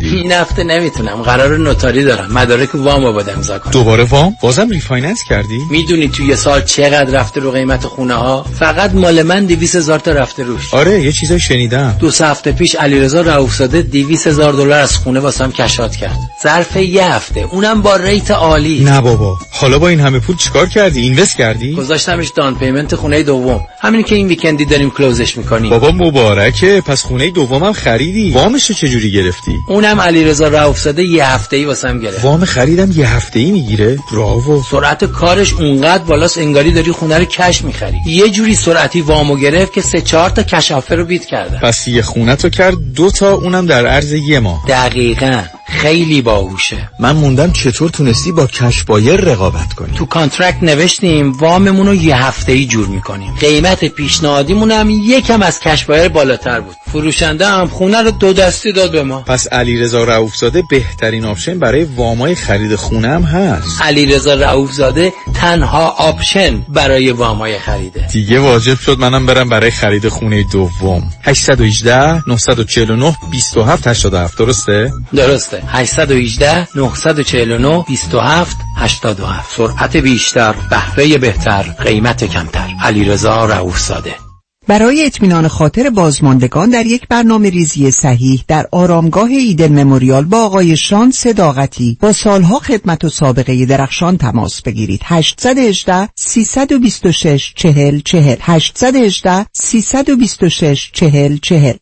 این هفته نمی‌تونم. قرار notary دارم. مدارک وام رو باید امضا کنم دوباره وام؟ بازم refinance کردی؟ می‌دونی توی یه سال چقدر رفته رو قیمت خونه ها فقط مال من 200 هزار تا رفته روش. آره یه چیزای شنیدم. دو سه هفته پیش علیرضا رؤوفزاده 200 هزار دلار از خونه واسم cash out کرد. ظرف یه هفته. اونم با rate عالی. نه بابا. حالا با این همه پول چیکار کردی؟ invest کردی؟ گذاشتمش down payment خونه دوم. همین که این weekend ی داریم close ش می‌کنیم. بابا مبارکه. پس خونه دومم خریدی. وامش چجوری گرفتی؟ اونم علیرضا رؤوفزاده یه هفته ای واسم گرفت. وام خریدم یه هفته ای می‌گیره bravo سرعت کارش اونقدر بالاست انگاری داری خونه رو cash می‌خری. یه جوری سرعتی وامو گرفت که سه چهار تا cash offer رو beat کرده پس یه خونه تو کرد دو تا اونم در عرض یه ماه. دقیقا. خیلی باهوشه. من موندم چطور تونستی با cash buyer رقابت کنی. تو contract نوشتیم واممون رو یه هفته ای جور می‌کنیم. قیمت پیشنهادیمون هم یکم از cash buyer بالاتر بود. فروشنده هم خونه رو دو دستی داد به ما. پس علیرضا رؤوفزاده بهترین option برای وامای خرید خونه هم هست. علیرضا رؤوفزاده تنها option برای وامای خریده. دیگه واجب شد منم برم برای خرید خونه دوم. 818 949 27 87 درسته؟ درسته. 818 949 27 87 سرعت بیشتر بهره بهتر قیمت کمتر. علیرضا رؤوفزاده. برای اطمینان خاطر بازماندگان در یک برنامه ریزی صحیح در آرامگاه ایدن مموریال با آقای شان صداقتی با سالها خدمت و سابقه درخشان تماس بگیرید. 818 326 40 40 818 326 40 40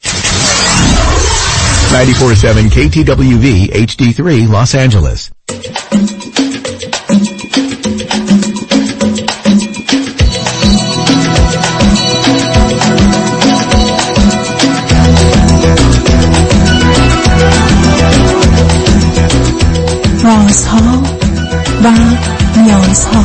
947 KTWV HD3 Los Angeles. رازها و نیازها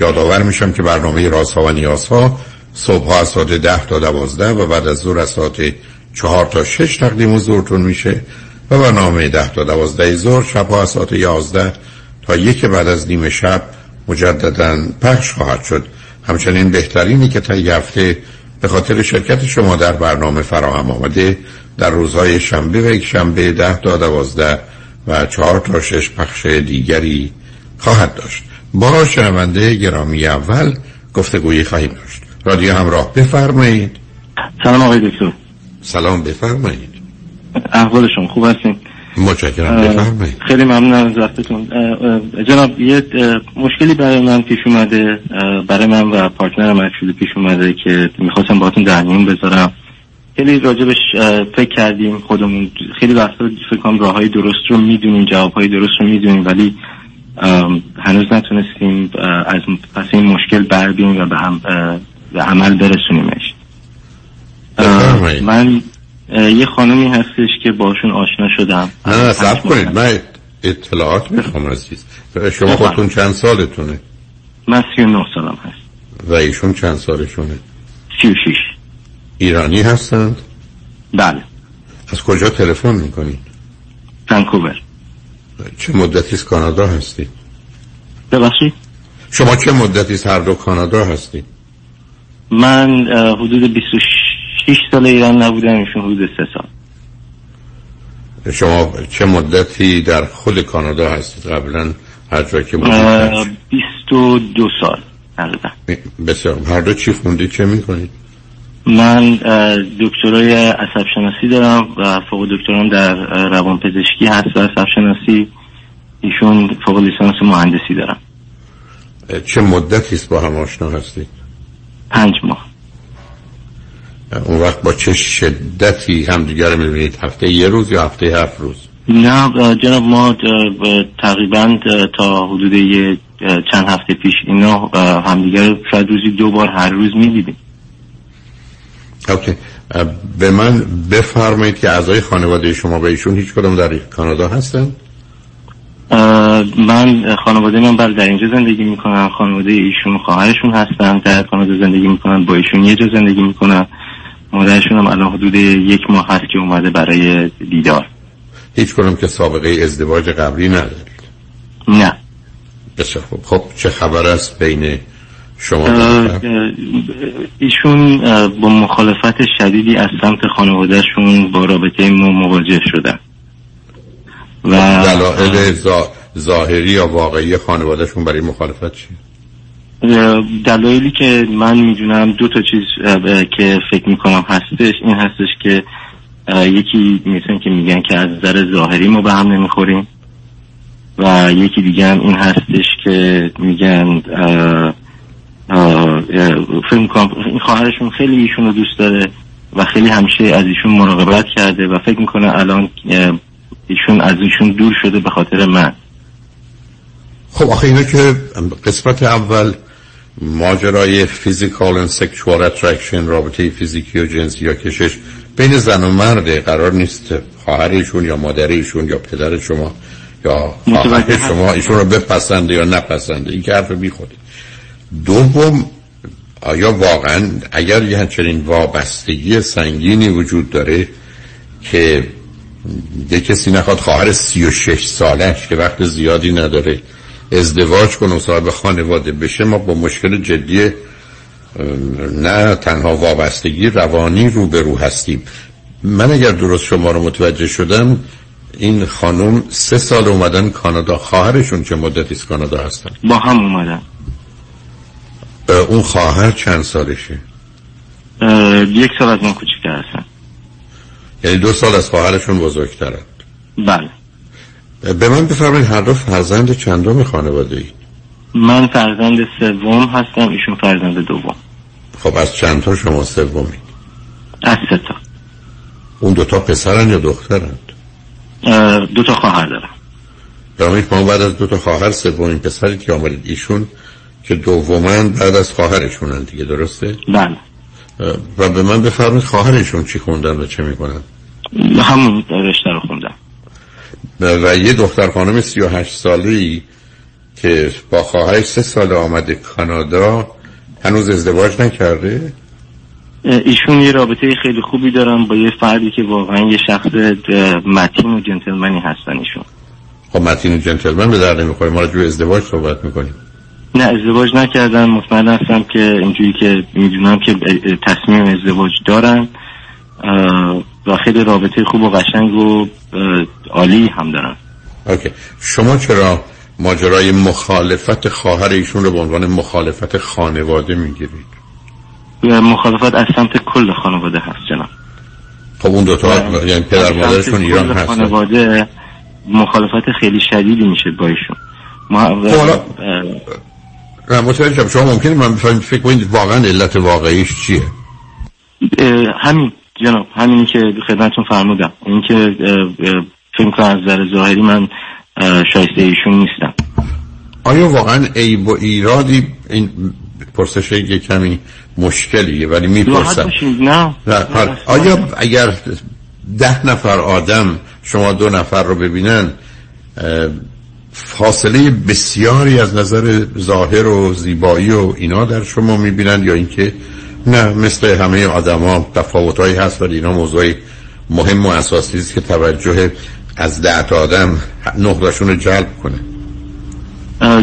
یادآور میشم که برنامه رازها و نیازها صبح از ساعت ده تا دوازده و بعد از ظهر از ساعت چهار تا شش تقدیم حضورتون میشه و برنامه ده تا دوازده ظهر شب از ساعت یازده تا یک بعد از نیم شب مجددا پخش خواهد شد. همچنین بهترینی که تا هفته به خاطر شرکت شما در برنامه فراهم آمده در روزهای شنبه و یک شنبه ده تا دوازده و چهار تا شش پخش دیگری خواهد داشت. با شنونده گرامی اول گفتگویی خواهیم داشت. رادیو همراه بفرمایید. سلام آقای دکتر. سلام بفرمایید. احوال شما خوب هستین؟ متشکرم بفرمایید. خیلی ممنون از وقتتون. جناب یه مشکلی برای من پیش اومده برای من و پارتنرم اکچولی پیش اومده که می‌خواستم باهاتون در میون بذارم. خیلی راجبش فکر کردیم خودمون. خیلی وقتا فکر کنم راه های درست رو می‌دونیم جواب های درست رو می‌دونیم ولی هنوز نتونستیم از پس این مشکل بر و به, هم به عمل برسونیمش. من یه خانمی هستش که باشون آشنا شدم. نه نه سب کنید. من اطلاعات می‌خوام عزیز. شما خودتون چند سالتونه؟ من سی و نه سالم هست و ایشون چند سالشونه؟ سی و شیش ایرانی هستند؟ بله. از کجا تلفن می‌کنید؟ ونکوور. چه مدتی از کانادا هستی؟ ببخشید؟ شما چه مدتی از هر دو کانادا هستی؟ من حدود 26 سال ایران نبودم ایشون حدود 3 سال. شما چه مدتی در خود کانادا هستید؟ قبلا هر جا که بودید 22 سال تقریبا بسیار هر دو چی خوندید چه می‌کنید؟ من دکترای عصب شناسی دارم و فوق دکترام در اه، روانپزشکی هست و عصب شناسی ایشون فوق لیسانس مهندسی دارم چه مدتی است با هم آشنا هستید؟ پنج ماه. اون وقت با چه شدتی همدیگر می‌بینید؟ هفته یه روز یا هفته هفت روز؟ نه جناب ما تقریبا تا حدود یه چند هفته پیش اینا همدیگر شاید روزی دو بار هر روز می‌دیدیم. اوکی. به من بفرمایید که اعضای خانواده شما به ایشون هیچ کدوم در کانادا هستن؟ من خانواده من بله در اینجا زندگی می‌کنم. خانواده ایشون خواهرشون هستن. در کانادا زندگی می‌کنن. با ایشون یه جا زندگی می‌کنن. مادرشون هم الان حدود یک ماه هست که اومده برای دیدار. هیچ کدوم که سابقه ازدواج قبلی ندارید؟ نه. بسیار خوب. خب چه خبر است بین شما ایشون با مخالفت شدیدی از سمت خانوادهشون با رابطه ما مواجه شدن. و دلایل ظاهری یا واقعی خانوادهشون برای مخالفت چیه اه، دلایلی که من می‌دونم دو تا چیز که فکر می‌کنم هستش این هستش که یکی مثل که میگن که از نظر ظاهری ما به هم نمی‌خوریم و یکی دیگه هم این هستش که میگن فکر می‌کنم این خواهرشون خیلی ایشون رو دوست داره و خیلی همیشه از ایشون مراقبت کرده و فکر می‌کنه الان ایشون از ایشون دور شده به خاطر من. خب آخه اینا که قسمت اول ماجرای physical و sexual attraction رابطه فیزیکی و جنسی یا کشش بین زن و مرده قرار نیست خواهرشون یا مادرشون یا پدر شما یا خواهر. شما ایشون رو بپسنده یا نپسنده. این که حرف بیخودی دوم آیا واقعا اگر یه چنین وابستگی سنگینی وجود داره که یه کسی نخواد خواهر سی و شش سالش که وقت زیادی نداره ازدواج کنه و صاحب خانواده بشه ما با مشکل جدی نه تنها وابستگی روانی روبرو هستیم. من اگر درست شما رو متوجه شدم این خانم سه سال اومدن کانادا خواهرشون چه مدتی از کانادا هستن؟ با هم اومدن. اون خواهر چند سالشه؟ یک سال از من کوچیکتر هستن. یعنی دو سال از خواهرشون بزرگترند بله. به من بفرمایید هر دو فرزند چندم خانواده اید من فرزند سوم هستم ایشون فرزند دوم. خب از چند تا شما سومی از سه تا. اون دوتا پسرن یا دخترند اه، دو تا خواهر دارم. برای ما بعد از دوتا خواهر سومین پسری که آمدید ایشون که دومن بعد از خواهرشونن دیگه درسته؟ بله. و به من بفرمایید خواهرشون چی خوندن و چه می‌کنن؟ همون رشته رو خوندم. و یه دختر خانم 38 ساله ای که با خواهرش سه سال آمده کانادا هنوز ازدواج نکرده؟ ایشون یه رابطه خیلی خوبی دارم با یه فردی که واقعا یه شخص متین و جنتلمنی هستن ایشون. خب متین جنتلمن به در نمی‌خوره. ما راجع به ازدواج صحبت می‌کنیم. نه ازدواج نکردن مطمئن هستم که اینجوری که می‌دونم که تصمیم ازدواج دارن و خیلی رابطه خوب و قشنگ و عالی هم دارن اوکی. شما چرا ماجرای مخالفت خواهر ایشون رو به عنوان مخالفت خانواده می‌گیرید؟ مخالفت از سمت کل خانواده هست جناب. خب اون دوتا یعنی پدر مادرشون ایران کل هستن. خانواده مخالفت خیلی شدیدی میشه با ایشون. ما خب نه متوجه. شما ممکنه من فکر کنید واقعا علت واقعیش چیه؟ همین جناب همینی که خدمتتون فرمودم. این که فکر می‌کنم از نظر ظاهری من شایسته ایشون نیستم. آیا واقعا عیب و ایرادی این پرسش یه کمی مشکلیه؟ ولی می‌پرسم. نه. نه. آیا اگر ده نفر آدم شما دو نفر رو ببینن فاصله بسیاری از نظر ظاهر و زیبایی و اینا در شما می‌بینن یا اینکه نه مثل همه آدما تفاوتهایی هست ولی اینا موضوعی مهم و اساسی است که توجه از ده تا آدم نقطهشون رو جلب کنه.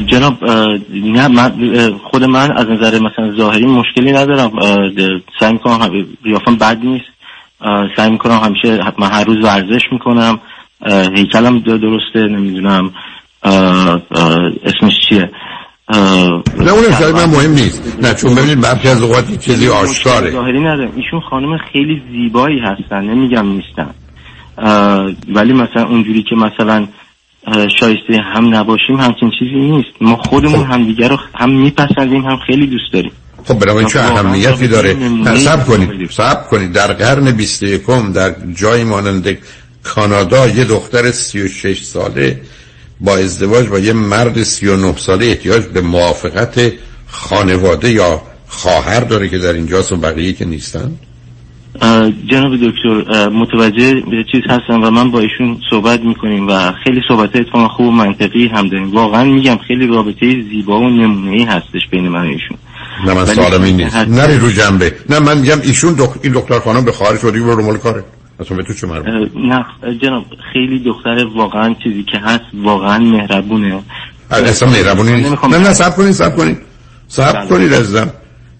جناب نه من خود من از نظر مثلا ظاهری مشکلی ندارم. سعی می‌کنم قیافم بد نیست. سعی می‌کنم همیشه من هر روز ورزش می‌کنم. هیکلم درسته نمی‌دونم. اسمش چیه؟ نه اونم شاید من مهم نیست. نه چون ببینید برخی از اوقات چیزی آشکاره. ظاهری ندارم ایشون خانم خیلی زیبایی هستن نمیگم نیستن. ولی مثلا اونجوری که مثلا شایسته هم نباشیم همچین چیزی نیست. ما خودمون خب. همدیگه رو هم میپسندیم هم خیلی دوست داریم. خب بنابراین چه اهمیتی داره؟ نه سب کنید. سب کنید. در قرن 21 در جای مانند کانادا یه دختر 36 ساله با ازدواج با یه مرد 39 ساله احتیاج به موافقت خانواده یا خواهر داره که در اینجاست و بقیه که نیستن؟ جناب دکتر متوجه به چیز هستم و من با ایشون صحبت می‌کنیم و خیلی صحبت اتفاقا خوب و منطقی هم داریم. واقعا میگم خیلی رابطه زیبا و نمونه هستش بین من و ایشون. نه من این که نیست. نری رو جنبه. نه من میگم ایشون دک... این دکتر خانم به خارج شده برو مال کاره. اصلا به تو چه مربوط نه جناب خیلی دختر واقعا چیزی که هست واقعا مهربونه. اصلا مهربونی نیست. نه نه سب کنید سب کنید سب بله. کنید عزیزم.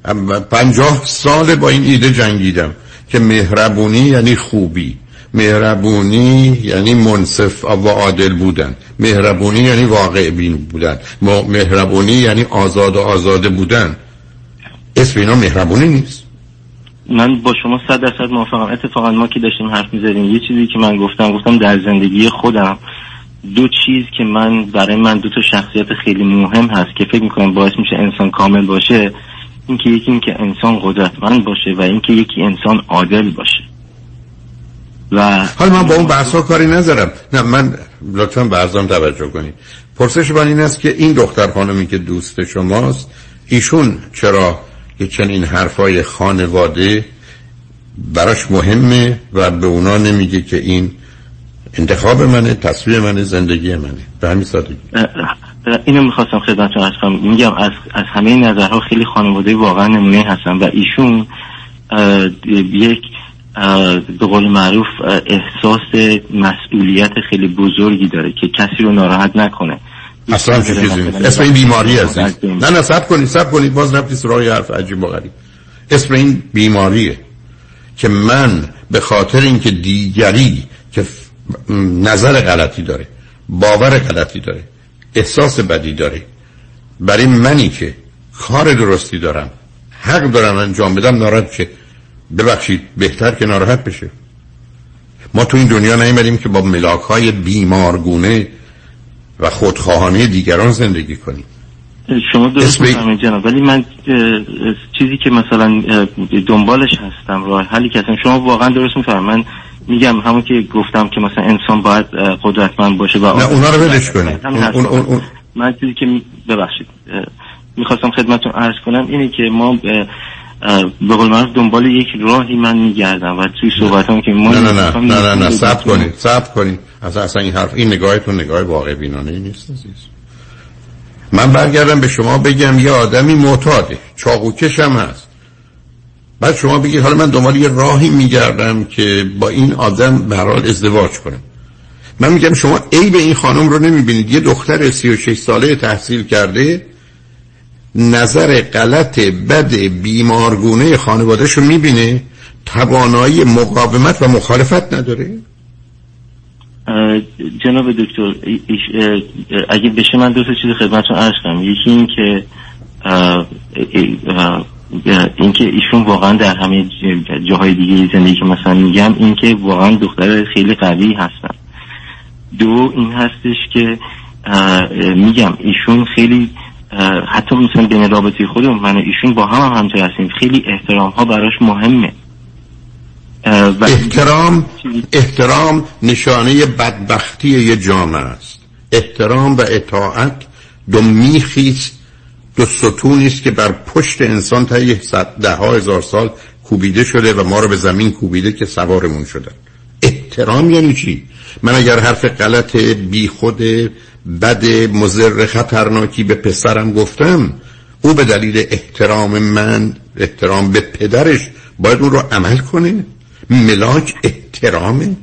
ام- پنجاه سال با این ایده جنگیدم که مهربونی یعنی خوبی. مهربونی یعنی منصف و عادل بودن. مهربونی یعنی واقع بین بودن. مهربونی یعنی آزاد و آزاده بودن. اسم اینا مهربونی نیست. من با شما صد درصد موافقم. اتفاقا ما که داشتیم حرف می‌زدیم یه چیزی که من گفتم گفتم در زندگی خودم دو چیز که من برای من دو تا شخصیت خیلی مهم هست که فکر می‌کنم باعث میشه انسان کامل باشه اینکه یکی اینکه انسان قدرتمند باشه و اینکه یکی انسان عادل باشه. و حالا من با اون بحث ها کاری ندارم نه من لطفا به عرضم توجه کنید. پرسش من این است که این دختر خانمی که دوست شماست ایشون چرا یه چنین حرفای خانواده براش مهمه و به اونا نمیگه که این انتخاب منه تصویر منه زندگی منه. به همین سادگی. اینو می‌خواستم خدمتتون عرض کنم. میگم از از همه نظرها خیلی خانواده واقعا نمونه هستن و ایشون یک به قول معروف احساس مسئولیت خیلی بزرگی داره که کسی رو ناراحت نکنه. اصلا چه چیزی؟ نیست اسم این بیماری هست نه نه سب کنید سب کنید. باز رفتی سراغ حرف عجیب و غریب. اسم این بیماریه که من به خاطر اینکه دیگری که نظر غلطی داره باور غلطی داره احساس بدی داره برای منی که کار درستی دارم حق دارم انجام بدم ناراحت شه. ببخشید بهتر که ناراحت بشه. ما تو این دنیا نیومدیم که با ملاک های بیمارگونه و خودخواهانه دیگران زندگی کنیم. شما درست می‌فهمید جناب ولی من چیزی که مثلا دنبالش هستم راه حلی که هستم شما واقعا درست می‌فهمید من میگم همون که گفتم که مثلا انسان باید قدرتمند باشه و نه اونا رو ولش کنید همین اون, حرف اون, اون, اون من چیزی که ببخشید می‌خواستم خدمتتون عرض کنم اینه که ما به قول معروف دنبال یک راهی من میگردم و توی صحبتام که ما نه نه نه نه نه نه سب. کنید سب کنید. اصلا اصلا این حرف این نگاهتون نگاه واقع بینانه ای نیست عزیز. من برگردم به شما بگم یه آدمی معتاده. چاقوکش هم هست. بعد شما بگید حالا من دنبال یه راهی میگردم که با این آدم به هر حال ازدواج کنم. من میگم شما ای به این خانم رو نمی‌بینید. یه دختر 36 ساله تحصیل کرده نظر غلط بد بیمارگونه خانوادهش رو می‌بینه؟ توانایی مقاومت و مخالفت نداره؟ جناب دکتر اگه بشه من دو تا چیز خدمتتون عرض کنم. یکی این که اینکه ایشون واقعا در همه جاهای دیگه زندگی که مثلا میگم اینکه واقعا دختر خیلی قوی هستن. دو این هستش که میگم ایشون خیلی حتی مثلا بین رابطه خودمون من و ایشون با هم, هم هستیم. خیلی احترام ها براش مهمه. و احترام احترام نشانه بدبختی یه جامعه است. احترام و اطاعت دو میخیست دو ستونی است که بر پشت انسان تا ده ها هزار سال کوبیده شده و ما رو به زمین کوبیده که سوارمون شدن احترام یعنی چی؟ من اگر حرف غلط بی خود بد مزر خطرناکی به پسرم گفتم او به دلیل احترام من احترام به پدرش باید اون رو عمل کنه. ملاک احترامه.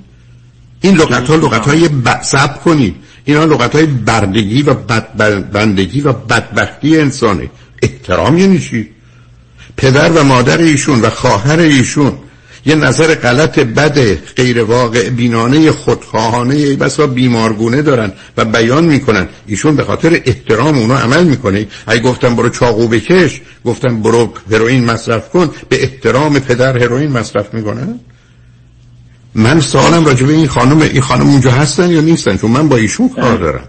این لغت ها لغت های سب کنید اینا لغت های بردگی و بد بندگی و بدبختی انسانه. احترام یعنی چی؟ پدر و مادر ایشون و خواهر ایشون. یه نظر غلط بد غیر واقع بینانه خودخواهانه بسا بیمارگونه دارن و بیان می‌کنن. ایشون به خاطر احترام اونا عمل می‌کنه. اگه گفتم برو چاقو بکش. گفتم برو هروئین مصرف کن. به احترام پدر هروئین مصرف می‌کنن من سوالم راجع به این خانم این خانم اونجا هستن یا نیستن؟ چون من با ایشون کار دارم.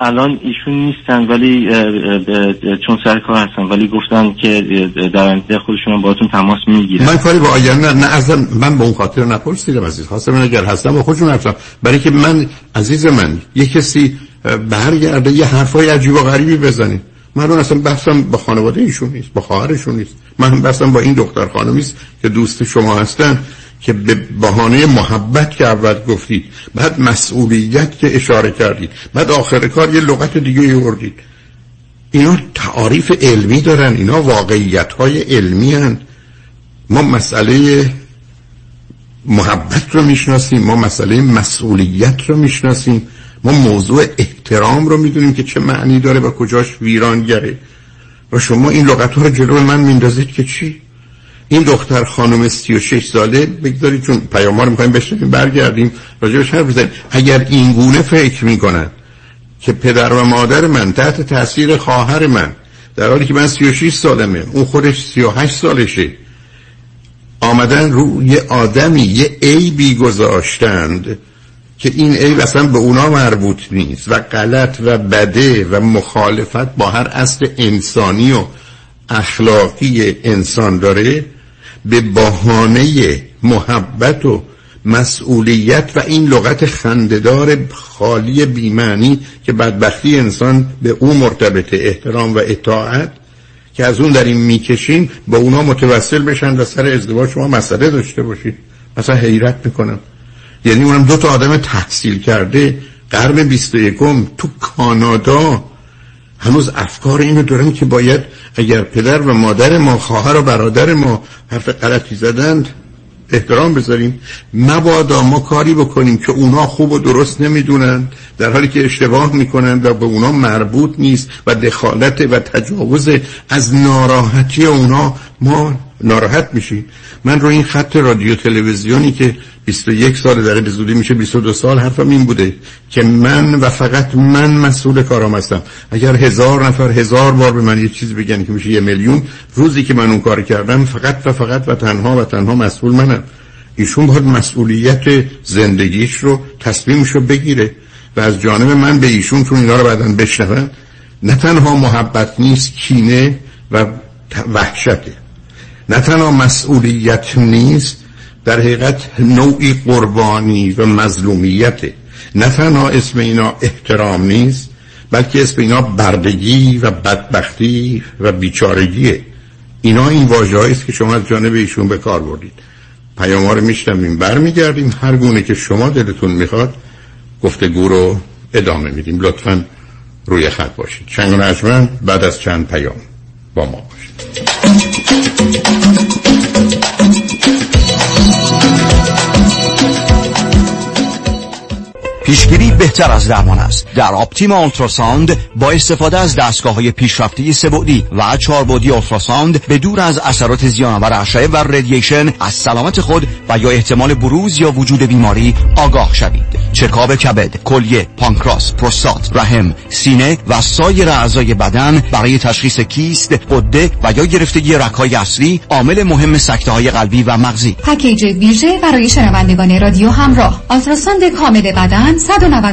الان ایشون نیستن ولی چون سر کار هستن ولی گفتن که در آینده خودشون باهاتون تماس می‌گیرن. من کاری با آینده نه اصلا من به اون خاطر نپرسیدم عزیز. خواستم من اگر هستم با خودشون هستم برای که من عزیز من یه کسی برگرده یه حرفای عجیب و غریبی بزنه. من اصلا بحثم با خانواده ایشون نیست با خواهرشون نیست. من بحثم با این دختر خانمی است که دوست شما هستن. که به بهانه محبت که اول گفتید بعد مسئولیت که اشاره کردید بعد آخر کار یه لغت دیگه یوردید اینا تعاریف علمی دارن اینا واقعیت های علمی هن. ما مسئله محبت رو می‌شناسیم ما مسئله مسئولیت رو می‌شناسیم ما موضوع احترام رو می‌دونیم که چه معنی داره و کجاش ویرانگره و شما این لغت ها رو جلو من میندازید که چی؟ این دختر خانم 36 ساله بگذارید چون پیام رو می‌خوایم بشنویم برگردیم راجبش حرف بزنیم. اگر این گونه فکر می‌کنن که پدر و مادر من تحت تاثیر خواهر من در حالی که من 36 سالمه اون خودش 38 سالشه آمدن رو یه آدمی یه عیبی گذاشتند که این عیب اصلا به اونا مربوط نیست و غلط و بده و مخالفت با هر اصل انسانی و اخلاقی انسان داره. به بهانه محبت و مسئولیت و این لغت خنددار خالی بیمعنی که بدبختی انسان به او مرتبط احترام و اطاعت که از اون در این می‌کشیم با اونا متوسل بشن و سر ازدواج شما مسئله داشته باشید. مثلا حیرت می‌کنم. یعنی اونم دو تا آدم تحصیل کرده قرن 21 تو کانادا هنوز افکار اینو دارن که باید اگر پدر و مادر ما خواهر و برادر ما حرف غلطی زدند احترام بذاریم. مبادا ما کاری بکنیم که اونا خوب و درست نمی‌دونن در حالی که اشتباه می‌کنن و به اونا مربوط نیست و دخالت و تجاوز از ناراحتی اونا ما ناراحت میشیم. من رو این خط رادیو تلویزیونی که 21 سال در به زودی میشه 22 سال حرفم این بوده که من و فقط من مسئول کارام هستم. اگر هزار نفر هزار بار به من یه چیز بگن که میشه یه میلیون روزی که من اون کار کردم فقط و فقط و تنها و تنها مسئول منم. ایشون باید مسئولیت زندگیش رو تصمیمش رو بگیره و از جانب من به ایشون چون اینا رو بعدا بشنون نه تنها محبت نیست کینه و وحشته نه تنها مسئولیت نیست در حقیقت نوعی قربانی و مظلومیت. نه تنها اسم اینا احترام نیست بلکه اسم اینا بردگی و بدبختی و بیچارگیه. اینا این واجه است که شما از جانب ایشون به کار بردید. پیام ها رو میشنویم برمیگردیم. هر گونه که شما دلتون می‌خواد گفتگو رو ادامه میدیم. لطفا روی خط باشید. چنگ و بعد از چند پیام با ما باشید. بهتر از درمان است. در آپتیما اولتراساند با استفاده از دستگاه های پیشرفته سبودی و چاربودی اولتراساند به دور از اثرات زیانآور اشعه و ردییشن از سلامت خود و یا احتمال بروز یا وجود بیماری آگاه شوید. چکاب کبد کلیه پانکراس پروستات رحم سینه و سایر اعضای بدن برای تشخیص کیست قده و یا گرفتگی رکای اصلی عامل مهم سکته های قلبی و مغزی. پکیج ویژه برای شنوندگان رادیو همراه. ultrasound کامل بدن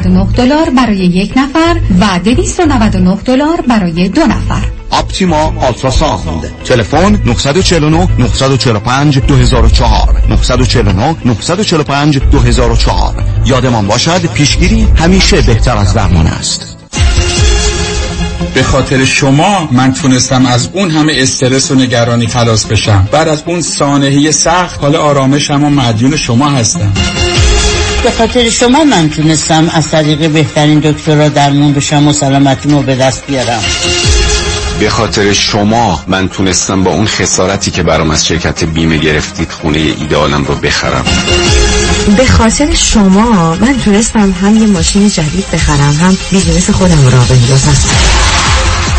199 دلار برای یک نفر و 299 دلار برای دو نفر. Optima Ultrasound. تلفن 949 945 2004 949 945 2004 یادمان باشد پیشگیری همیشه بهتر از درمان است. به خاطر شما من تونستم از اون همه استرس و نگرانی خلاص بشم. بعد از اون سانحه سخت حال آرامشم و مدیون شما هستم. به خاطر شما من تونستم از طریق بهترین دکترها درمون بشم و سلامتیمو به دست بیارم. به خاطر شما من تونستم با اون خسارتی که برام از شرکت بیمه گرفتید خونه ایده‌آلم رو بخرم. به خاطر شما من تونستم هم یه ماشین جدید بخرم هم business خودم رو راه بندازم.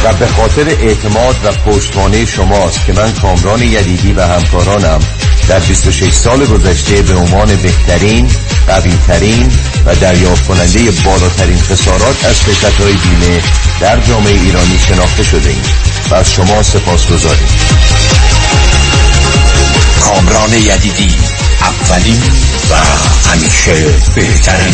و به خاطر اعتماد و پشتوانه شماست که من کامران یدیدی و همکارانم در 26 سال گذشته به عنوان بهترین قویترین و دریافت کننده بالاترین خسارات از شرکت های بیمه در جامعه ایرانی شناخته شده ایم و از شما سپاس گذاریم کامران یدیدی اولین و همیشه بهترین.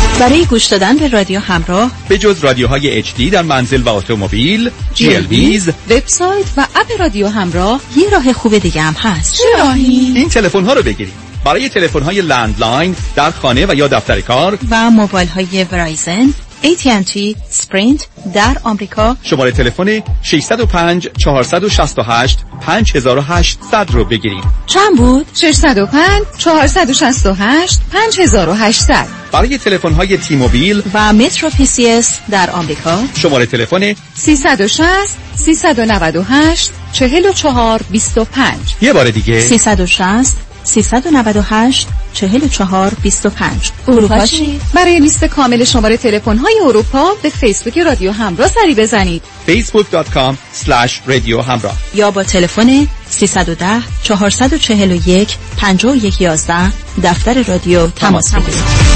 برای گوش دادن به رادیو همراه به جز رادیوهای HD در منزل و اتومبیل GLBز وبسایت و اپ رادیو همراه یه راه خوب دیگه هم هست. چه راهی این تلفن ها رو بگیرید. برای تلفن های landline در خانه و یا دفتر کار و موبایل های Verizon AT&T Sprint در آمریکا. شماره تلفن 605 468 5800 رو بگیرید. چند بود؟ 605 468 5800 برای تلفن های T-Mobile و MetroPCS در آمریکا. شماره تلفن 360 398 44 25 یه بار دیگه. 360 398 44 25 اروپا چی؟ برای لیست کامل شماره تلفن های اروپا به فیسبوک رادیو همراه سری بزنید. facebook.com رادیو همراه. یا با تلفن 310 441 5111 دفتر رادیو تماس. بگیرید.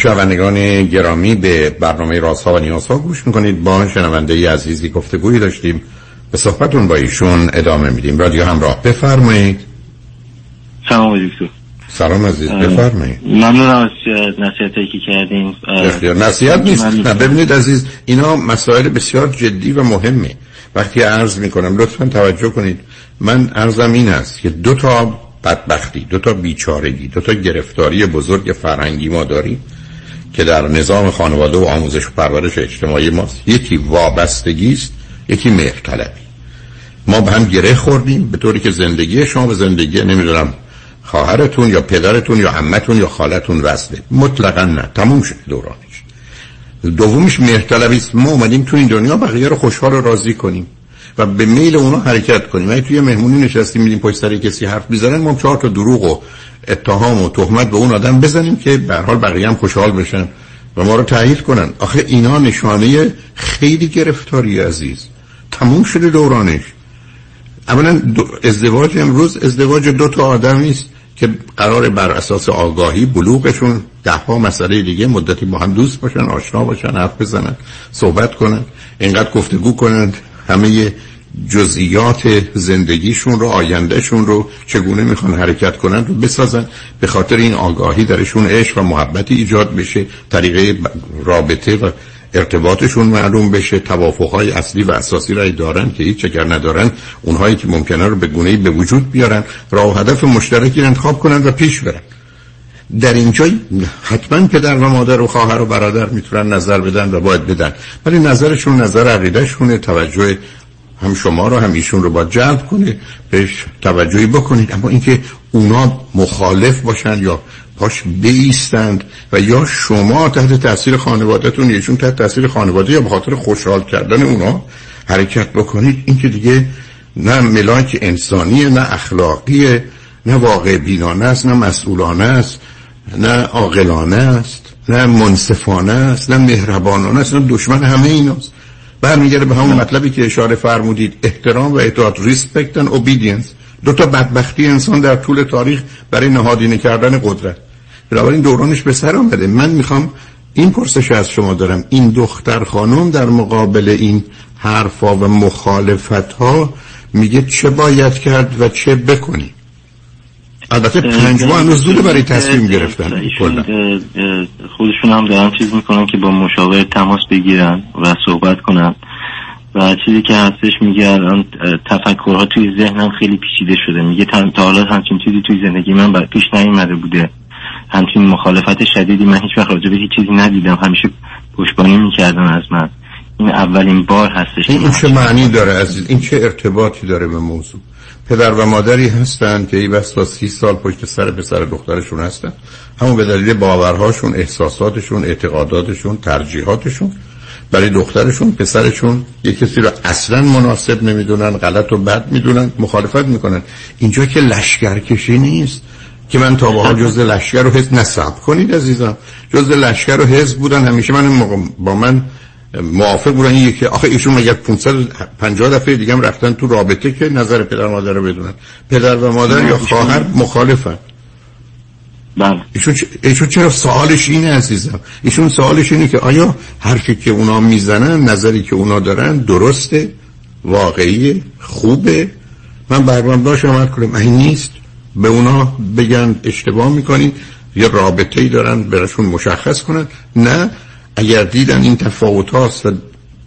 شنوندگان گرامی به برنامه ها و نیازها گوش می‌کنید. با شنونده ای عزیزی گفتگویی داشتیم. به صحبتون با ایشون ادامه میدیم. رادیو همراه بفرمایید. سلام دکتر. سلام عزیز بفرمایید. ممنون از نصیحتی که کردین نصیحت نیست. نه ببینید عزیز اینا مسائل بسیار جدی و مهمه. وقتی عرض می‌کنم لطفا توجه کنید. من عرضم این است که دو تا بدبختی دو تا بیچارگی دو تا گرفتاری بزرگ فرهنگی ما داریم. که در نظام خانواده و آموزش و پرورش اجتماعی ماست یکی وابستگی است یکی مهرطلبی. ما به هم گره خوردیم به طوری که زندگی شما به زندگی نمی‌دونم خواهرتون یا پدرتون یا عمتون یا خالتون وصله. مطلقا نه تموم شد دورانش. دومیش مهرطلبی است. ما اومدیم تو این دنیا بقیه رو خوشحال و راضی کنیم و به میل اونا حرکت کنیم. اگه توی مهمونی نشستیم میدیم پشت سر کسی حرف می‌زنن ما چهار تا دروغ و اتهام و تهمت به اون آدم بزنیم که به حال بقیه هم خوشحال بشن و ما رو تایید کنن. آخه اینا نشانه خیلی گرفتاری عزیز. تموم شده دورانش. اولا ازدواج امروز ازدواج دو تا آدم نیست که قرار بر اساس آگاهی بلوغشون ده ها مسئله دیگه مدتی با هم دوست باشن آشنا باشن حرف بزنن صحبت کنن اینقدر گفتگو کنند همه جزئیات زندگیشون رو آیندهشون رو چگونه می‌خوان حرکت کنن رو بسازن به خاطر این آگاهی درشون عشق و محبتی ایجاد بشه طریقه رابطه و ارتباطشون معلوم بشه توافقهای اصلی و اساسی را دارن که هیچ اگر ندارن اونهایی که ممکنه رو به گونه‌ای به وجود بیارن راه و هدف مشترکی انتخاب کنن و پیش برن. در اینجا حتما پدر و مادر و خواهر و برادر می‌تونن نظر بدن و باید بدن. ولی نظرشون نظر عقیدهشونه توجه هم شما رو هم ایشون رو باید جلب کنه بهش توجهی بکنید. اما اینکه اونا مخالف باشن یا پاش بیستند و یا شما تحت تاثیر خانوادهتون یکشون تحت تاثیر خانواده یا به خاطر خوشحال کردن اونا حرکت بکنید این که دیگه نه ملاک انسانیه نه اخلاقیه نه واقع بینانه است نه مسئولانه است نه عاقلانه است نه منصفانه است نه مهربانانه است نه دشمن همه ایناست. برمیگرده به همون مطلبی که اشاره فرمودید احترام و اطاعت ریسپکت و obedience دو تا بدبختی انسان در طول تاریخ برای نهادینه کردن قدرت. بنابراین دورانش به سر آمده. من می‌خوام این پرسش از شما دارم. این دختر خانم در مقابل این حرفا و مخالفت ها میگه چه باید کرد و چه بکنی؟ البته پنج ماه هنوز زوده برای تصمیم گرفتن خودشون هم دارن چیز می‌کنن که با مشاور تماس بگیرن و صحبت کنن. و چیزی که هستش میگه الان تفکرها توی ذهنم خیلی پیچیده شده. میگه تا حالا همچین چیزی توی زندگی من پیش نیومده بوده. همچین مخالفت شدیدی من هیچ وقت راجع به هیچ چیزی ندیدم. همیشه پشتبانی می‌کردن از من. این اولین بار هستش این چه معنی داره عزیز؟ این چه ارتباطی داره به موضوع؟ پدر و مادری هستند که ای بس با سی سال پشت سر پسر دخترشون هستن. همون به دلیل باورهاشون احساساتشون اعتقاداتشون ترجیحاتشون برای دخترشون پسرشون یک کسی رو اصلا مناسب نمی‌دونن غلط و بد می‌دونن مخالفت می‌کنن. اینجا که لشکرکشی نیست که من تا به حال جز لشکر رو حزب نصب کنید عزیزم. جز لشکر رو حزب بودن همیشه من با من موافق بودن. این که آخه ایشون مگر 550 دفعه دیگه هم رفتن تو رابطه که نظر پدر مادر رو بدونن. پدر و مادر یا خواهر مخالفن. بله. ایشون, ایشون چرا سوالش اینه عزیزم؟ ایشون سوالش اینه که آیا حرفی که اونا می‌زنن نظری که اونا دارن درسته؟ واقعی خوبه؟ من برنامه داشت عمل کنم. این نیست. به اونا بگن اشتباه می‌کنی. یا رابطه ای دارن برشون مشخص کنن. نه اگر دیدن این تفاوت هاست و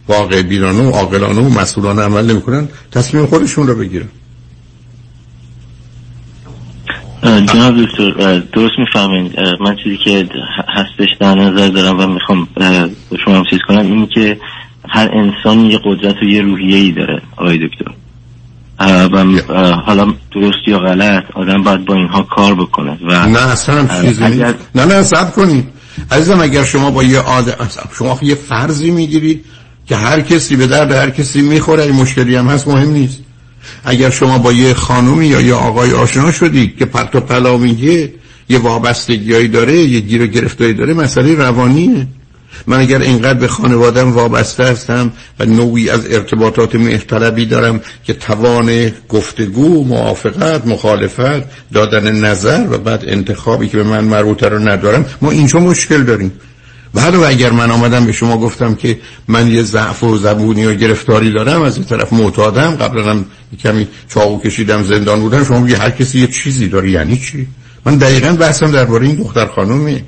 واقع بیرانه و عاقلانه و مسئولانه عمل نمی‌کنن تصمیم خودشون رو بگیرن. جناب دکتر درست می‌فهمین. من چیزی که هستش در نظر دارم و می‌خوام شما هم چیز کنم اینی که هر انسان یه قدرت و یه روحیه ای داره آقای دکتر. و حالا درست یا غلط آدم باید با اینها کار بکنه و نه اصلا چیزی اگر... نه نه سب کنید عزیزم اگر شما با یه آد... شما یه فرضی می‌گیرید که هر کسی به درد هر کسی می‌خوره این مشکلی هم هست مهم نیست. اگر شما با یه خانومی یا یه آقای آشنا شدید که پرت و پلا میگه یه وابستگیایی داره یه گیر و گرفتاری داره مسئله روانیه. من اگر اینقدر به خانوادم وابسته هستم و نوعی از ارتباطات مهتربی دارم که توان گفتگو موافقت مخالفت دادن نظر و بعد انتخابی که به من مربوطه رو ندارم ما اینجا مشکل داریم. بعد و اگر من آمدم به شما گفتم که من یه ضعف و زبونی و گرفتاری دارم از این طرف معتادم قبلا هم کمی چاقو کشیدم زندان بودم شما هر کسی یه چیزی داره یعنی چی؟ من دقیقا بحثم درباره این دختر خانومه.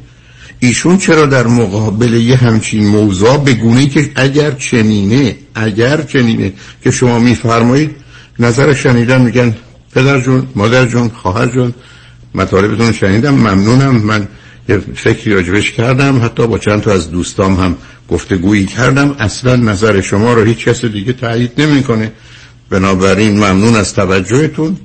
ایشون چرا در مقابل یه همچین موضوع به گونه که اگر چنینه اگر چنینه که شما میفرمایید نظر شنیدن میگن پدر جون مادر جون خواهر جون مطالبتون شنیدم ممنونم من یه فکری راجبش کردم حتی با چند تا از دوستام هم گفتگویی کردم. اصلا نظر شما رو هیچ کس دیگه تایید نمی‌کنه. بنابراین ممنون از توجهتون.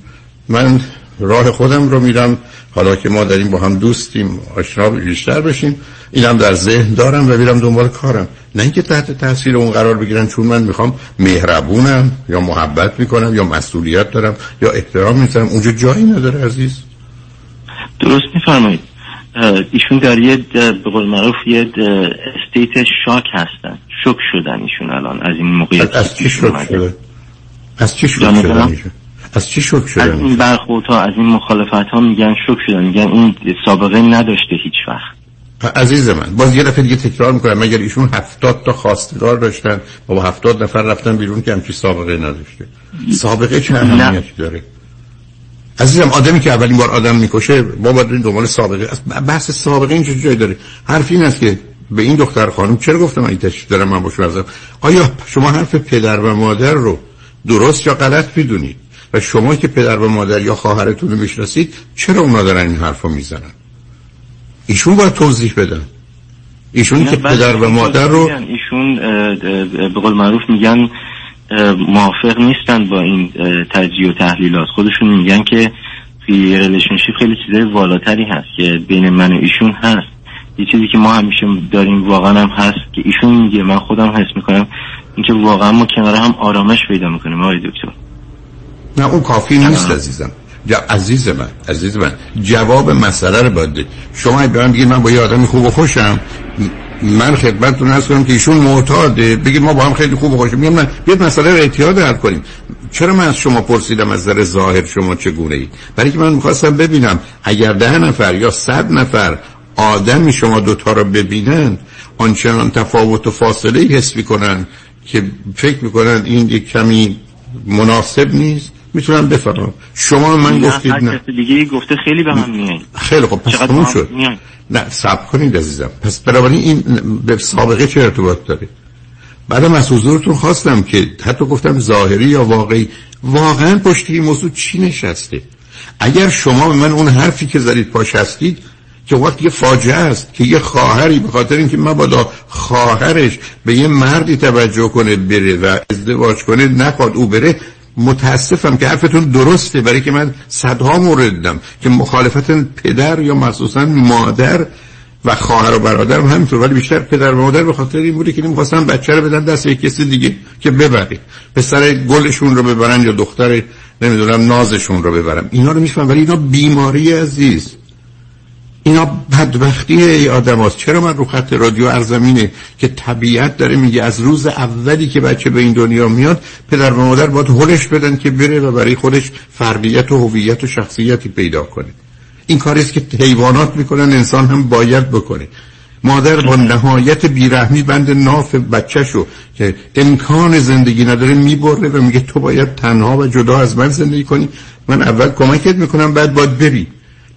من راه خودم رو میرم. حالا که ما داریم با هم دوستیم آشنا بیشتر بشیم اینم در ذهن دارم و میرم دنبال کارم. نه اینکه تحت تاثیر اون قرار بگیرن چون من می‌خوام مهربونم یا محبت می‌کنم یا مسئولیت دارم یا احترام می‌ذارم. اونجا جایی نداره عزیز. درست میفرمایید. ایشون در یه به قول معروف یه استیت شاک هستن. شک شدن ایشون الان از این موقعیت. از چی شک شده؟ از چی شک شدن از چی شک شدن از این برخورد ها از این مخالفت ها میگن شک شدن میگن این سابقه نداشته هیچ وقت. عزیز من باز یه دفعه دیگه تکرار می‌کنم مگر ایشون هفتاد تا خواستگار داشتن و با هفتاد نفر رفتن بیرون که همچی سابقه نداشته. سابقه چه اهمیتی داره؟ عزیزم آدمی که اولین بار آدم می‌کشه ما باید این دنبال سابقه بحث سابقه این جایی داره. حرف این است که به این دختر خانم چرا گفتم این تشریف دارم من باش آیا شما حرف پدر و مادر رو درست یا غلط می‌دونید؟ و شما که پدر و مادر یا خواهرتون رو می‌شناسید چرا اونا دارن این حرفو می‌زنن؟ ایشون باید توضیح بدن. ایشون که پدر و مادر رو ایشون به قول معروف میگن موافق نیستن با این تجزیه و تحلیلات. خودشون میگن که توی relationship خیلی چیزای والاتری هست که بین من و ایشون هست. یه چیزی که ما همیشه داریم واقعا هم هست که ایشون میگه. من خودم حس می‌کنم اینکه واقعا ما کنار هم آرامش پیدا می‌کنیم آقای دکتر. نه اون کافی نیست عزیزم. عزیز من عزیز من. جواب مسئله رو باید شما به من بگید من با یه آدم خوب و خوشم من خدمتتون هست کنم که ایشون معتاده. بگید ما با هم خیلی خوب و خوشم میگم نه بیاد مسئله رو اعتیاد حل کنیم. چرا من از شما پرسیدم از نظر ظاهر شما چگونه اید؟ برای که من می‌خواستم ببینم اگر ده نفر یا صد نفر آدمی شما دوتا رو ببینن آنچنان تفاوت و فاصله حس می‌کنن که فکر می‌کنن این یک کمی مناسب نیست می‌تونم بفرمام شما من گفتید نه. دیگه گفته خیلی به من میاد خیلی خب پس تموم شد. نه صبر کنید عزیزم. پس بنابراین این به سابقه چه ارتباط داره؟ بعدم از حضورتون خواستم که حتی گفتم ظاهری یا واقعی. واقعا پشت این موضوع چی نشسته؟ اگر شما به من اون حرفی که زدید پاش هستید که وقت یه فاجعه است که یه خواهری به خاطر اینکه مبادا خواهرش به یه مردی توجه کنه بره و ازدواج کنه نخواد او بره متاسفم که حرفتون درسته برای که من صدها مورد دیدم که مخالفت پدر یا مخصوصا مادر و خواهر و برادر همینطور ولی بیشتر پدر و مادر به خاطر این بوده که نمی‌خواستن بچه رو بدن دست یک کسی دیگه که ببره پسر گلشون رو ببرن یا دختر نمی‌دونم نازشون رو ببرم اینا رو میفهم ولی اینا بیماری عزیز. اینا بدبختی ای آدم هست. چرا من رو خط رادیو ارزمینه که طبیعت داره میگه از روز اولی که بچه به این دنیا میاد پدر و مادر باید هلش بدن که بره و برای خودش فردیت و هویت و شخصیتی پیدا کنه. این کاریست که حیوانات می‌کنن انسان هم باید بکنه. مادر با نهایت بیرحمی بند ناف بچهشو که امکان زندگی نداره می‌بره و میگه تو باید تنها و جدا از من زندگی کنی. من اول کمکت می‌کنم بعد باید بری.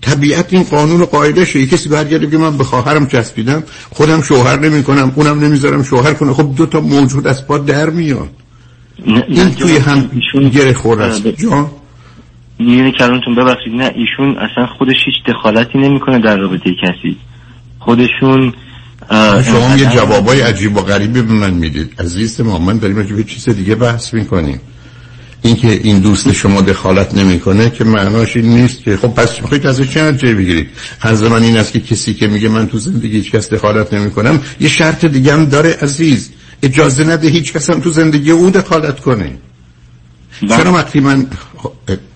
طبیعت این قانون و قاعده شه کسی برگرده که من به خواهرم چسبیدم خودم شوهر نمی کنم اونم نمی‌ذارم شوهر کنه. خب دو تا موجود از پا در میان این توی هم گره خور است. جان؟ یعنی کلامتون ببخشید نه ایشون اصلا خودش هیچ دخالتی نمی‌کنه در رابطه کسی. خودشون شما یه جوابای عجیب و غریبی به من می‌دید. عزیز ما من داریم راجع چیز دیگه بحث می‌کنیم. اینکه این دوست شما دخالت نمی‌کنه که معناش این نیست که خب پس می‌خواید ازش چه نتیجه بگیرید؟ هر من این است که کسی که میگه من تو زندگی هیچ کس دخالت نمی‌کنم یه شرط دیگه هم داره عزیز. اجازه نده هیچ کس هم تو زندگی او دخالت کنه. بله. چرا وقتی من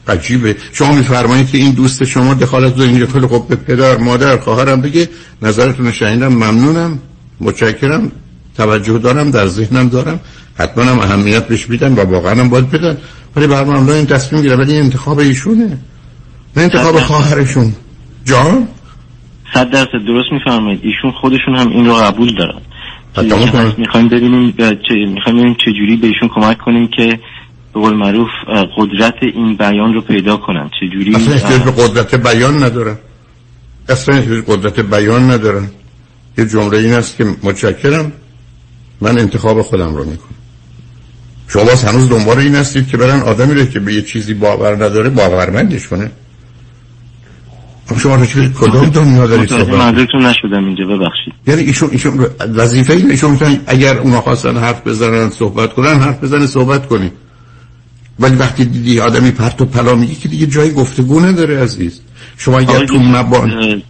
عجیبه. شما میفرمایید که این دوست شما دخالت داره اینجا خیلی خب به پدر مادر خواهرم بگه نظرتون شنیدم ممنونم متشکرم توجه دارم در ذهنم دارم. حتما هم اهمیت بهش میدن و واقعا هم باید بدن. ولی برنامه این تصمیم گیره ولی انتخاب ایشونه. نه انتخاب خواهرشون. جان؟ صد درصد درست میفرمایید. ایشون خودشون هم این رو قبول دارن. می‌خوایم ببینیم می‌خوایم ببینیم چجوری به ایشون کمک کنیم که به قول معروف قدرت این بیان رو پیدا کنن. چجوری اصلا به قدرت بیان ندارن. اصلا قدرت بیان ندارن. یه جمله این است که متشکرم. من انتخاب خودم رو می‌کنم. شما باز هنوز دنبال این هستید که برن آدمی رو که به یه چیزی باور نداره باورمندش کنه. خب شما رو کدام دنیا دارید صحبت منظورتون نشدم اینجا ببخشید. یعنی ایشون ایشون وظیفه این ایشون می‌تونن اگر اونا خواستن حرف بزنن صحبت کنن حرف بزنن صحبت کنید ولی وقتی دیدی آدمی پرت و پلا میگه که دیگه جای گفتگو نداره عزیز. شما اگر تو مبان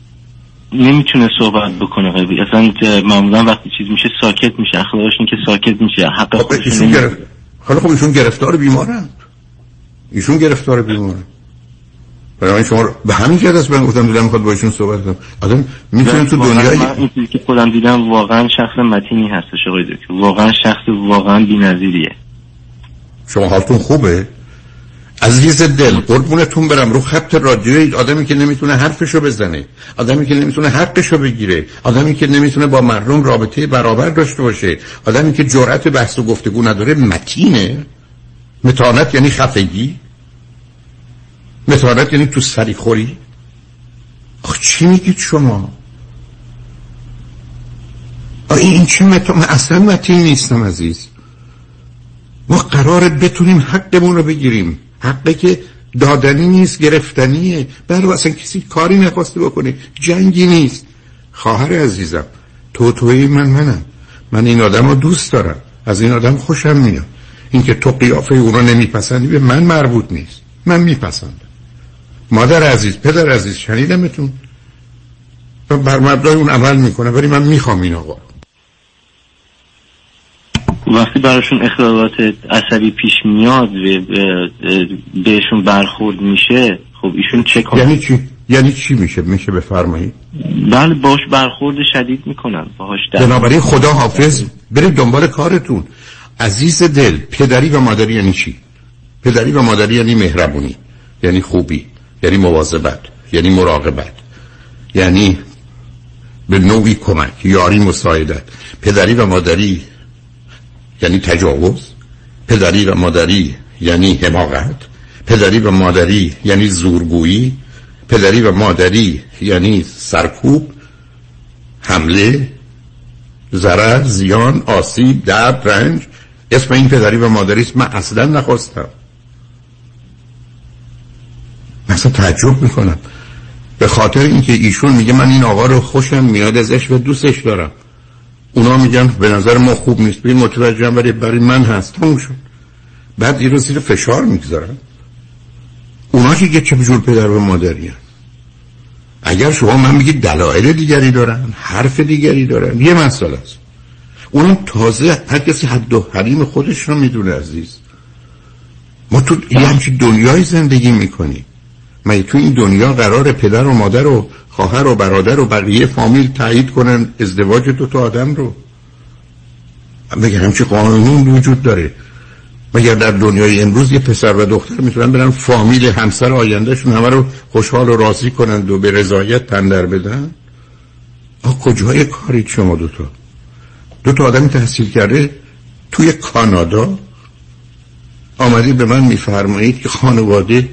نمی‌تونه صحبت بکنه قبی اصلا معمولا وقتی چیز میشه ساکت میشه اخلاقش که ساکت میشه حق خب گرفت. حالا خب ایشون گرفتار بیمارن ایشون گرفتار بیمارن برای شما به همین جهت است من گفتم دلم می‌خواد با ایشون صحبت کنم. آدم می‌تونه تو دنیای من این چیزی که خودم دیدم واقعا شخص متینی هستش آقای دکتر. واقعا شخص واقعا بی‌نظیریه. شما حالتون خوبه؟ عزیز دل قربونتون برم. رو خط رادیوی آدمی که نمی‌تونه حرفشو بزنه آدمی که نمی‌تونه حقشو بگیره آدمی که نمی‌تونه با مردم رابطه برابر داشته باشه آدمی که جرأت بحث و گفتگو نداره متینه. متانت یعنی خفگی. متانت یعنی تو سری خوری. آخ چی میگید شما؟ این چه من اصلا متین نیستم عزیز. ما قرار بتونیم حقمون رو بگیریم. حقی که دادنی نیست گرفتنیه. بله اصلا کسی کاری نخواسته بکنه. جنگی نیست. خواهر عزیزم تو توی من منم. من این آدم رو دوست دارم. از این آدم خوشم میاد. اینکه تو قیافه او رو نمیپسندی به من مربوط نیست. من میپسندم. مادر عزیز پدر عزیز شنیدمتون؟ بر مبنای اون عمل می‌کنه ولی من می‌خوام این آقا وقتی براشون اختلالات عصبی پیش میاد و بهشون برخورد میشه خب ایشون چه کنه یعنی چی؟ یعنی چی میشه؟ میشه بفرمایید بله باش برخورد شدید می‌کنن باهاش بنابراین خدا حافظ برید دنبال کارتون. عزیز دل پدری و مادری یعنی چی؟ پدری و مادری یعنی مهربونی یعنی خوبی یعنی مواظبت یعنی مراقبت یعنی به نوعی کمک یاری مساعدت. پدری و مادری یعنی تجاوز پدری و مادری یعنی حماقت پدری و مادری یعنی زورگویی پدری و مادری یعنی سرکوب حمله ضرر زیان آسیب درد رنج. اسم این پدری و مادری است. من اصلا نخواستم. مثلا تعجب می‌کنم. به خاطر اینکه ایشون میگه من این آقا رو خوشم میاد ازش و دوستش دارم اونا میگن به نظر ما خوب نیست. ببین متوجهم ولی برای من هست. تموم شد. بعد این رو زیر فشار می‌گذارن. اونا که چه جور پدر و مادری اگر شما من میگید دلایل دیگری دارن حرف دیگری دارن یه مسئله است. اونم تازه هر کسی حد و حریم خودش رو می‌دونه عزیز. ما تو یه همچین دنیای زندگی می‌کنیم. من تو این دنیا قرار پدر و مادر و خواهر و برادر و بقیه فامیل تایید کنن ازدواج دو تا آدم رو؟ مگر همچی قانون وجود داره؟ مگر در دنیای امروز یه پسر و دختر می‌تونن برن فامیل همسر آیندهشون همه رو خوشحال و راضی کنند و به رضایت پندر بدن؟ آه کجای کاری شما دوتا دو تا آدمی تحصیل کرده توی کانادا؟ آمدید به من میفرمایید که خانواده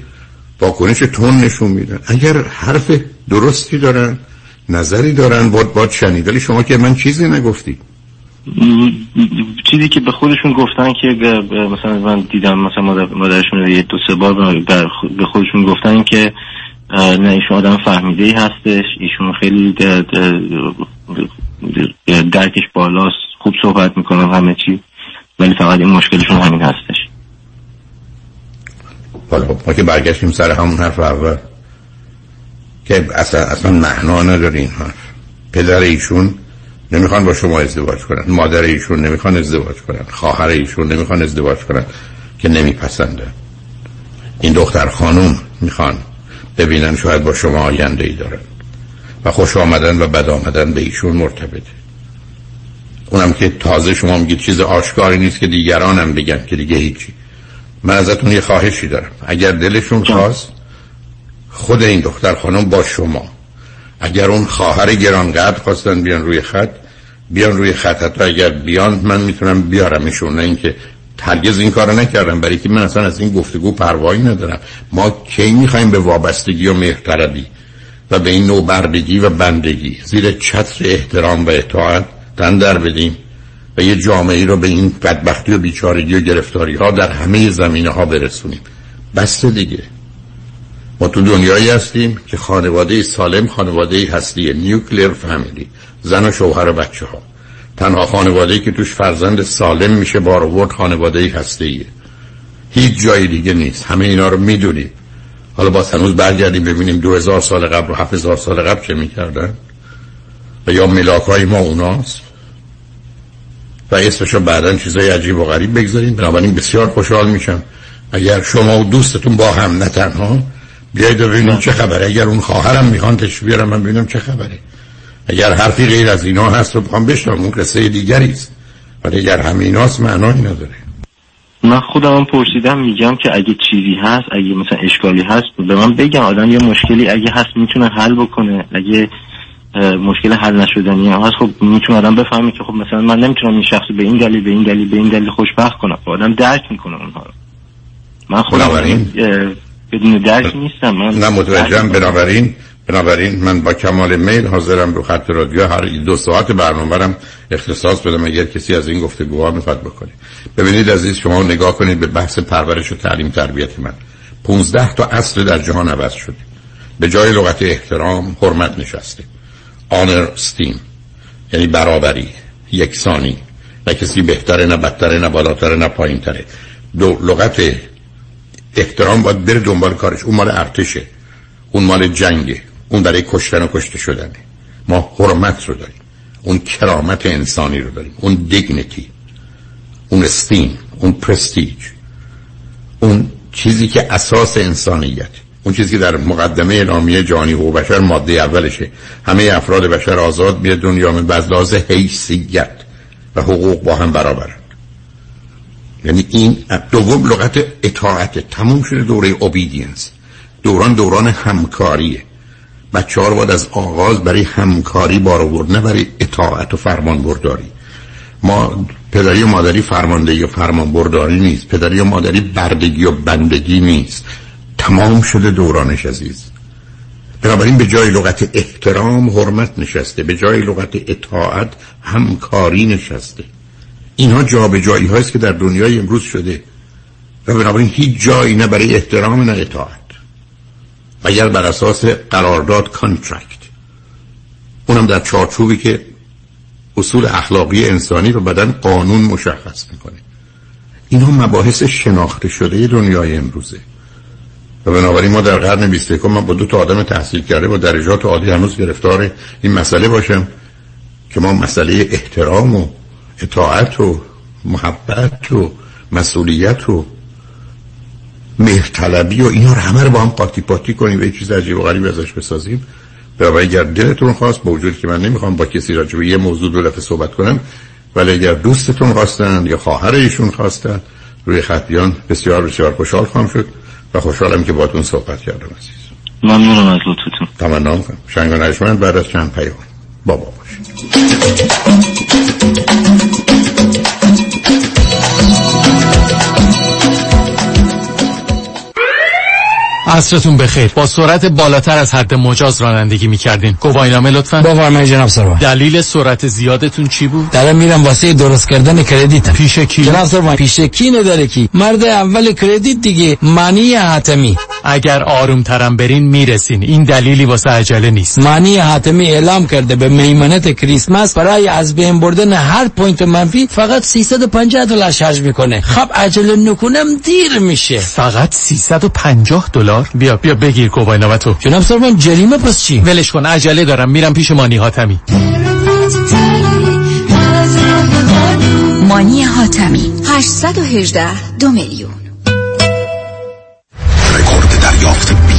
واکنش تون نشون میدن. اگر حرف درستی دارن نظری دارن باد باد شنید ولی شما که من چیزی نگفتی. چیزی که به خودشون گفتن که مثلا من دیدم مثلا مادرشون یه دو سه بار به خودشون گفتن که نه ایشون آدم فهمیده ای هستش. ایشون خیلی درکش بالاست. خوب صحبت می‌کنن همه چی. ولی فقط این مشکلشون همین هستش. حالا خب ما که برگشتیم سر همون حرف اول که اصلا, اصلا معنا نداره این حرف. پدر ایشون نمی‌خوان با شما ازدواج کنن. مادر ایشون نمی‌خوان ازدواج کنن. خواهر ایشون نمی‌خوان ازدواج کنن. که نمیپسنده این دختر خانوم می‌خوان ببینن شاید با شما آینده ای دارن. و خوش آمدن و بد آمدن به ایشون مرتبطه. اونم که تازه شما میگید چیز آشکاری نیست که دیگرانم بگن که دیگه هیچی. من ازتون یه خواهشی دارم. اگر دلشون خواست خود این دختر خانم با شما. اگر اون خواهر گرانقدر خواستن بیان روی خط بیان روی خط. حتی اگر بیان من می‌تونم بیارمشون نه اینکه هرگز این کارو نکردم. برای که من اصلا از این گفتگو پروایی ندارم. ما کی می‌خوایم به وابستگی و مهرطلبی و به این نوبردگی و بندگی؟ زیر چتر احترام و اطاعت تن در بدیم. و یه جامعه رو به این بدبختی و بیچارگی و گرفتاری ها در همه زمینه ها برسونیم. بس دیگه. ما تو دنیایی هستیم که خانواده سالم خانواده هستی نیوکلیر فامیلی زن و شوهر و بچه ها تنها خانواده که توش فرزند سالم میشه بار آورد خانواده هستی هیچ جای دیگه نیست. همه اینا رو می‌دونیم حالا با هنوز برگردیم ببینیم دو هزار سال قبل و هفت هزار سال قبل چه می‌کردن. و یا ملاک های ما اوناست. و اسمشو بعدا چیزای عجیب و غریب بگذاریم. بنابراین بسیار خوشحال میشم. اگر شما و دوستتون با هم نه تنها بیایید و ببینیم چه خبره. اگر اون خواهرم می‌خوان تشریف بیارم من ببینم چه خبره. اگر حرفی غیر از اینا هست رو بخوام بشنم اون قصه دیگری است. ولی اگر همیناست معنایی نداره. من خودم پرسیدم میگم که اگه چیزی هست اگه مثلا اشکالی هست به من بگم آدم یه مشکلی اگه هست می‌تونه حل بکنه. اگه مشکل حل نشدنی هم هست خب می‌تونه آدم بفهمه که خب مثلا من نمی‌تونم این شخص به این دلیل به این دلیل به این دلیل خوشبخت کنم. خب آدم درک می‌کنه اونها رو. من خودم بدون درک نیستم. من نه متوجهم. بنابراین بنابراین من با کمال میل حاضرم رو خط رادیو هر دو ساعت برنامه اختصاص بدم. اگر کسی از این گفتگوها می‌خواد بکنه. ببینید عزیز شما نگاه کنید به بحث پرورش و تعلیم تربیت من. 15 تا اصل در جهان عوض شده. به جای لغت احترام حرمت نشسته. آنر ستیم یعنی برابری یکسانی. نه کسی بهتره نه بدتره نه بالاتره نه پایینتره. دو لغت احترام باید بره دنبال کارش. اون مال ارتشه. اون مال جنگه. اون برای کشتن و کشته شدنه. ما حرمت رو داریم. اون کرامت انسانی رو داریم. اون دیگنیتی اون استیم اون پرستیج اون چیزی که اساس انسانیت. اون چیزی که در مقدمه اعلامیه جهانی حقوق بشر ماده اولشه. همه افراد بشر آزاد به دنیا من بز حیثیت و حقوق با هم برابرند یعنی این دوم لغت اطاعت. تموم شده دوره اوبیدینس دوران دوران همکاریه. بچه ها باید از آغاز برای همکاری بار آورد نه برای اطاعت و فرمان برداری ما پدری و مادری فرماندهی و فرمان برداری نیست. پدری و مادری بردگی و بندگی نیست. تمام شده دورانش عزیز. بنابراین به جای لغت احترام حرمت نشسته به جای لغت اطاعت همکاری نشسته. اینها جا به جایی هایست که در دنیای امروز شده و بنابراین هیچ جایی نه برای احترام نه اطاعت. اگر بر اساس قرارداد contract اونم در چارچوبی که اصول اخلاقی انسانی رو بدن قانون مشخص می‌کنه. اینها مباحث شناخته شده دنیای امروزه. و بنابراین ما در قرن 21 من با دو تا آدم تحصیل کرده با درجات عالی هنوز گرفتار این مسئله باشم که ما مسئله احترام و اطاعت و محبت و مسئولیت و مهرطلبی و اینا رو همه رو با هم قاطی پاتی کنیم و یه چیز عجیب و غریب ازش بسازیم. و اگر دلتون خواست با وجود که من نمی‌خوام با کسی راجع به یه موضوع دو دفعه صحبت کنم ولی اگر دوستتون خواستن یا خواهر ایشون خواستن روی خط بیان بسیار بسیار خوشحال خواهم شد. و خوشحالم که باتون صحبت کردم عزیز. ممنونم از لطفتون. تمنا می‌کنم. شنگ و بعد از چند پیام. بابا باشید. عصرتون بخیر. با سرعت بالاتر از حد مجاز رانندگی می‌کردین. گواهینامه لطفا. بفرمایید جناب سروان. دلیل سرعت زیادتون چی بود؟ دارم میرم واسه درست کردن کردیت پیش کی؟ جناب سروان پیش کی نداره کی؟ مرد اول کردیت دیگه معنی حاتمی. اگر آروم ترم برین می‌رسین. این دلیلی واسه عجله نیست. مانی حاتمی اعلام کرده به میمنت کریسمس برای از بین بردن هر point منفی فقط 350 دلار شارژ می‌کنه. خب عجله نکنم دیر میشه. فقط 350 دلار؟ بیا بیا بگیر تو. جناب سروان جریمه پس چی؟ ولش کن عجله دارم میرم پیش مانی حاتمی. مانی حاتمی 818 دو میلیون. رکورد دریافت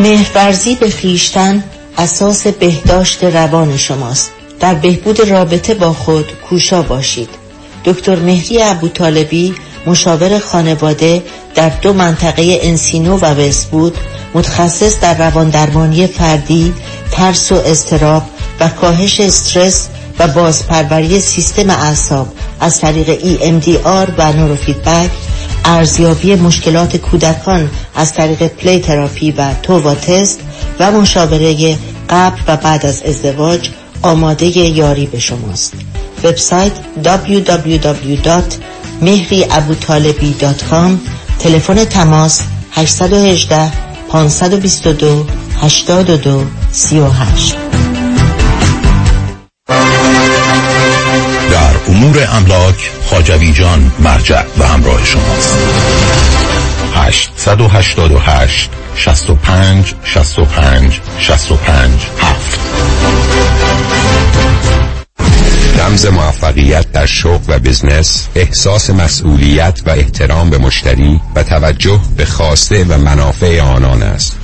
مهرورزی به خیشتن اساس بهداشت روان شماست. در بهبود رابطه با خود کوشا باشید. دکتر مهری ابوطالبی مشاور خانواده در دو منطقه انسینو و وستبود متخصص در روان درمانی فردی ترس و استراب و کاهش استرس و بازپروری سیستم اعصاب از طریق EMDR و نوروفیدبک ارزیابی مشکلات کودکان از طریق پلی تراپی و تووا تست و مشاوره قبل و بعد از ازدواج آماده یاری به شماست. وبسایت www.mehriabutalebi.com تلفن تماس 818 522 82 38 امور املاک خاجوی جان مرجع و همراه شماست. 888 65 65 65 7 رمز موفقیت در شغل و بزنس احساس مسئولیت و احترام به مشتری و توجه به خواسته و منافع آنان است.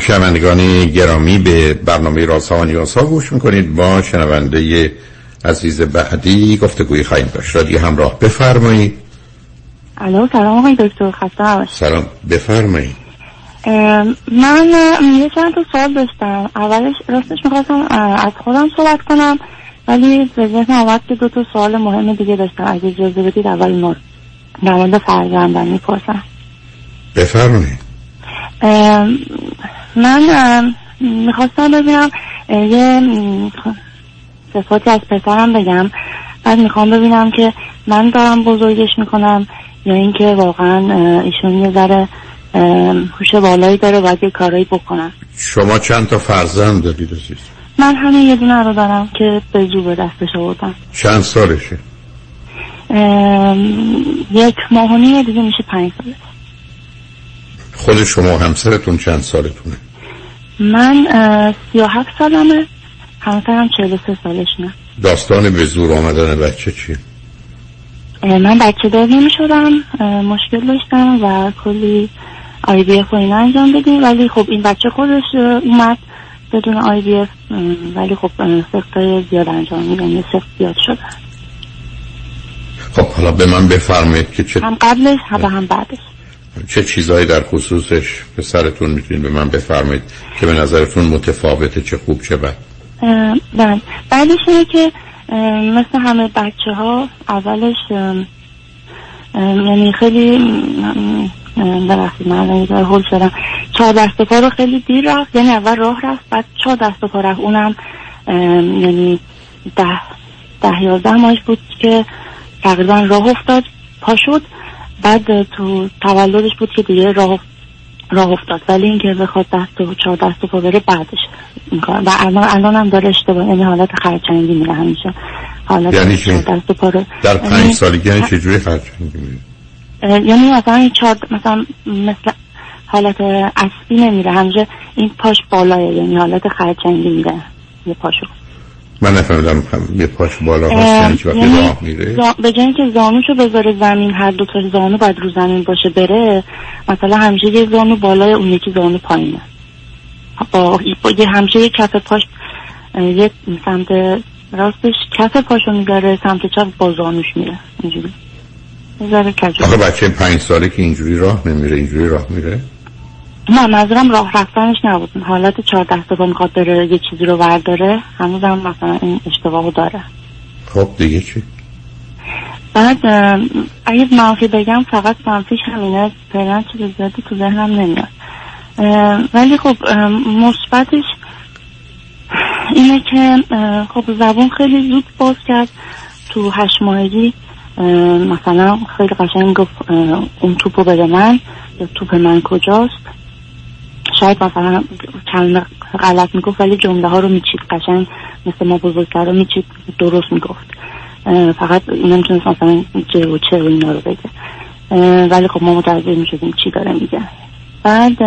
شنوندگان گرامی به برنامه رازها و نیازها گوش می‌کنید. با شنونده عزیز بعدی گفتگوی خواهیم داشت. رادیو همراه بفرمایید. الو سلام آقای دکتر. خسته سلام. بفرمایید. من یه چند تا سوال داشتم. اولش راستش می‌خواستم از خودم صحبت کنم. ولی به ذهن آمد که دو تا سوال مهم دیگه داشتم. اگه اجازه بدید اول نور در مورد فرزندم می‌پرسم. بفرمایید. من می‌خواستم ببینم یه صفاتی از پسرم بگم. بعد می‌خوام ببینم که من دارم بزرگش می‌کنم یا اینکه واقعا ایشون یه ذره هوش بالایی داره باید یه کارایی بکنم. شما چند تا فرزند دارید عزیز؟ من همین یه دونه رو دارم که به جو به دستش آوردم. چند سالشه؟ یک ماهونی دیگه میشه پنج ساله. خود شما همسرتون چند سالتونه؟ من سی و هفت سالمه همسرم چهل و سه سالش نه داستان به زور آمدن بچه چیه؟ من بچه دار نمی شدم مشکل داشتم و کلی IVF و اینا انجام بدیم ولی خب این بچه خودش اومد. بدون IVF ولی خب سخت زیاد انجام میدن یه سخت زیاد شده خب حالا به من بفرمایید که چه هم قبلش هم هم بعدش. چه چیزهایی در خصوصش به سرتون می‌تونید به من بفرمایید که به نظرتون متفاوته چه خوب چه بد؟ بله. بعدش اینه که مثل همه بچه ها اولش یعنی خیلی ببخشید من یه هول شدم چهار دست پا رو خیلی دیر رفت یعنی اول راه رفت بعد چهار دست پا رفت. اونم یعنی ده ده یازده ماهش بود که تقریبا راه افتاد پا شد. بعد تو تولدش بود که دیگه راه راه افتاد. ولی اینکه بخواد دست و چهار دست پا بره بعدش و الان الان هم داره اشتباه یعنی حالت خرچنگی میره همیشه. حالت یعنی پا رو در پنج سالگی یعنی چجوری خرچنگی میره؟ یعنی مثلا این چهار مثلا مثل حالت اصلی نمیره همیشه این پاش بالاه یعنی حالت خرچنگی میره یه پاشو من نفهمیدم یه پاش بالا هست یعنی وقتی راه میره؟ به جای اینکه زانوشو بذاره زمین هر دو تا زانو باید رو زمین باشه بره مثلا همیشه یه زانو بالای اون یکی زانو پایینه. با یه همیشه یه کف پاش یه سمت راستش کف پاشو می‌ذاره سمت چپ با زانوش میره. اینجوری. آخه بچه پنج ساله که اینجوری راه نمیره اینجوری راه میره؟ نه منظورم راه رفتنش نبود. حالت چهار دست با می‌خواد بره یه چیزی رو ورداره هنوز هم مثلا این اشتباهو داره. خب دیگه چی؟ بعد اگه منفی بگم فقط منفیش همینه. فعلا چیز زیادی تو ذهنم نمیاد. ولی خب مثبتش اینه که خب زبون خیلی زود باز کرد تو هشت ماهگی. مثلا خیلی قشنگ گفت اون توپو بده من یا توپ من کجاست؟ شاید مثلا کلمه غلط می‌گفت ولی جمله ها رو میچید. قشنگ مثل ما بزرگتر رو میچید. درست می‌گفت. فقط نمی‌تونست مثلا چه و چه و اینا رو بگه. ولی خب ما متوجه می‌شدیم چی داره میگه. بعد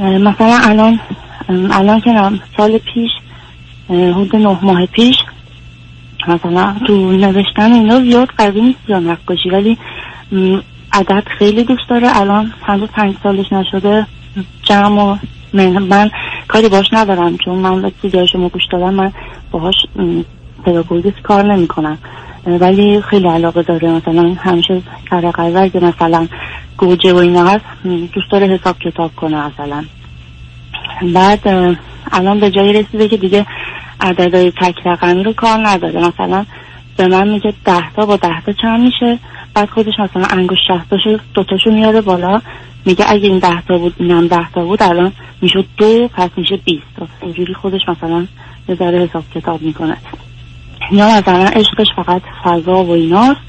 مثلا الان الان که سال پیش حدود نه ماه پیش مثلا تو نوشتن اینا زیاد قوی نیست یا نقاشی ولی عدد خیلی دوست داره. الان هنوز پنج سالش نشده. جمع و من, من کاری باش ندارم چون من وقتی جای شما گوش دادم من باهاش پداگوژیست کار نمی کنم ولی خیلی علاقه داره. مثلا همیشه سر قرار مثلا گوجه و اینا هست دوست داره حساب کتاب کنه مثلا. بعد الان به جایی رسیده که دیگه عددهای تک رقمی رو کار نداره. مثلا به من میگه ده تا با ده تا چند میشه؟ بعد خودش مثلا انگوش شستاشو دوتاشو میاره بالا. میگه اگه این ده تا بود اینم ده تا بود الان می‌شد دو پس میشه بیست اینجوری خودش مثلا یه ذره حساب کتاب می‌کنه. یا مثلا عشقش فقط فضا و ایناست.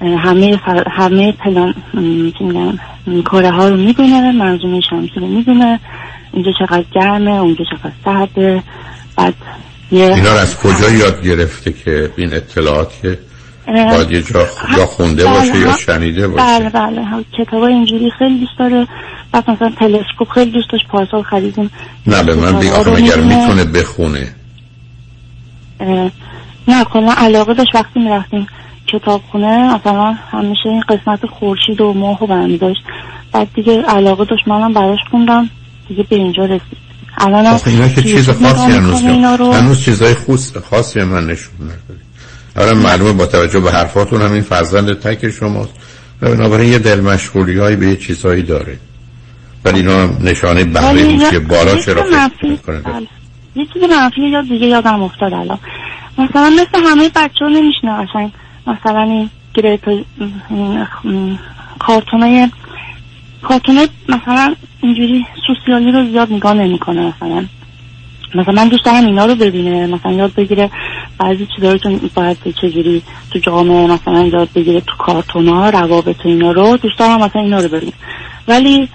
همه ف- همه پلان کره ها رو می‌بینه منظومه شمسی رو می‌بینه. اینجا چقدر گرمه اونجا چقدر سرده. بعد اینا رو از کجا یاد گرفته که این اطلاعات که باید یه جا یا خونده بله، باشه یا ها. شنیده باشه؟ بله بله کتاب اینجوری خیلی دوست داره. بعد مثلا تلسکوپ خیلی دوست داشت پارسال خریدیم. نه به من بگی آخه مگر. می‌تونه بخونه؟ نه کلا علاقه داشت وقتی می‌رفتیم کتابخونه مثلا همیشه این قسمت خورشید و ماه رو برمی داشت بعد دیگه علاقه داشت منم براش خوندم. دیگه به اینجا رسید. الان اینا که چیز خاصی هنوز هنوز چیزای خوص خاصی من نشون نداری اولا معلومه با توجه به حرفاتون هم این فرزند تک شماست. و بنابراین یه دل مشغولی هایی به یه چیزهایی داره ولی اینا نشانه بهره یه- که بالا چرا فکر می‌کنه؟ بله. یه چیز منفی یاد دیگه یادم افتاد الان. مثلا مثل همه بچه ها نمیشنه قشنگ مثلا این گریت کارتونای کارتونای مثلا اینجوری سوسیالی رو زیاد نگاه نمی‌کنه مثلا. مثلا من دوست دارم اینا رو ببینه مثلا یاد بگیره بعضی چیزا رو که باید چجوری تو جامعه مثلا یاد بگیره تو کارتونا روابط و اینا رو. دوست دارم مثلا اینا رو ببینه ولی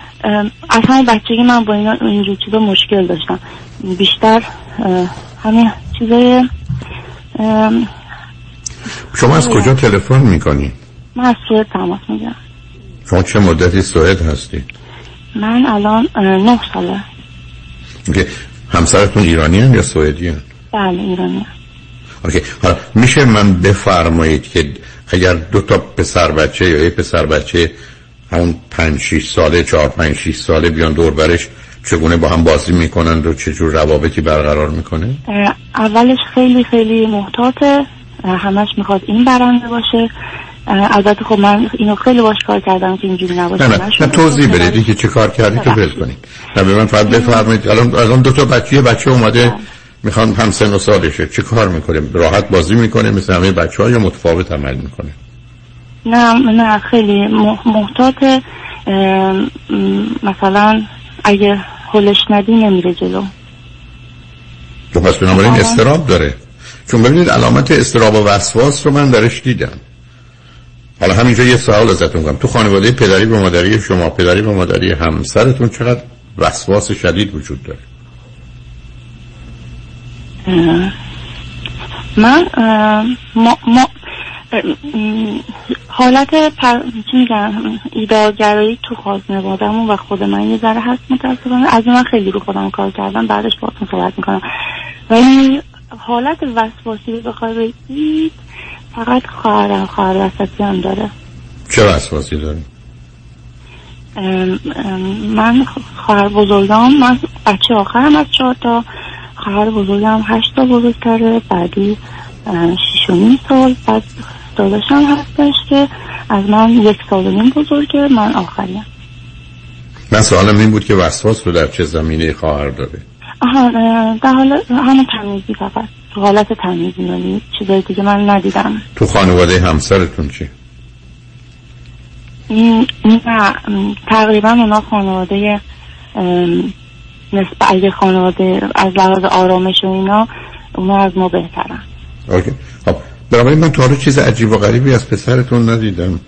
اصلا بچگی من با اینا اینجور چیزا مشکل داشتم. بیشتر همین چیزای شما از کجا تلفن می‌کنی؟ من از سوئد تماس می‌گیرم. شما چه مدتی سوئد هستی؟ من الان نه ساله. که همسرتون ایرانی هم یا سوئدی هم؟ بله ایرانی اوکی. حالا میشه من بفرمایید که اگر دو تا پسر بچه یا یه پسر بچه همون پنج شیش ساله چهار پنج شیش ساله بیان دور برش چگونه با هم بازی می‌کنند و چه جور روابطی برقرار می‌کنه؟ اولش خیلی خیلی محتاطه. همش می‌خواد این برنده باشه. البته خب من اینو خیلی باش کار کردم که اینجوری نباشه. نه نه. نه توضیح بدید. که چه کار کردی که ول کنید نه به من فقط بفرمایید. الان الان دو تا بچه یه بچه اومده می‌خوان هم سن و سالشه. چه کار می‌کنه؟ راحت بازی می‌کنه مثل همه بچه ها یا متفاوت عمل می‌کنه؟ نه نه خیلی م- محتاطه اه، م، مثلا اگه هلش ندی نمیره جلو. تو پس بنابراین. استراب داره. چون ببینید علامت استراب و وسواس رو من درش دیدم. حالا همینجا یه سوال ازتون کنم تو خانواده پدری و مادری شما پدری و مادری همسرتون چقدر وسواس شدید وجود داره؟ من ما, ما حالت پر... ایدارگرایی تو خانوادهمون و خود من یه ذره هست متاسفانه. از من خیلی رو خودم کار کردم بعدش باهاتون صحبت می‌کنم. ولی حالت وسواسی بگید فقط خواهرم خواهر وسطی هم داره. چه وسواسی داری؟ من خواهر بزرگم من بچه آخرم از چهار تا. خواهر بزرگم هشت تا بزرگتره بعدی شیش و نیم سال. بعد داداشم هستش که از من یک سال و نیم بزرگه من آخریم. من سوالم این بود که وسواس رو در چه زمینه خواهر داره؟ آها در حال همون تمیزی فقط. تو حالت تمیزی یعنی چیزای دیگه من ندیدم. تو خانواده همسرتون چی؟ نه تقریبا اونا خانواده نسبت اگه خانواده از لحاظ آرامش و اینا اونا از ما بهترن. اوکی. خب بنابراین من حالا چیز عجیب و غریبی از پسرتون ندیدم.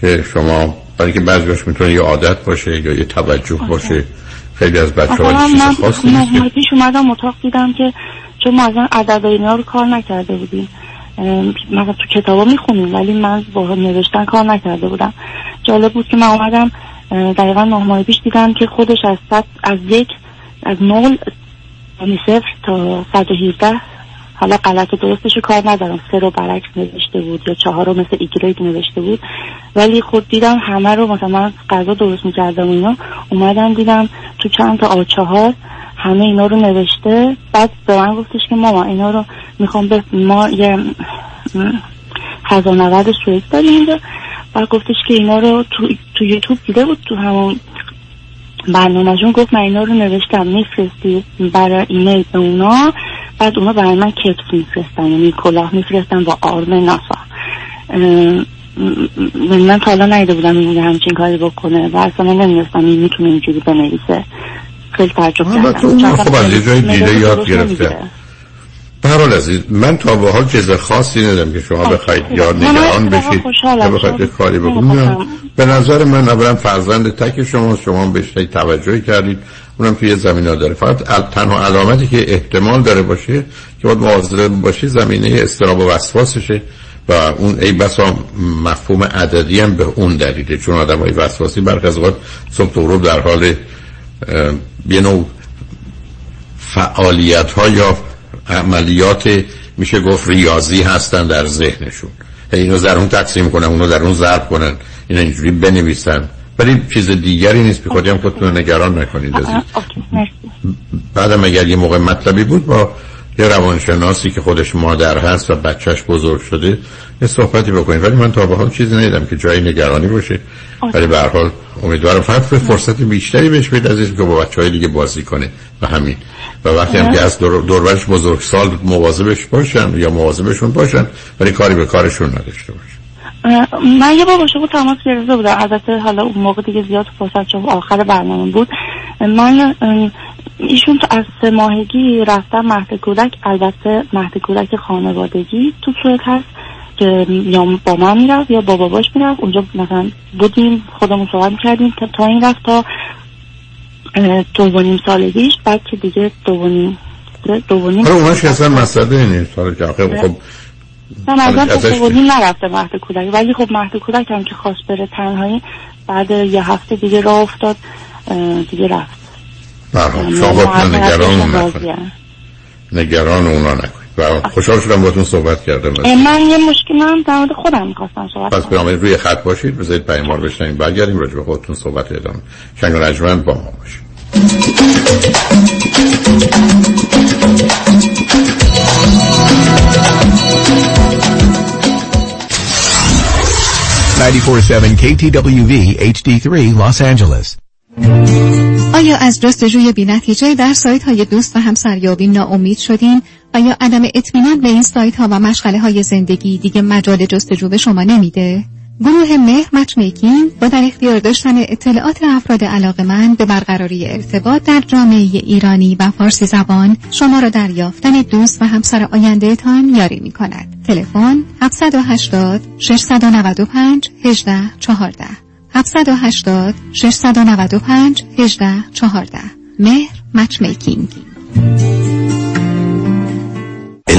که شما برای که بعضیش می‌تونه یه عادت باشه یا یه توجه باشه خیلی از بچه ها چیز من خاصی نیست اومدم اتاق دیدم که چون ما از عدد رو کار نکرده بودیم. مثلا تو کتابا می‌خونیم ولی من با نوشتن کار نکرده بودم. جالب بود که من اومدم دقیقا نه ماه پیش دیدم که خودش از صد از یک از نول یعنی تا 117 حالا غلط و درستش کار ندارم. سه رو برعکس نوشته بود یا چهار رو مثل ایگرید نوشته بود. ولی خود دیدم همه رو مثلا من غذا درست می‌کردم اینا. اومدم دیدم تو چند تا آچهار همه اینا رو نوشته. بعد به من گفتش که ماما اینا رو می‌خوام به ما یه نورد سویت داریم اینجا. و گفتش که اینا رو تو, تو یوتیوب دیده بود تو همون برنامهشون. گفت من اینا رو نوشتم میفرستی برای ایمیل به اونا. بعد اونا برای من کتف میفرستن یعنی کلاه میفرستن با آرم ناسا. من تا حالا نیده بودم این همچین کاری بکنه و اصلا نمی‌دونستم این می‌تونه اینجوری بنویسه. خیلی تعجب کردم. خب از یه جای دیده یاد گرفته. برحال عزیز من تا به حال چیز خاصی ندارم که شما بخواید یا نگران بشید یا بخواید کاری بکنید. به نظر من اولا فرزند تک شما شما بهش توجهی کردید. اونم توی زمین ها داره. فقط تنها علامتی که احتمال داره باشه که باید مواظب باشی زمینه استراب و وسواسشه و اون ای بسا مفهوم عددی هم به اون دلیله. چون آدم های وسواسی برخ از صبح در حال یه نوع فعالیت ها یا عملیات میشه گفت ریاضی هستن در ذهنشون. اینو در اون تقسیم کنن اونو در اون ضرب کنن این اینجوری بنویسن. ولی چیز دیگری نیست بی خودی هم خودتون نگران نکنید بعدم اگر یه موقع مطلبی بود با یه روانشناسی که خودش مادر هست و بچهش بزرگ شده یه صحبتی بکنید. ولی من تا به حال چیزی ندیدم که جایی نگرانی باشه. ولی به هر حال امیدوارم فقط فرصت بیشتری بهش بید از که با بچه های دیگه بازی کنه. و همین. و وقتی هم که از دور دوربرش بزرگ سال مواظبش باشن یا مواظبشون باشن ولی کاری به کارشون نداشته باشن من یه بار باشه بود تماس گرفته بودم. البته حالا اون موقع دیگه زیاد فرصت چون آخر برنامه بود. من ایشون از سه ماهگی رفتم مهد کودک. البته مهد کودک خانوادگی تو سوئد هست. که یا با من می‌رفت یا با باباش می‌رفت. اونجا مثلا بودیم خودمون صحبت کردیم تا این رفت تا دو سالگیش بعد که دیگه دو و نیم دو نیم اونش اصلا مسئله حالا که خب من ازش خب نرفته مهد کودک. ولی خب مهد کودک هم که خواست بره تنهایی بعد یه هفته دیگه راه افتاد دیگه رفت. برحال شما با نگران اون نکنید نگران اونا نکنید و خوشحال شدم باتون صحبت کردم. من یه مشکل من در مورد خودم می‌خواستم صحبت پس برامه روی خط باشید. بذارید پیمار بشنیم برگردیم راجع به خودتون صحبت ادامه شنگ و نجمن با ما باشید. 947 KTWV HD3 Los Angeles. آیا از جستجوی بینتیجه در سایت های دوست و همسریابی ناامید شدین؟ و یا عدم اطمینان به این سایت ها و مشغله های زندگی دیگه مجال جستجو به شما نمیده؟ گروه مهر مچ میکینگ با در اختیار داشتن اطلاعات افراد من به برقراری ارتباط در جامعه ایرانی و فارسی زبان شما را در یافتن دوست و همسر آینده تان یاری می کند. تلفن 780 695 18 14 780 695 18 14 مهر مچ میکینگ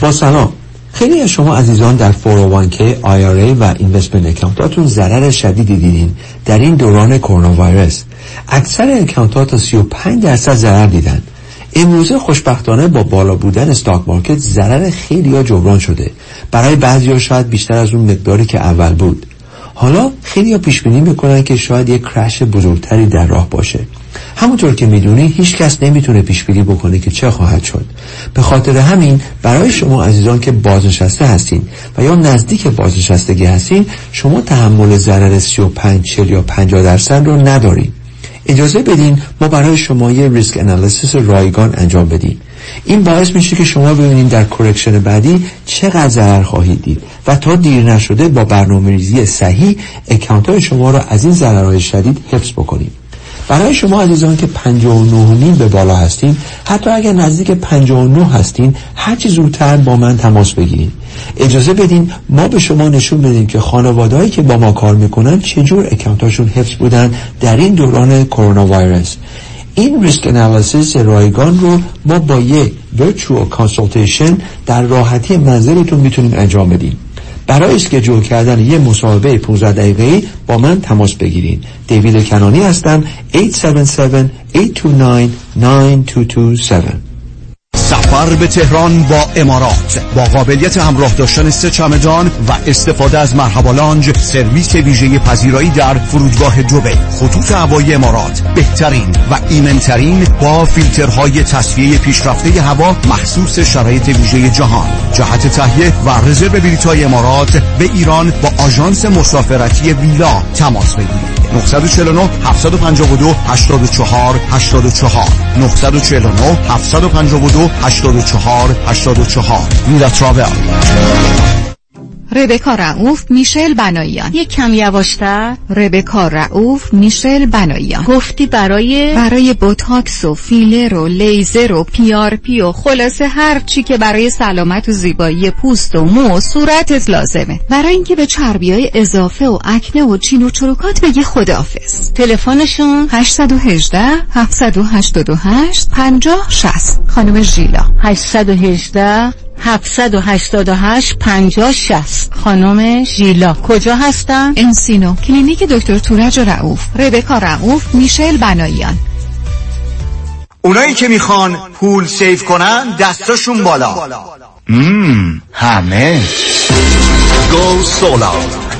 با سلام. خیلی از شما عزیزان در 401k IRA و investment account اتون ضرر شدیدی دیدین در این دوران کرونا ویروس اکثر account ات تا 35 درصد ضرر دیدن. امروزه خوشبختانه با بالا بودن stock market ضرر خیلی ها جبران شده. برای بعضی ها شاید بیشتر از اون مقداری که اول بود. حالا خیلی ها پیش بینی می‌کنن که شاید یک crash بزرگتری در راه باشه. همونطور که می‌دونی هیچ کس نمی‌تونه پیش بینی بکنه که چه خواهد شد. به خاطر همین برای شما عزیزان که بازنشسته هستین و یا نزدیک بازنشستگی هستین شما تحمل ضرر 35 40 یا 50 درصد رو نداریم اجازه بدین ما برای شما یه risk analysis رایگان انجام بدیم. این باعث میشه که شما ببینید در correction بعدی چقدر ضرر خواهید دید و تا دیر نشده با برنامه ریزی صحیح account های شما را از این ضررهای شدید حفظ بکنید برای شما عزیزان که 59 به بالا هستین حتی اگر نزدیک 59 هستین هرچی زودتر با من تماس بگیرید. اجازه بدین ما به شما نشون بدیم که خانوادهایی که با ما کار می‌کنن چجور account اشون حفظ بودن در این دوران کرونا ویروس این risk analysis رایگان رو ما با یک virtual consultation در راحتی منزلتون می‌تونیم انجام بدیم برای اسکجول کردن یه مصاحبه 15 دقیقه‌ای با من تماس بگیرید دیوید کنانی هستم 877-829-9227 سفر به تهران با امارات با قابلیت همراه داشتن سه چمدان و استفاده از مرحبا لانج سرویس ویژه پذیرایی در فرودگاه دبی خطوط هوایی امارات بهترین و ایمنترین با فیلترهای تصفیه پیشرفته هوا مخصوص شرایط ویژه جهان. جهت تهیه و رزرو بلیط‌های امارات به ایران با آژانس مسافرتی ویلا تماس بگیرید. 949 752 84 84 949 752 84 84 ویلا تراول ربکا رعوف میشل بنایان. یک کم یواشتر. ربکا رعوف میشل بنایان. گفتی برای برای بوتاکس و فیلر و لیزر و PRP و خلاصه هر چی که برای سلامت و زیبایی پوست و مو و صورتت لازمه. برای اینکه به چربی های اضافه و acne و چین و چروکات بگی خداحافظ. تلفنشون 818 788 50 60 خانم ژیلا. 818 788 50 60 خانم ژیلا. کجا هستن؟ انسینو. کلینیک دکتر تورج رعوف ربکا رعوف میشل بنایان. اونایی که می‌خوان پول save کنن دستاشون بالا. مم. همه. go solar.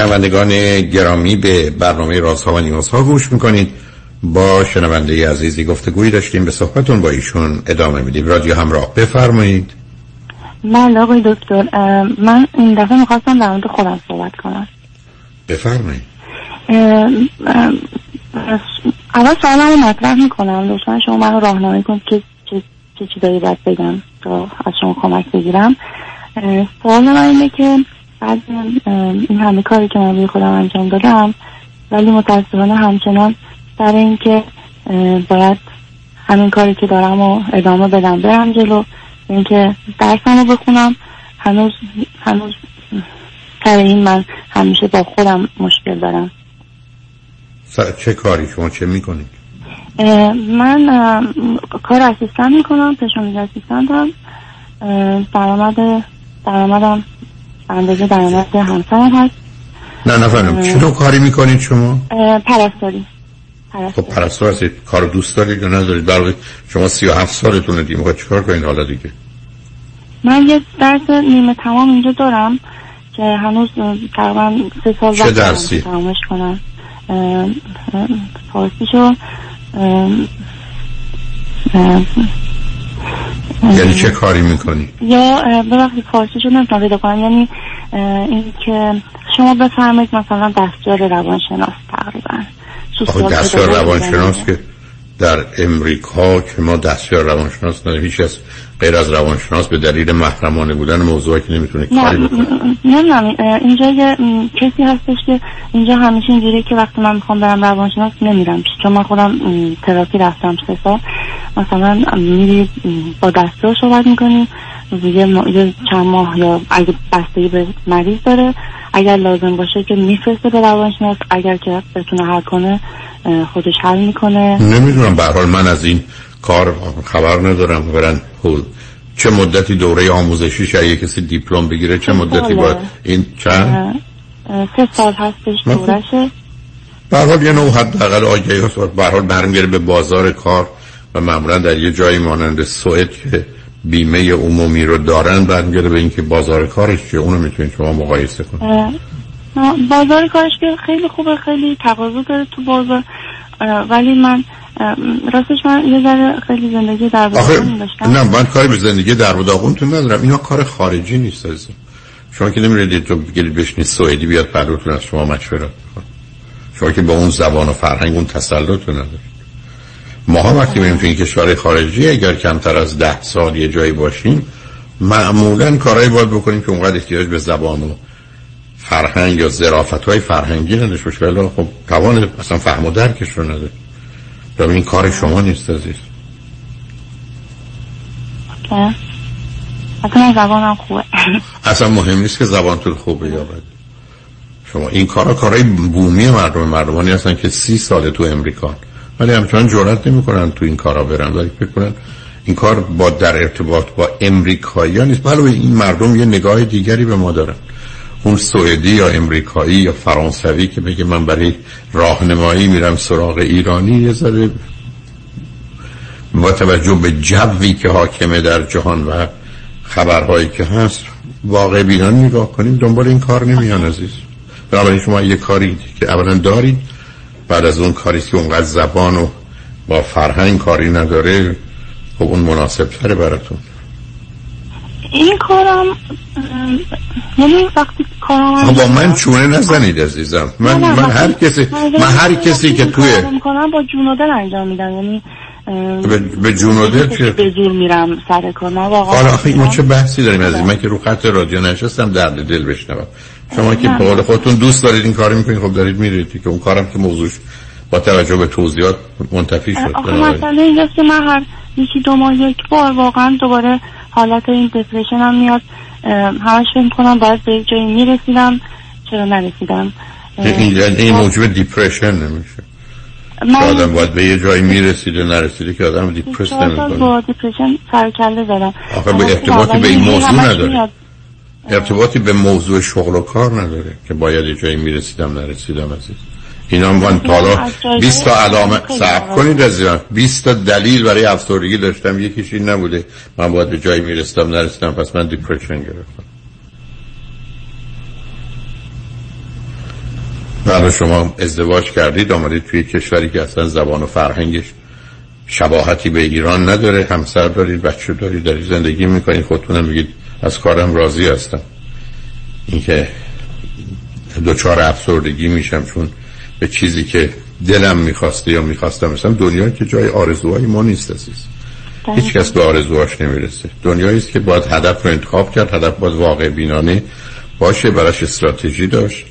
شنوندگان گرامی به برنامه رازها و نیازها گوش می‌کنید. با شنونده عزیزی گفتگویی داشتیم. به صحبتون با ایشون ادامه میدیم. رادیو همراه بفرمایید. بله آقای دکتر من این دفعه می‌خواستم در مورد خودم صحبت کنم. بفرمایید. اول سوالمو مطرح می‌کنم. لطفا شما منو راهنمایی کنید که چه چه چیزایی باید بگم تا از شما کمک بگیرم. سوال من اینه که بعد این همه کاری که من روی خودم انجام دادم ولی متاسفانه همچنان سر اینکه باید همین کاری که دارم و ادامه بدم برم جلو اینکه درسم رو بخونم. هنوز هنوز سر این من همیشه با خودم مشکل دارم. چه کاری شما چه می‌کنید؟ من کار اسیستن می‌کنم پشامیز اسیستنت هم. درآمد درآمدم اندازه درآمد همسرم هست. نه نفهمم چه نوع کاری می‌کنید شما؟ پرستاری. خب پرستار هستید. کار دوست دارید یا ندارید؟ برای شما سی و هفت سالتونه دیم می‌خواید چیکار کنید حالا دیگه؟ من یه درس نیمه تمام اینجا دارم که هنوز تقریبا سه سال چه درسی؟ تمامش کنم. فارسیشو. یعنی چه کاری می‌کنی؟ یا ببخشید فارسیشو نمی‌تونم پیدا کنم یعنی این که شما بفرمایید مثلا دستیار روانشناس تقریبا آخه دستیار روانشناس که در امریکا که ما دستیار روانشناس نداریم هیچ از غیر از روانشناس به دلیل محرمانه بودن موضوعی که نمی‌تونه کاری بکنه. نه نه اینجا یه کسی هستش که اینجا همیشه اینجوریه که وقتی من می‌خوام برم روانشناس نمیرم چون من خودم تراپی رفتم سه سال. مثلا میری با دستور صحبت می‌کنی. یه, یه چند ماه یا اگه بستگی به مریض داره اگر لازم باشه که میفرسته به روانشناس اگر که بتونه حل کنه خودش حل می‌کنه. نمی‌دونم به حال من از این کار خبر ندارم. برن پول چه مدتی دوره آموزشی شاید کسی دیپلم بگیره چه مدتی باید این چند؟ سه سال هستش دورشه. به حال یه نوع حداقل آگهی هست. به حال برمیگره به بازار کار و معمولا در یه جایی مانند سوئد که بیمه عمومی رو دارن برمیگره به اینکه بازار کارش چیه؟ اونو می‌تونید شما مقایسه کنید. بازار کارش که خیلی خوبه خیلی تقاضا داره تو بازار. ولی من راستش من یه ذره خیلی زندگی در داشتم. نه من کاری به زندگی در تو ندارم. اینا کار خارجی نیست از شما که نمیرید تو بگیرید بشنید سوئدی بیاد پلوتون از شما مشورت شما که با اون زبان و فرهنگ اون تسلط ندارید. ما وقتی میریم تو این کشور خارجی اگر کمتر از ده سال یه جایی باشیم معمولا کارهایی باید بکنیم که اونقدر احتیاج به زبان و فرهنگ یا ظرافت های فرهنگی نداشت باشه. ولی خب توان اصلا فهم و درکش رو نداره. این کار شما نیست عزیز. اصلا زبانم خوبه. اصلا مهم نیست که زبانتون خوبه یا بد شما این کارا کارهای بومی مردم. مردمانی هستن که سی ساله تو امریکا. ولی همچنان جرأت نمی‌کنن تو این کارا برن. ولی فکر کنن این کار با در ارتباط با امریکایی نیست. بله این مردم یه نگاه دیگری به ما دارن. اون سوئدی یا امریکایی یا فرانسوی که بگه من برای راهنمایی میرم سراغ ایرانی یه ذره با توجه به جوی که حاکمه در جهان و خبرهایی که هست واقع بینان نگاه کنیم. دنبال این کار نمیان عزیز. بنابراین شما یه کاری که اولا دارید بعد از اون کاری که اونقدر زبان و با فرهنگ کاری نداره خب اون مناسب تره براتون. این کارم یعنی وقتی کارم با من چونه نزنید عزیزم. من, من هر کسی من هر کسی که توی می‌کنم با جون و دل انجام میدم. یعنی به جون و دل چه به زور میرم سر کار. واقعا حالا ما چه بحثی داریم از من که رو خط رادیو نشستم درد دل بشنوم. شما که به قول خودتون دوست دارید این کارو می‌کنید خب دارید میرید که اون کارم که موضوعش با توجه به توضیحات منتفی شد. آخه مثلا اینجاست که من هر یکی دو ماه یک بار واقعا دوباره حالت این دپریشن هم میاد. همش فکر کنم باید به جایی می‌رسیدم چرا نرسیدم؟ این این موجب دیپریشن نمیشه. من آدم باید به یه جایی می‌رسیده نرسیده که آدم دیپرس نمی‌کنه. با دیپریشن سرکله زدم. آخه به ارتباطی به این موضوع نداره. ارتباطی به موضوع شغل و کار نداره که باید یه جایی می‌رسیدم نرسیدم عزیز. اینا من تالا 20 تا علامه صعب کنید عزیزم 20 تا دلیل برای افسردگی داشتم. یکیش این نبوده. من باید به جایی می‌رسیدم نرسیدم. پس من دیپرشن گرفتم. بعد شما ازدواج کردید آمدید توی کشوری که اصلا زبان و فرهنگش شباهتی به ایران نداره. همسر دارید بچه دارید دارید زندگی می‌کنید خودتونم میگید از کارم راضی هستم. اینکه دوچار افسردگی میشم چون به چیزی که دلم می‌خواسته یا می‌خواستم مثلا دنیا که جای آرزوهای ما نیست عزیز. هیچ کس به آرزوهاش نمی‌رسه. دنیایی است که باید هدف رو انتخاب کرد هدف باید واقع بینانه باشه براش استراتژی داشت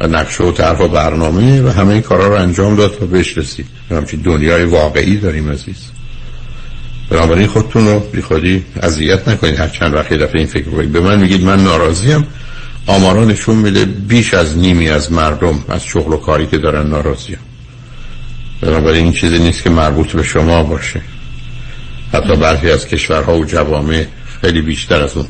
و نقشه و طرح و برنامه و همه این کارا رو انجام داد تا بهش رسید. همچین دنیای واقعی داریم عزیز. بنابراین خودتون رو بی خودی اذیت نکنید. هر چند وقت دفعه این فکر کنید. به من میگید من ناراضیم. آمارا نشون میده بیش از نیمی از مردم از شغل و کاری که دارن ناراضیم. بنابراین این چیزی نیست که مربوط به شما باشه. حتی برخی از کشورها و جوامع خیلی بیشتر از اون.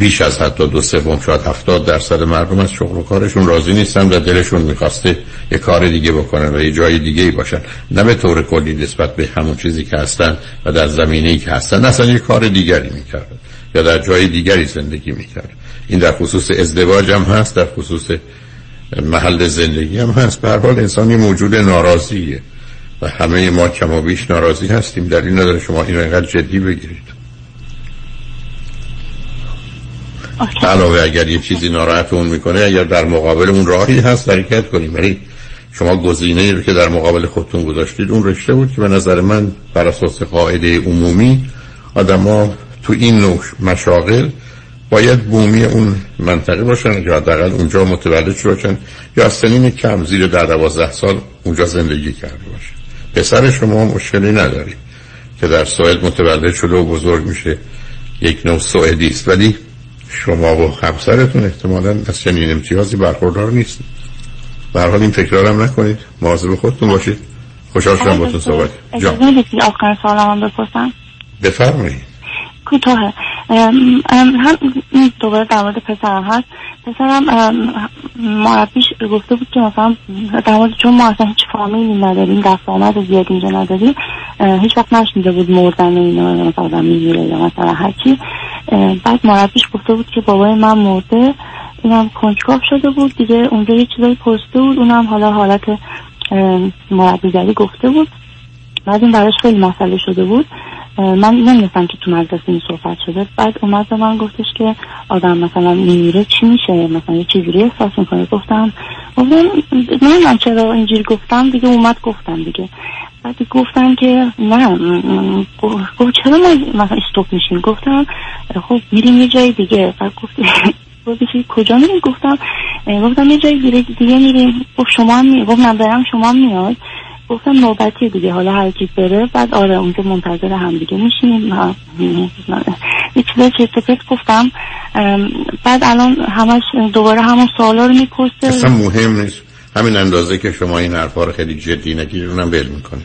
بیش از حتی دو سوم شاید هفتاد درصد مردم از شغل و کارشون راضی نیستن و دلشون می‌خواسته یه کار دیگه بکنن و یه جای دیگه ای باشن. نه به طور کلی نسبت به همون چیزی که هستن و در زمینه ای که هستن اصلا یه کار دیگری می‌کردن یا در جای دیگری زندگی می‌کرد این در خصوص ازدواج هم هست در خصوص محل زندگی هم هست. به هر حال انسان موجود ناراضیه و همه ما کم و بیش ناراضی هستیم. در این نداره شما این رو اینقدر جدی بگیرید. علاوه اگر یه چیزی ناراحتمون می‌کنه اگر در مقابل اون راهی هست حرکت کنیم. ولی شما گزینه رو که در مقابل خودتون گذاشتید اون رشته بود که به نظر من بر اساس قاعده عمومی آدما تو این نوع مشاغل باید بومی اون منطقه باشن یا حداقل اونجا متولد شده باشن یا سنین کم زیر در دوازده سال اونجا زندگی کرده باشن. پسر شما مشکلی نداری که در سوئد متولد شده و بزرگ میشه. یک نوع سوئدی است ولی شما و همسرتون احتمالا از چنین امتیازی برخوردار نیست به حال این تکرارم نکنید. مواظب خودتون باشید. خوشحال شدم باتون صحبت جان. آخر سوالم بپرسم؟ بفرمایید. کوتاه. هم دوباره در مورد پسرم هست. پسرم مربیش گفته بود که مثلا در مورد چون ما اصلا هیچ فامیلی نداریم دست آمد زیاد اینجا نداریم هیچ وقت نشنیده بود مردن اینا مثلا می‌گیره یا مثلا هرچی بعد مربیش گفته بود که بابای من مرده. اینم کنجکاف شده بود دیگه اونجا یه چیزایی پرسته بود. اونم حالا حالت مربیگری گفته بود. بعد این براش خیلی مسئله شده بود. من نمی‌دونستم که تو مدرسه این صحبت شده. بعد اومد به من گفتش که آدم مثلا میمیره چی میشه؟ مثلا یه چیزی احساس می‌کنه. گفتم گفتم من چرا اینجوری گفتم. دیگه اومد گفتم دیگه. بعد گفتم که نه گفت چرا ما مثلا استوب میشیم؟ گفتم خب میریم یه جای دیگه. بعد گفت کجا میریم گفتم گفتم یه جای دیگه دیگه میریم. گفت شما هم می گفت برم شما هم میاد. گفتم نوبتی دیگه حالا هر کی بره بعد آره اونجا منتظر هم دیگه میشیم یه چیزای چه گفتم. بعد الان همش دوباره همون سوالا رو می‌پرسه. اصلا مهم نیست. همین اندازه که شما این حرفا رو خیلی جدی نگیرید اونم بل می‌کنه.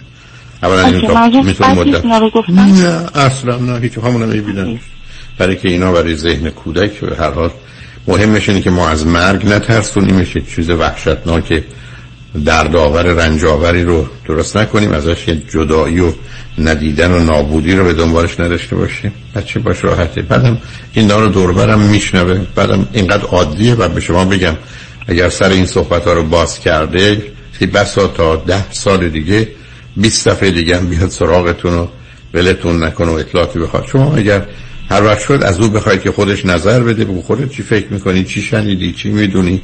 اولا این تا می‌تونه مدت نه اصلا نه هیچ همون نمی‌بینن برای که اینا برای ذهن کودک هر حال. مهمش اینه که ما از مرگ نترسونیمش چیز وحشتناک دردآور رنجاوری رو درست نکنیم ازش یه جدایی و ندیدن و نابودی رو به دنبالش نداشته باشیم. بچه باش راحته. بعدم این رو دوربرم میشنوه. بعدم اینقدر عادیه و به شما بگم اگر سر این صحبت ها رو باز کرده بسا تا ده سال دیگه 20 دفعه دیگه هم بیاد سراغتون و ولتون نکنه و اطلاعاتی بخواد. شما اگر هر وقت شد از او بخواید که خودش نظر بده بگو خودت چی فکر می‌کنی چی شنیدی چی می‌دونی؟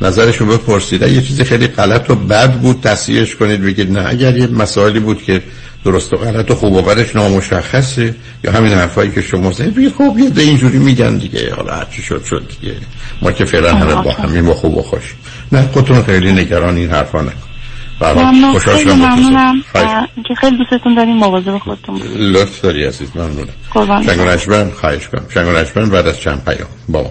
نظرشون بپرسید. یه چیزی خیلی غلط و بد بود تصحیحش کنید بگید نه اگر یه مسائلی بود که درست و غلط و خوب و بدش نامشخصه یا همین حرفایی که شما زنید بگید خب یه ده اینجوری میگن دیگه. حالا هرچی شد شد دیگه. ما که فعلا همه با همین با خوب و خوش. نه خودتون خیلی نگران این حرفا نکن ممنون. خیلی ممنونم. که خیلی دوستتون داریم مواظب خودتون لطف داری عزیز ممنونم. شنگ و خواهش کنم. شنگ و بعد از چند پیام با ما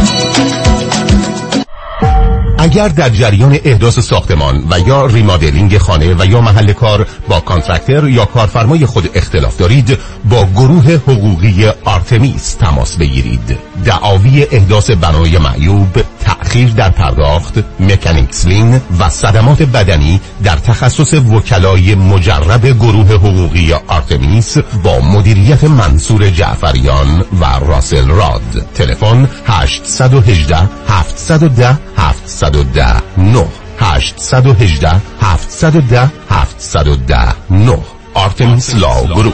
اگر در جریان احداث ساختمان و یا remodeling خانه و یا محل کار با contractor یا کارفرمای خود اختلاف دارید با گروه حقوقی آرتمیس تماس بگیرید. دعاوی احداث بنای معیوب تأخیر در پرداخت mechanics lien و صدمات بدنی در تخصص وکلای مجرب گروه حقوقی آرتمیس با مدیریت منصور جعفریان و راسل راد. تلفن 818 710 710 9 818 710 710 9 آرتمیس Law Group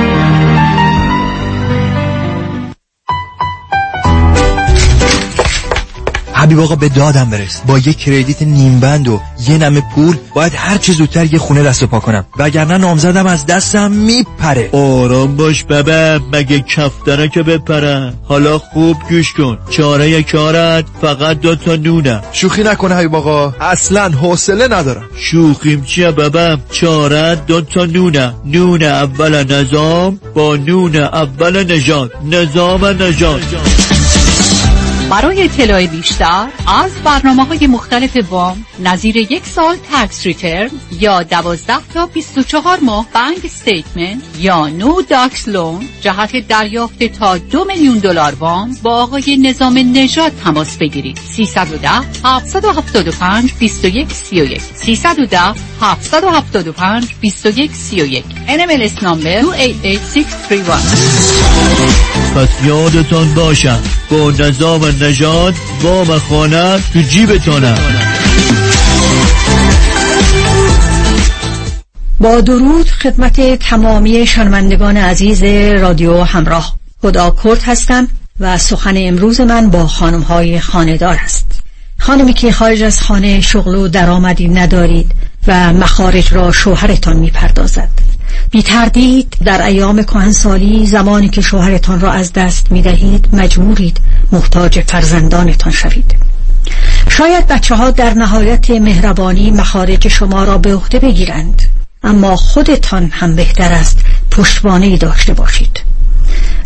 حبیب آقا به دادم برس. با یه کردیت نیمبند و یه نمه پول باید هر چه زودتر یه خونه دست پا کنم. وگرنه نامزدم از دستم میپره. آرام باش بابا مگه کفتره که بپره؟ حالا خوب گوش کن. چاره کارت فقط دو تا نونه. شوخی نکنه حبیب آقا. اصلا حوصله ندارم. شوخیم چیه بابا؟ چاره دو تا نونه. نون اول نظام با نون اول نجات نظام نجات برای اطلاع بیشتر از برنامه های مختلف وام نظیر یک سال tax return یا 12 تا 24 ماه bank statement یا no docs loan جهت دریافت تا دو میلیون دلار وام با آقای نظام نژاد تماس بگیرید. 310 775 21 31 310 775 21 31 NMLS number 288631 پس یادتان باشم با نظام نژاد وام خانه تو جیبتانم با درود خدمت تمامی شنوندگان عزیز رادیو همراه. خدا کرد هستم و سخن امروز من با خانم های خاندار است. خانمی که خارج از خانه شغل و درآمدی ندارید و مخارج را شوهرتان می پردازد بی تردید در ایام کهنسالی زمانی که شوهرتان را از دست می دهید مجبورید محتاج فرزندانتان شوید. شاید بچه ها در نهایت مهربانی مخارج شما را به عهده بگیرند اما خودتان هم بهتر است پشتوانه داشته باشید.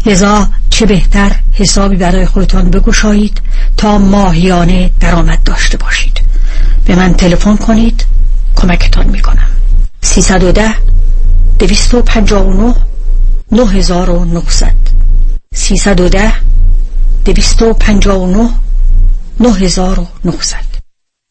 لذا چه بهتر حسابی برای خودتان بگشایید تا ماهیانه درآمد داشته باشید. به من تلفن کنید کمکتان می‌کنم. 310 259 9900 310 259 9900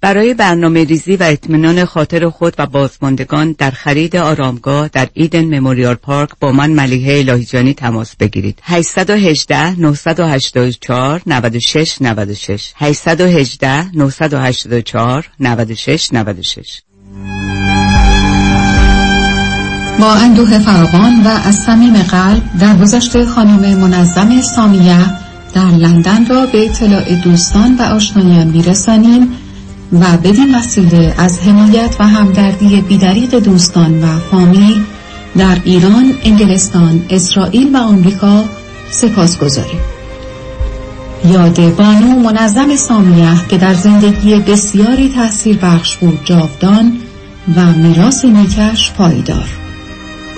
برای برنامه ریزی و اطمینان خاطر خود و بازماندگان در خرید آرامگاه در ایدن مموریال پارک با من ملیحه الهیجانی تماس بگیرید. 818 984 96 96 818 984 96 96 با اندوه فراوان و از صمیم قلب در گذشته خانم منظم سامیه در لندن را به اطلاع دوستان و آشنایان میرسانیم. و بدین وسیله از حمایت و همدردی بیدریق دوستان و فامیل در ایران، انگلستان، اسرائیل و آمریکا سپاس گذاریم. یاد بانو منظم سامیه که در زندگی بسیاری تحصیل بخش بود جاودان و میراث نیکش پایدار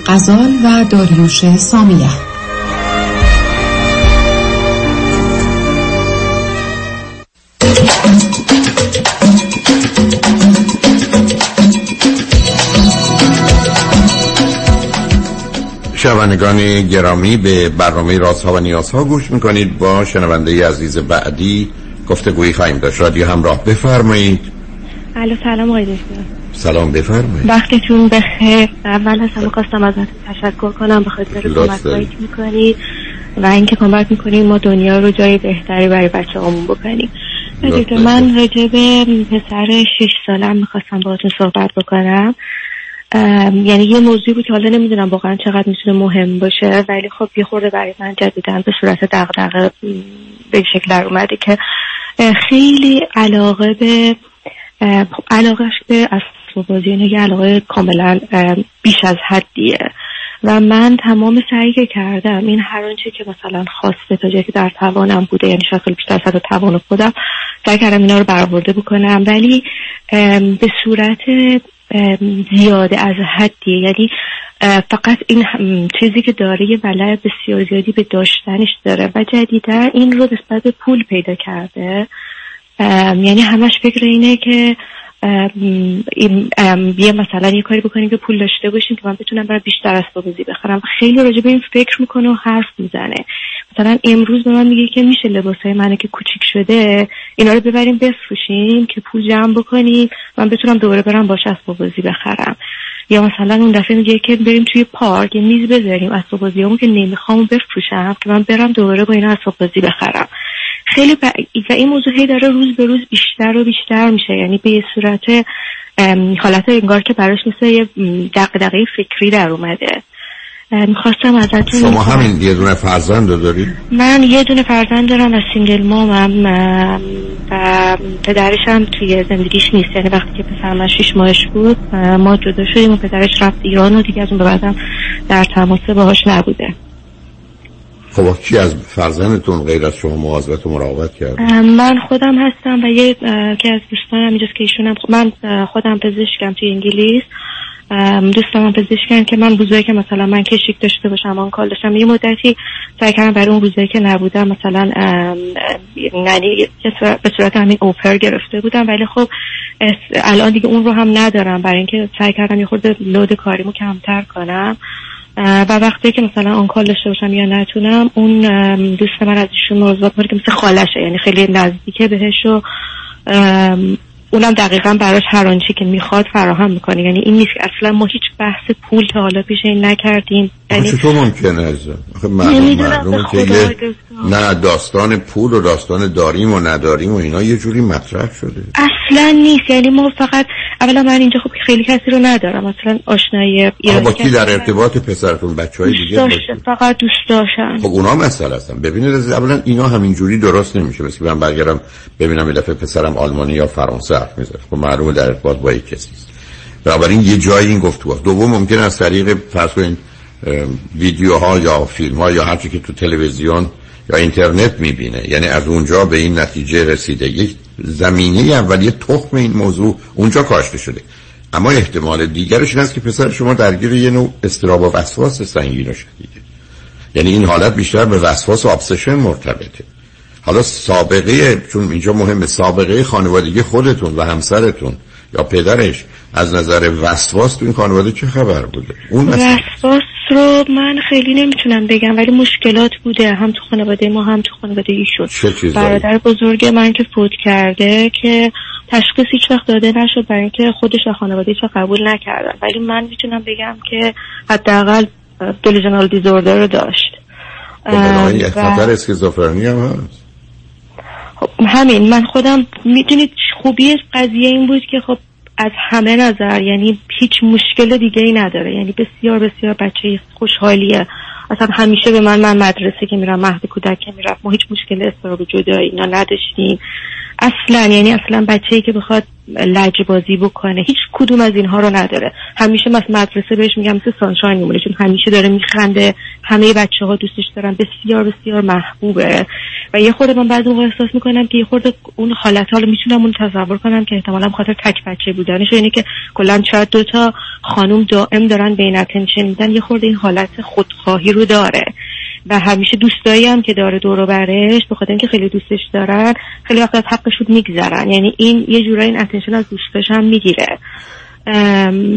غزال و داریوش سامیه شنوندگان گرامی به برنامه رازها و نیازها گوش می‌کنید. با شنونده عزیز بعدی گفتگویی خواهیم داشت. رادیو همراه بفرمایید. الو سلام آقای دکتر. سلام بفرمایید. وقتتون بخیر. اول از همه خواستم ازت تشکر کنم. به خاطر کمک می‌کنید و اینکه کمک می‌کنید ما دنیا رو جای بهتری برای بچه همون بکنیم من راجع به پسر 6 سالم می‌خواستم باهاتون صحبت بکنم. یعنی یه موضوعی بود که حالا نمی‌دونم واقعا چقدر می‌تونه مهم باشه ولی خب یه خورده برای من جدیدن به صورت دغدغه به شکل در اومده که خیلی علاقه به علاقهش به اسباب بازی یه علاقه کاملا بیش از حدیه. و من تمام سعی که کردم این هر آنچه که مثلا خواسته تا جایی که در توانم بوده یعنی شاید خیلی بیشتر از توان خودم سعی کردم اینا رو برآورده بکنم. ولی به صورت زیاده از حدیه. یعنی فقط این چیزی که داره یه ولع بسیار زیادی به داشتنش داره و جدیدا این رو نسبت به پول پیدا کرده. یعنی همش فکر اینه که یه مثلا یه کاری بکنیم که پول داشته باشیم که من بتونم برای بیشتر اسباب بازی بخرم. خیلی راجع به این فکر می‌کنه و حرف می‌زنه. مثلا امروز به من میگه که میشه لباسای منه که کوچیک شده اینا رو ببریم بفروشیم که پول جمع بکنیم من بتونم دوباره برم باش اسباب بازی بخرم. یا مثلا اون دفعه میگه که بریم توی پارک میز بذاریم اسباب که نمی‌خوام بفروشم که من برم دوباره با اینا اسباب بازی بخرم. خیلی ب... و این موضوع هی داره روز به روز بیشتر و بیشتر میشه. یعنی به یه صورت حالت انگار که براش مثل یه دقدقه فکری در اومده. می‌خواستم ازتون شما همین یه دونه فرزند دارید؟ من یه دونه فرزند دارم از، سینگل مامم و پدرش هم توی زندگیش نیست. یعنی وقتی که پسر من شیش ماهش بود ما جدا شدیم و پدرش رفت ایران و دیگه از اون به بعدم در تماسه باهاش نبوده. خب کی از فرزندتون غیر از شما مواظبت و مراقبت کرد؟ من خودم هستم و یه که از دوستانم اینجاست که ایشونم من خودم پزشکم توی انگلیس. دوستم هم پزشکن که من روزایی که مثلا من کشیک داشته باشم آن کال داشتم یه مدتی سعی کردم برای اون روزایی که نبودم مثلا یعنی به صورت همین اوپر گرفته بودم ولی خب الان دیگه اون رو هم ندارم. برای اینکه سعی کردم یه خورده لود کاریمو کمتر کنم. و وقتی که مثلا آن کال داشته باشم یا نتونم اون دوست من از ایشون موضوعات که مثل خالشه یعنی خیلی نزدیکه بهش و اونم دقیقا براش هر آنچه که می‌خواد فراهم می‌کنه. یعنی این نیست اصلا ما هیچ بحث پول تا حالا پیش این نکردیم. یعنی چطور ممکنه از معلوم که نه داستان پول و داستان داریم و نداریم و اینا یه جوری مطرح شده. اصلا نیست. یعنی ما فقط اولا من اینجا خب خیلی کسی رو ندارم. اصلا آشنایی با کی در ارتباط پسرتون؟ بچه های دیگه فقط دوست داشتن. خب اونا مسئله هستن. ببینید اولا اینا همینجوری درست نمیشه. مثل من برگردم ببینم یه دفعه پسرم آلمانی یا فرانسه حرف می‌زنه. خب معلومه در ارتباط با یک کسی است. بنابراین یه جایی این گفتگو دوم ممکن از طریق فرض کنید ویدیوها یا فیلم ها یا هرچی که تو تلویزیون یا اینترنت می‌بینه. یعنی از اونجا به این نتیجه رسیده. یک زمینه اولیه تخم این موضوع اونجا کاشته شده. اما احتمال دیگرش این است که پسر شما درگیر یه نوع استراب و وسواس سنگین و شدیده یعنی این حالت بیشتر به وسواس و ابسشن مرتبطه. حالا سابقه چون اینجا مهمه سابقه خانوادگی خودتون و همسرتون یا پدرش از نظر وسواس تو این خانواده چه خبر بوده اون وسواس رو من خیلی نمی‌تونم بگم ولی مشکلات بوده هم تو خانواده ما هم تو خانواده ایشون. برادر بزرگ من که فوت کرده که تشخیص هیچ وقت داده نشد برای اینکه خودش و خانواده چه قبول نکردن. ولی من می‌تونم بگم که حداقل دلیژنال دیزوردر رو داشت. خطر اسکیزوفرنی هم هست. خب همین من خودم می‌تونید خوبی قضیه این بود که خب از همه نظر یعنی هیچ مشکل دیگه ای نداره. یعنی بسیار بسیار بچه خوشحالیه. اصلا همیشه به من من مدرسه که میرم مهد کودک که میرم ما هیچ مشکل استراب جدایی اینا نداشتیم. اصلا یعنی اصلا بچه‌ای که بخواد لج بازی بکنه هیچ کدوم از اینها رو نداره. همیشه مثل مدرسه بهش میگم مثل سانشاین میمونه چون همیشه داره میخنده. همه بچه ها دوستش دارن. بسیار بسیار محبوبه. و یه خورده من بعد اون احساس می‌کنم که یه خورده اون حالت رو می‌تونم اون تصور کنم که احتمالا خاطر تک بچه بودنش. اینه که کلا شاید دوتا خانوم دائم دارن بهش attention میدن. یه خورده این حالت خودخواهی رو داره. و همیشه دوستایی هم که داره دور و برش به خاطر اینکه خیلی دوستش دارن خیلی وقت از حقشون میگذرن. یعنی این یه جورایی این attention از دوستش هم می‌گیره.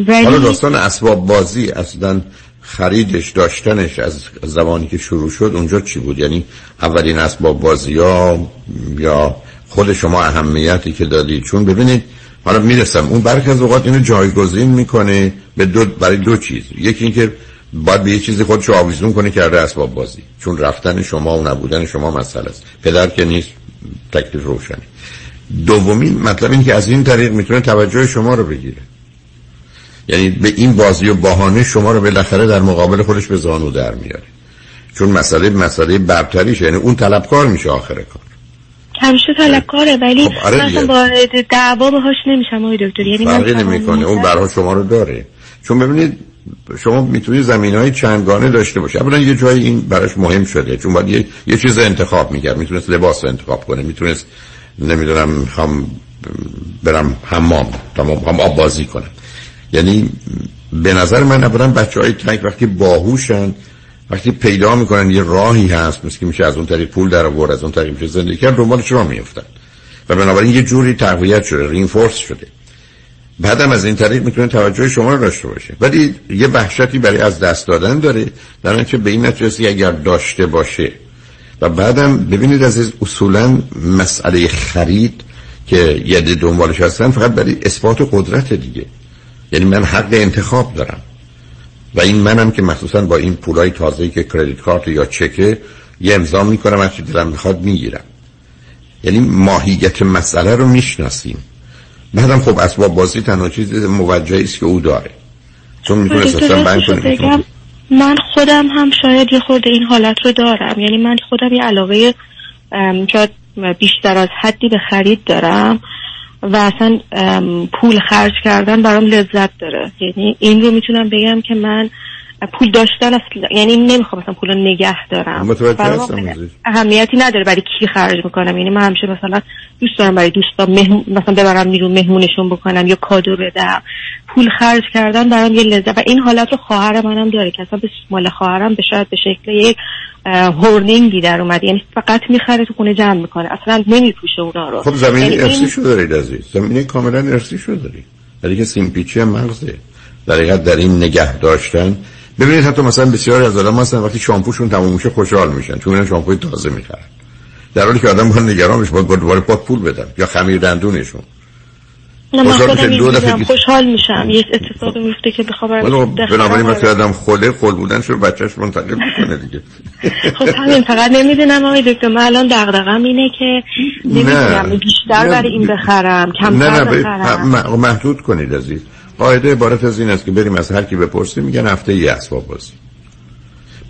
ولی حالا داستان اسباب بازی اصلا خریدش داشتنش از زمانی که شروع شد اونجا چی بود؟ یعنی اولین اسباب بازی ها یا خود شما اهمیتی که دادید چون ببینید حالا می‌رسم اون برخی از اوقات اینو جایگزین می‌کنه به دو برای دو چیز. یکی اینکه باید به یه چیزی خودشو آویزون کنه کرده اسباب بازی. چون رفتن شما و نبودن شما مسئله است. پدر که نیست تکلیف روشنی دومین مطلب این که از این طریق می‌تونه توجه شما رو بگیره. یعنی به این بازی و بهانه شما رو بالاخره در مقابل خودش به زانو در میاره. چون مسئله مسئله برتریش یعنی اون طلبکار میشه آخر کار. همیشه طلبکاره ولی خب آره مثلا با دعوا باهاش نمیشم آقای دکتر. یعنی فرقی نمی‌کنه. اون برها شما رو داره. چون ببینید شما می‌تونید زمین های چندگانه داشته باشه اولا یه جایی این براش مهم شده. چون باید یه, یه چیز انتخاب می‌کرد. می‌تونست لباس رو انتخاب کنه. می‌تونست نمی‌دونم می‌خوام برم حمام تمام هم آب بازی کنم. یعنی به نظر من اولا بچه های تک وقتی باهوشن وقتی پیدا می‌کنن یه راهی هست مثل که میشه از اون طریق پول در آورد از اون طریق میشه زندگی کرد دنبالش را میفتن و بنابراین یه جوری تقویت شده رینفورس شده. بعدم از این طریق می‌تونه توجه شما رو داشته باشه. ولی یه وحشتی برای از دست دادن داره در که به این نتیجه اگر داشته باشه. و بعدم ببینید از اصولا مسئله خرید که یه دنبالش هستن فقط برای اثبات قدرت دیگه. یعنی من حق انتخاب دارم. و این منم که مخصوصا با این پولای تازه که کردیت کارت یا چکه یه امضا می‌کنم هرچی دلم می‌خواد می‌گیرم. یعنی ماهیت مسئله رو می‌شناسیم. بعدم خب اسباب بازی تنها چیز موجهی است که او داره. چون می‌تونه اساسا بند کنه من خودم هم شاید یه خورده این حالت رو دارم. یعنی من خودم یه علاقه شاید بیشتر از حدی به خرید دارم. و اصلا پول خرج کردن برام لذت داره. یعنی این رو می‌تونم بگم که من پول داشتن اصلا یعنی نمی‌خوام مثلا پول نگه دارم. اهمیتی نداره برای کی خرج می‌کنم. یعنی من همیشه مثلا دوست دارم برای دوستان مهمون مثلا ببرم بیرون مهمونشون بکنم یا کادو بدم. پول خرج کردن برام یه لذت و این حالت رو خواهر منم داره که اصلا به مال خواهرم به شاید به شکل یک هورنینگی در اومد یعنی فقط می‌خره تو خونه جمع می‌کنه. اصلا نمیپوشه اونا رو. خب زمین یعنی ارسی شو دارید عزیز. زمین کاملا ارسی شو دارید. ولی که سیمپیچی مغزه. در در این نگه داشتن ببینید حتی مثلا بسیاری از آدم هستن وقتی شامپوشون تموم میشه خوشحال میشن چون اینا شامپوی تازه می‌خرن. در حالی که آدم باید نگرانش باید دوباره پاک پول بدن یا خمیر دندونشون. نه من خودم دو دفعه خوشحال میشم. یه اتفاق میفته که بخوام بنابراین وقتی آدم خوله خول بودن شو بچهش منتقل می‌کنه دیگه. خب همین فقط نمی‌دونم آقای دکتر. من الان دغدغه‌م اینه که نمی‌دونم بیشتر برای این بخرم کمتر بخرم. نه محدود کنید عزیز. قاعده عبارت از این است که بریم از هر کی بپرسیم میگن هفته یه اسباب بازی.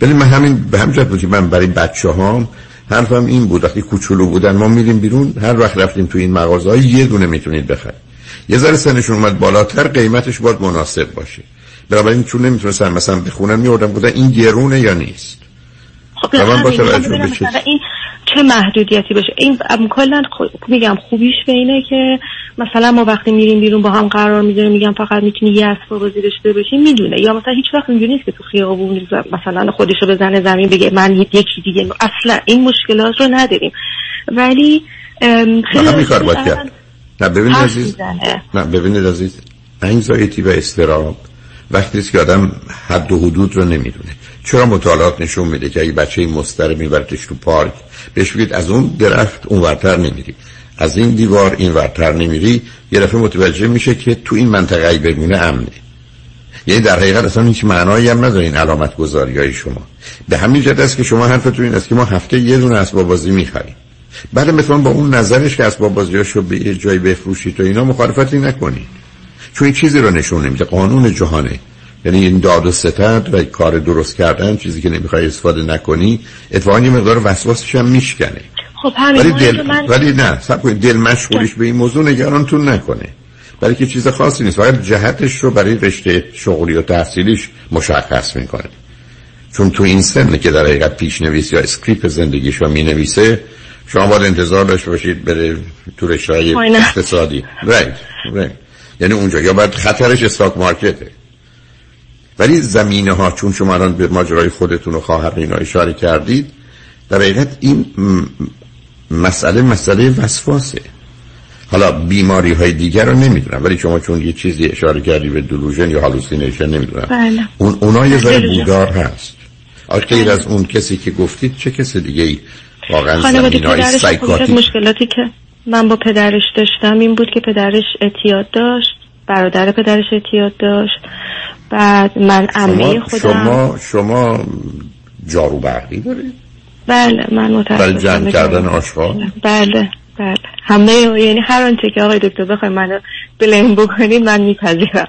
ولی من همین به همین بود که من برای بچه هام حرفم این بود. وقتی کوچولو بودن ما میریم بیرون هر وقت رفتیم تو این مغازه یه دونه می‌تونید بخرید. یه ذره سنشون اومد بالاتر قیمتش باید مناسب باشه. بنابراین چون نمی‌تونستن مثلا بخونن میوردم بودن این گرونه یا نیست. خب من با این چه محدودیتی باشه. این کلا میگم خوبیش به اینه که مثلا ما وقتی میریم بیرون با هم قرار می‌ذاریم میگم فقط می‌تونی یه اسباب بازی داشته باشی می‌دونه. یا مثلا هیچ وقت اینجوری نیست که تو خیابون مثلا خودشو بزنه زمین بگه من یکی دیگه اصلا این مشکلات رو نداریم. ولی خیلی کار باید کرد؟ نه ببینید عزیز. نه ببینید عزیز. انگزایتی و استراب وقتی که آدم حد و حدود رو نمی‌دونه. چرا مطالعات نشون میده که اگه بچه مستر میبرتش تو پارک بهش بگید از اون درخت اون ورتر نمیری. از این دیوار این ورتر نمیری. یه دفعه متوجه میشه که تو این منطقه ای بمونه امنه. یعنی در حقیقت اصلا هیچ معنایی هم نداره این علامت گذاری های شما. به همین جهت است که شما حرفتون این است که ما هفته یه دونه اسباب بازی می‌خریم. بعد مثلا با اون نظرش که اسباب بازیاشو به یه جای بفروشید تو اینا مخالفتی نکنید. چون این چیزی رو نشون نمیده. قانون جهانه. یعنی این داد و ستد و کار درست کردن چیزی که نمی‌خوای استفاده نکنی اتفاقا یه مقدار وسواسش هم میشکنه خب ولی دل من... ولی نه صبر کنید دل مشغولیش به این موضوع نگرانتون نکنه. برای که چیز خاصی نیست فقط جهتش رو برای رشته شغلی و تحصیلیش مشخص می‌کنه. چون تو این سن که در حقیقت پیش نویس یا script زندگیش رو می نویسه شما باید انتظار داشته باشید بره تو رشته اقتصادی. right right یعنی اونجا یا باید خطرش stock market ه ولی زمینه ها چون شما الان به ماجرای خودتون و خواهر اینا اشاره کردید در حقیقت این مسئله مسئله وسواسه. حالا بیماری های دیگر رو نمی‌دونم ولی شما چون یه چیزی اشاره کردی به delusion یا hallucination نمی‌دونم. بله. اون اونا یه ذره بودار هست. غیر. از اون کسی که گفتید چه کسی دیگه ای؟ واقعا های سایکاتیک. مشکلاتی که من با پدرش داشتم این بود که پدرش اعتیاد داشت. برادر پدرش اعتیاد داشت. بعد من عمه خودم. شما شما جارو برقی دارید؟ بله من متاسفم جمع کردن آشغال؟ بله بله. همه یعنی هر آنچه که آقای دکتر بخوای منو بلیم بکنید من میپذیرم.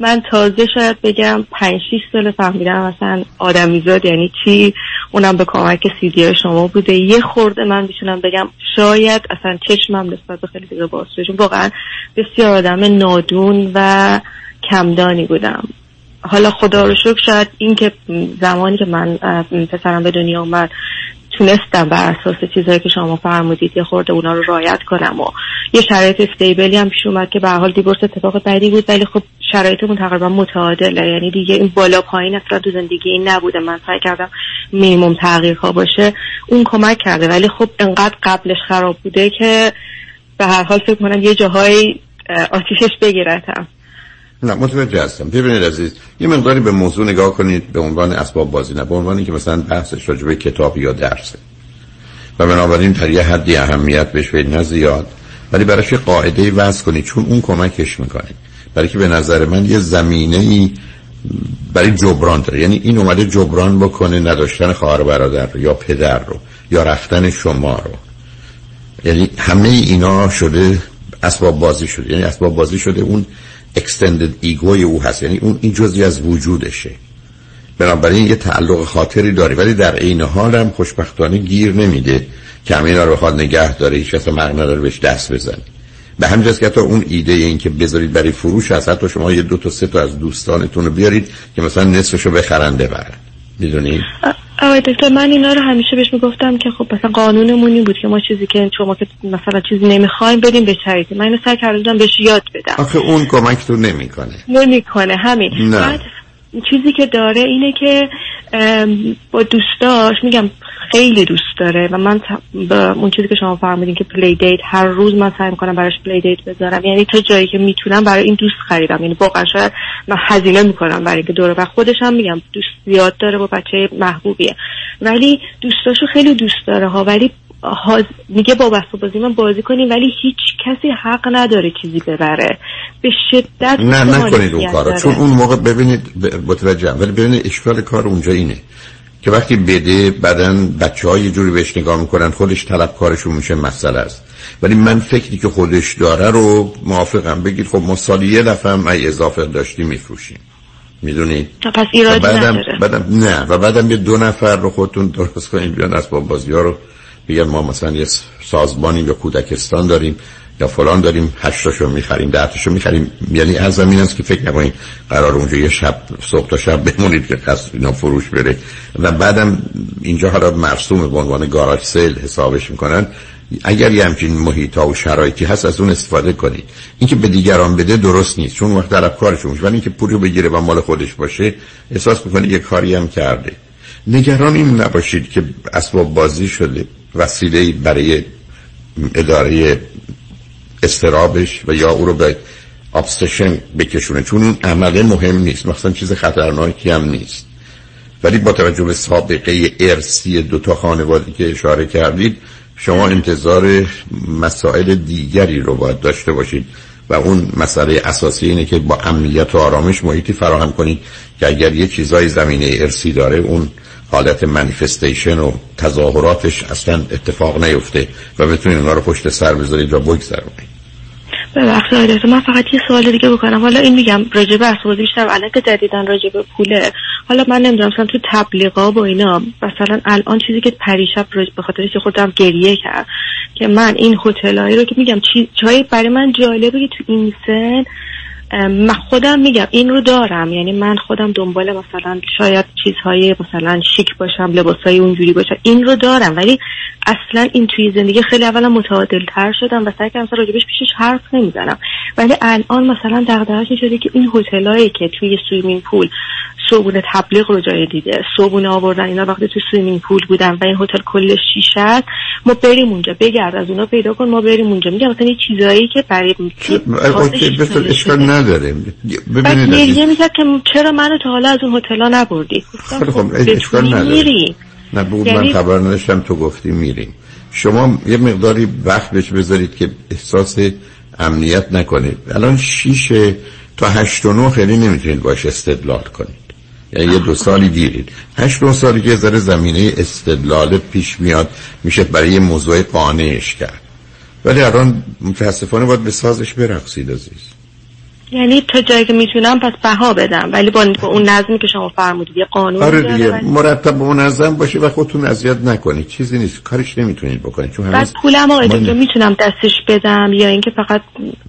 من تازه شاید بگم پنج شیش سال فهمیدم مثلا آدمیزاد یعنی چی؟ اونم به کمک سیدی شما بوده. یه خورده من می‌تونم بگم شاید اصلا چشمم نسبت به خیلی دیگه باز واقعا بسیار آدم نادون و کمدانی بودم. حالا خدا رو شکر شاید این که زمانی که من پسرم به دنیا اومد تونستم بر اساس چیزهایی که شما فرمودید یه خورده اونا رو رایت کنم و یه شرایط استیبلی هم پیش اومد که به حال دیورس اتفاق بدی بود ولی خب شرایطمون تقریبا متعادله. یعنی دیگه این بالا پایین اصلا تو زندگی این نبوده. من سعی کردم مینیمم تغییرها باشه. اون کمک کرده. ولی خب انقدر قبلش خراب بوده که به هر حال فکر کنم یه جاهای آتیشش بگیرتم. نه متوجه هستم. ببینید عزیز یه مقداری به موضوع نگاه کنید به عنوان اسباب بازی نه به عنوانی که مثلا بحثش راجع به کتاب یا درسه و بنابراین در یه حدی اهمیت بهش بدید نه زیاد ولی براش قاعده وضع کنید چون اون کمکش می‌کنه. برای که به نظر من یه زمینه ای برای جبران داره. یعنی این اومده جبران بکنه نداشتن خواهر برادر یا پدر رو یا رفتن شما رو. یعنی همه اینا شده اسباب بازی شده. یعنی اسباب بازی شده اون extended ego ی او هست. یعنی اون این جزئی از وجودشه. بنابراین یه تعلق خاطری داره. ولی در عین حال هم خوشبختانه گیر نمیده که همه اینا رو بخواد نگه داره هیچ کس حق نداره بهش دست بزنه. به همین که تا اون ایده این که بذارید برای فروش هست حتی شما یه دو تا سه تا از دوستانتون رو بیارید که مثلا نصفشو بخرن ببرن. می‌دونی؟ آقای دکتر من اینا رو همیشه بهش می‌گفتم که خب مثلا قانونمون این بود که ما چیزی که شما که مثلا چیزی نمی‌خوایم بدیم به charity من اینو سعی کردم بهش یاد بدم. آخه اون کمک تو نمی‌کنه. نمی‌کنه همین. نه. بعد چیزی که داره اینه که با دوستاش میگم خیلی دوست داره و من با اون چیزی که شما فرمودین که play date هر روز من سعی می‌کنم براش play date بذارم. یعنی تا جایی که می‌تونم برای این دوست خریدم. یعنی واقعا شاید من هزینه می‌کنم برای اینکه دوره و خودش هم میگم دوست زیاد داره با بچه محبوبیه. ولی دوستاشو خیلی دوست داره ها. ولی حاض... میگه با بست بازی من بازی کنیم ولی هیچ کسی حق نداره چیزی ببره. به شدت نه نکنید اون داره. چون اون موقع ببینید متوجهم. ولی ببینید اشکال کار اونجا اینه. که وقتی بده بعدن بچه های یه جوری بهش نگاه می‌کنن خودش طلب کارشون میشه مسئله است. ولی من فکری که خودش داره رو موافقم. بگید خب ما سالی یه دفعه هم ای اضافه داشتی میفروشیم. می‌دونید پس ایرادی بعدم, نداره. بعدم نه. و بعدم یه دو نفر رو خودتون درست کنید بیان اسباب بازی ها رو. بگن ما مثلا یه سازمانی یا کودکستان داریم. یا فلان داریم هشتاشو می‌خریم دهتاشو می‌خریم. یعنی از زمین است که فکر نکنید قرار اونجا یه شب صبح تا شب بمونید که قصد اینا فروش بره. و بعدم اینجا حالا مرسوم به عنوان گاراژ سیل حسابش می‌کنن. اگر یه همچین محیط ها و شرایطی هست از اون استفاده کنید. اینکه به دیگران بده درست نیست. چون وقت طلب کارشون میشه. ولی اینکه پولی رو بگیره و مال خودش باشه احساس می‌کنه یه کاری هم کرده. نگران این نباشید که اسباب بازی شده. وسیله برای اداره استرابش و یا او رو به ابستشن بکشونه. چون اون عمله مهم نیست. مثلا چیز خطرناکی هم نیست. ولی با توجه به سابقه ارسی دو تا خانوادی که اشاره کردید شما انتظار مسائل دیگری رو باید داشته باشید. و اون مسئله اساسی اینه که با امنیت و آرامش محیطی فراهم کنید که اگر یه چیزای زمینه ارسی داره اون حالت منیفستیشن و تظاهراتش اصلا اتفاق نیفته و بتونید اونا رو پشت سر بذارید و بگذرونید ببخشید آقای دکتر من فقط یه سوال دیگه بکنم. حالا این میگم راجع به اسباب بیشتر الان که جدیدن راجع به پوله حالا من نمی‌دونم مثلا تو تبلیغا و اینا مثلا الان چیزی که پریشب به خاطرش خودم گریه کرد که من این هتلایی رو که میگم چی جایی برای من جالبه که تو این سن من خودم میگم این رو دارم. یعنی من خودم دنبال مثلا شاید چیزهای مثلا شیک باشم لباسهای اونجوری باشم این رو دارم. ولی اصلا این توی زندگی خیلی اولا متعادل تر شدم و سعی کردم راجبش پیشش حرف نمی‌زنم. ولی الان مثلا این شده که این هتلایی که توی سویمینگ پول صبونه تبلیغ رو جای دیده. صبونه آوردن اینا وقتی تو swimming pool بودن و این هتل کل شیشه است ما بریم اونجا. بگرد از اونا پیدا کن ما بریم اونجا. میگم مثلا یه چیزایی که برای okay ببینید اشکال نداره. ببینید عزیز. می‌کرد که چرا منو تا حالا از اون هتلا نبردی؟ خب خب اشکال نداره. نه بود یعنی- من خبر نداشتم تو گفتی میریم. شما یه مقداری وقت بهش بذارید که احساس امنیت نکنید. الان شیش تا هشت و نو خیلی نمی‌تونید باش استدلال کنید. یعنی یه دو سالی دیرید هشت دو سالی که ذره زمینه استدلال پیش میاد میشه برای یه موضوع قانعش کرد. ولی الان متاسفانه باید به سازش برقصید عزیز. یعنی تا جایی که می‌تونم پس بها بدم. ولی با, با اون نظمی که شما فرمودید یه قانون آره دیگه ولی- مرتب و منظم باشه و خودتون اذیت نکنید چیزی نیست کارش نمی‌تونید بکنید چون هنوز پولم آقای ما- دکتر می‌تونم دستش بدم یا اینکه فقط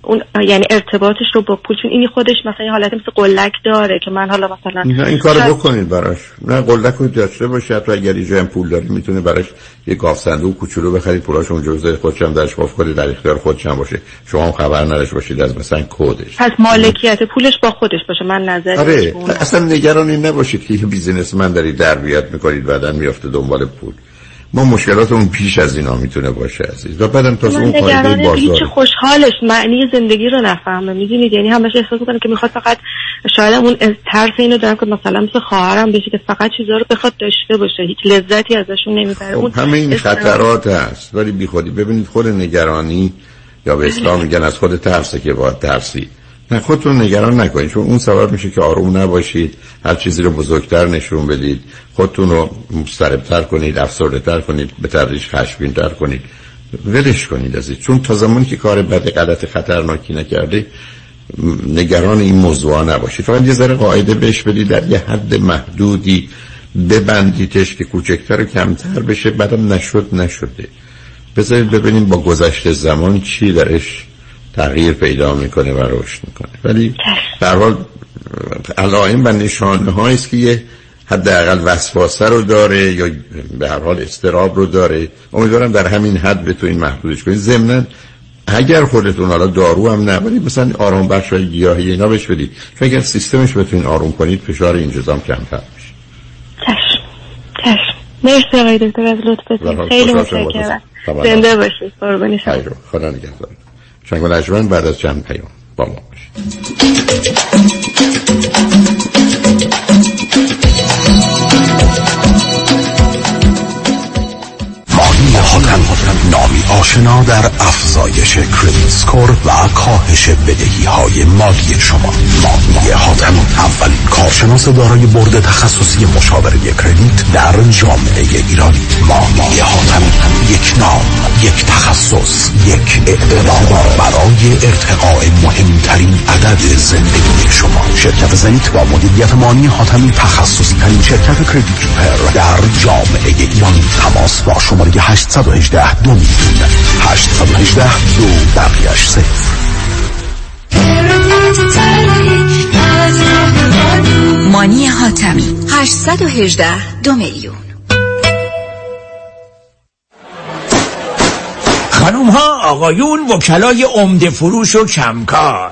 اون یعنی ارتباطش رو با پول چون این خودش مثلا یه حالت مثل قلک داره که من حالا مثلا نه این کارو شاید- بکنید براش. نه قلک رو داشته باشه حتی اگر یه پول داره می‌تونه براش یه گاو صندوق کوچولو بخرید. پولاش اونجا بذارید خودش هم درش باز کنید در اختیار خودش هم باشه. شما هم خبر نداشته باشید از مثلا کدش پس مالکیت پولش با خودش باشه. من نظری آره اصلا نگران این نباشید که یه businessman داری در بیاد می‌کنید بعدا میافته دنبال پول. ما مشکلاتمون پیش از اینا می‌تونه باشه عزیز. و بعدم من اون قاعده نگرانه هیچ بازار خوشحالش معنی زندگی رو نفهمه. می‌دونید؟ یعنی همش احساس می‌کنه که می‌خواد فقط شاید اون ترس اینو دارم که مثلا مثل خواهرم بشه که فقط چیزا رو بخواد داشته باشه. هیچ لذتی ازشون نمی‌بره. اون خب همه این خطرات هست. ولی بی خودی ببینید خود نگرانی یا به اسلام میگن از خود ترسه که باید ترسی. نه خودتون نگران نکنید. چون اون سبب میشه که آروم نباشید هر چیزی رو بزرگتر نشون بدید. خودتون رو مضطربتر کنید افسرده تر کنید به تدریج خشمگین تر کنید. ولش کنید از. چون تا زمانی که کار بد غلط خطرناکی نکرده نگران این موضوع نباشید. فقط یه ذره قاعده بهش بدید در یه حد محدودی ببندیدش که کوچکتر و کمتر بشه بعدم نشد نشده. بذارید ببینیم با گذشت زمان چی درش تغییر پیدا می‌کنه و رشد می‌کنه. ولی در حال علائم و نشانه است که یه حداقل وسواسه رو داره یا به هر حال استراب رو داره. امیدوارم در همین حد بتونین محدودش کنید ضمنا اگر خودتون حالا دارو هم نه ولی مثلا آرام بخش و گیاهی اینا بهش بدید. چون اگر سیستمش بتونین آروم کنید فشار این جزام کمتر میشه. چشم. چشم. مرسی آقای دکتر از لطفتون خیلی. متشکرم. زنده باشید. قربانی شما. خدا نگهدار. شنگ و بعد از چند پیام با ما باشید. حاتم نامی آشنا در افزایش کردیت سکور و کاهش بدهی های مالی شما. مانی حاتم اولین کارشناس دارای برد تخصصی مشاوره کردیت در جامعه ایرانی. مانی حاتم یک نام یک تخصص یک اعتبار برای ارتقاء مهمترین عدد زندگی شما. شرکت زنیت با مدیریت مانی حاتمی تخصصی ترین شرکت پر در جامعه ایرانی تماس با شماره 818 دو میلیون 818 دو بقیش صفر مانی حاتمی. 818 دو میلیون. خانوم ها آقایون وکلای عمده فروش و کمکار.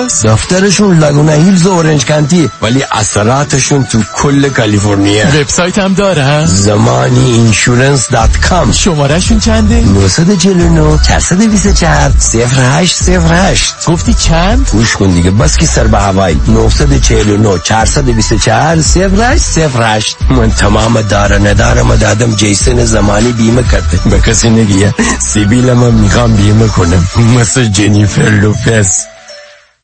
کجاست؟ دفترشون Laguna Hills و Orange County ولی افرادشون تو کل کالیفرنیا. وبسایت هم داره Zamani insurance dot com شماره شون چنده؟ 949 424 0808 گفتی چند؟ گوش کن دیگه بس که سر به هوایی 949 424 0808 من تمام داره ندارم دادم جیسن زمانی بیمه کرده. به کسی نگی سیبیلم هم می‌خوام بیمه کنم. مثل جنیفر لوپز.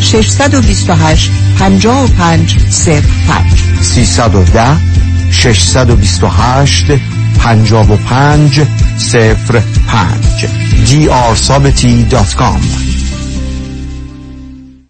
628 55 05 310 628 55 05 drsabati.com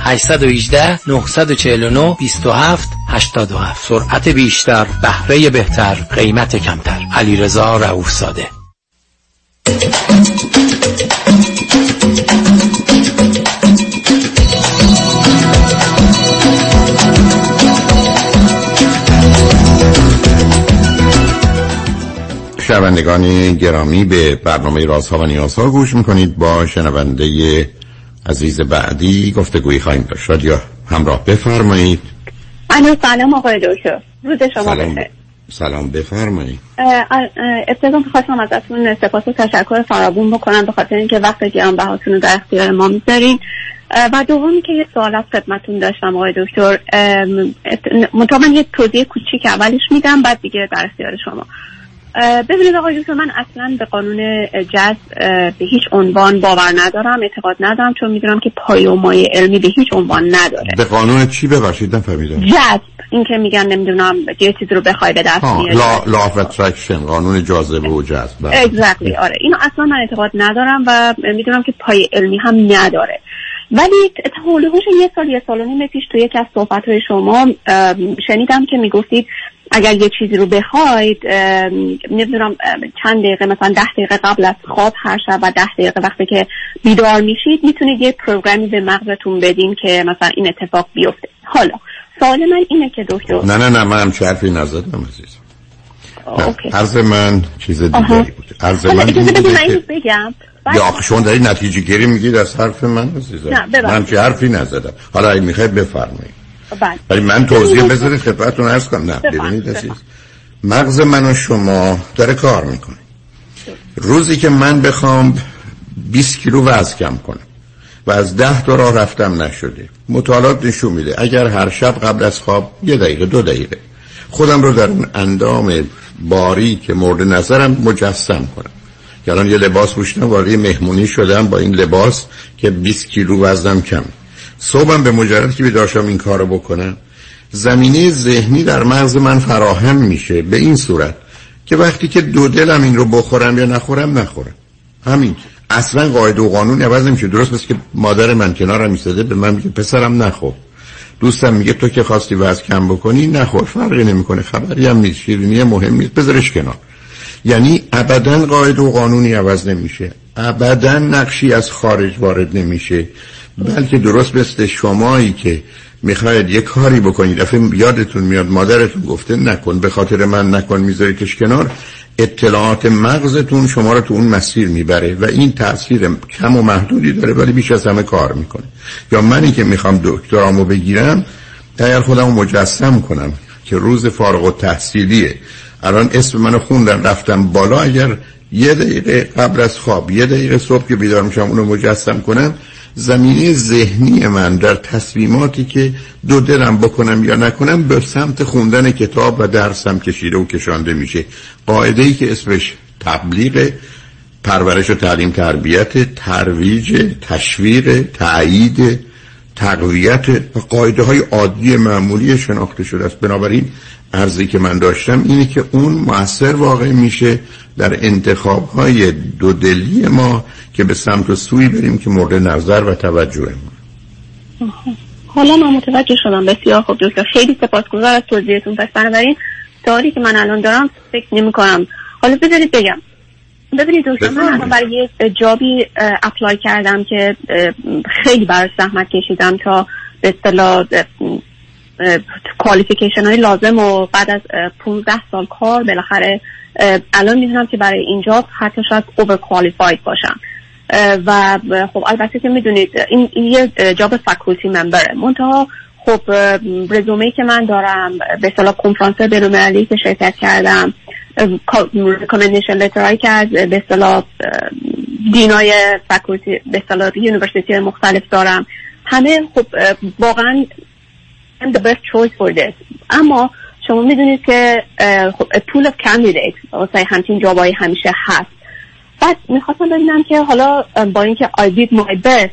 818 949 27 87 سرعت بیشتر بهره بهتر قیمت کمتر. علیرضا رؤوف زاده شنوندگان گرامی به برنامه رازها و نیازها گوش می‌کنید. با شنونده عزیز بعدی گفتگویی خواهیم داشت. یا همراه بفرمایید. الو سلام آقای دکتر. روز شما سلام. بخیر. سلام بفرمایید. ابتدا خواستم ازتون سپاس و تشکر فراوون بکنم به خاطر اینکه وقت گرانبهاتون رو در اختیار ما می‌ذارین. و دومی که یه سوال از خدمتون داشتم آقای دکتر. منتها من یه توضیح کوچیک اولش میدم بعد دیگه در اختیار شما. ببینید آقای دکتر من اصلا به قانون جذب به هیچ عنوان باور ندارم اعتقاد ندارم چون می‌دونم که پای و مایه علمی به هیچ عنوان نداره. به قانون چی ببخشید؟ نفهمیدم. جذب این که میگن نمی‌دونم یه چیزی رو بخوای به دست لا لا of attraction قانون جاذبه و جذب بله. exactly آره. اینو اصلا من اعتقاد ندارم و می‌دونم که پای علمی هم نداره. ولی هولوش یه سال یه سال و نیم پیش تو یک از صحبت شما ام، شنیدم که می‌گفتید اگر یه چیزی رو بخواید نمی‌دونم چند دقیقه مثلا ده دقیقه قبل از خواب هر شب و ده دقیقه وقتی که بیدار میشید می‌تونید یه پروگرامی به مغزتون بدین که مثلا این اتفاق بیفته حالا سوال من اینه که دکتر نه نه نه من هم چه حرفی نزدم عزیز. عرض من چیز. دیگری بود عرض من اجازه این من بگم یا شما دارید نتیجه گیری میگید از حرف من عزیزم. من چه حرفی نزدم حالا اگه می‌خواید بفرمایید. ولی من توضیح بذارید خدمتتون عرض کنم. نه ببینید عزیز. مغز من و شما داره کار می‌کنه. روزی که من بخوام 20 کیلو وزن کم کنم و از ده تا راه رفتم نشده. مطالعات نشون میده. اگر هر شب قبل از خواب یه دقیقه دو دقیقه. خودم رو در اون اندام باری که مورد نظرم مجسم کنم. که الان یه لباس پوشیدم وارد مهمونی شدم با این لباس که 20 کیلو وزنم کم. صبحم به مجرد که بیدار این کارو بکنم زمینه ذهنی در مغز من فراهم میشه به این صورت که وقتی که دو دلم این رو بخورم یا نخورم نخورم. همین. اصلا قاعده و قانون عوض نمیشه. درست مثل که مادر من کنارم ایستاده به من میگه پسرم نخور. دوستم میگه تو که خواستی وزن کم بکنی نخور. فرقی نمی‌کنه. خبری هم نیست. شیرینی مهم نیست. بذارش کنار. یعنی ابدا قاعده و قانونی عوض نمیشه. ابدا نقشی از خارج وارد نمیشه. بلکه درست مثل شمایی که می‌خواید یه کاری بکنید. دفعه یادتون میاد مادرتون گفته نکن به خاطر من نکن میذاریدش کنار. اطلاعات مغزتون شما رو تو اون مسیر می‌بره و این تاثیر کم و محدودی داره ولی بیش از همه کار می‌کنه. یا منی که می‌خوام دکترامو بگیرم اگر خودم مجسم کنم که روز فارغ و تحصیلیه الان اسم منو خوندن رفتم بالا. اگر یه دقیقه قبل از خواب یه دقیقه صبح که بیدار میشم اونو مجسم کنم زمینه ذهنی من در تصمیماتی که دو دلم بکنم یا نکنم به سمت خوندن کتاب و درسم کشیده و کشانده میشه. قاعده ای که اسمش تبلیغ پرورش و تعلیم تربیت ترویج تشویق تایید تقویت قاعده های عادی معمولی شناخته شده است. بنابراین ارزی که من داشتم اینه که اون موثر واقع میشه در انتخاب های دودلی ما که به سمت و سوی بریم که مورد نظر و توجه ما. حالا من متوجه شدم. بسیار خوب دکتر. خیلی سپاسگزار از توضیحتون. پس بنابراین سوالی که من الان دارم فکر نمی کنم حالا بذارید بگم. ببینید دکتر من الان برای یه جابی apply کردم که خیلی براش زحمت کشیدم تا به اصطلاح qualification های لازم و بعد از 15 سال کار بالاخره الان می‌دونم که برای این job حتی شاید over qualified باشم و خب البته که می‌دونید این, این یه job faculty member ه منتها خب رزومه که من دارم به اصطلاح کنفرانس بین‌المللی که شرکت کردم recommendation letter هایی که از به اصطلاح dean های faculty به اصطلاح university مختلف دارم. همه خب واقعا I'm the best choice for this. اما شما می‌دونید که خب pool of candidates واسه همچین job ایی همیشه هست. بعد می‌خواستم ببینم که حالا با اینکه I did my best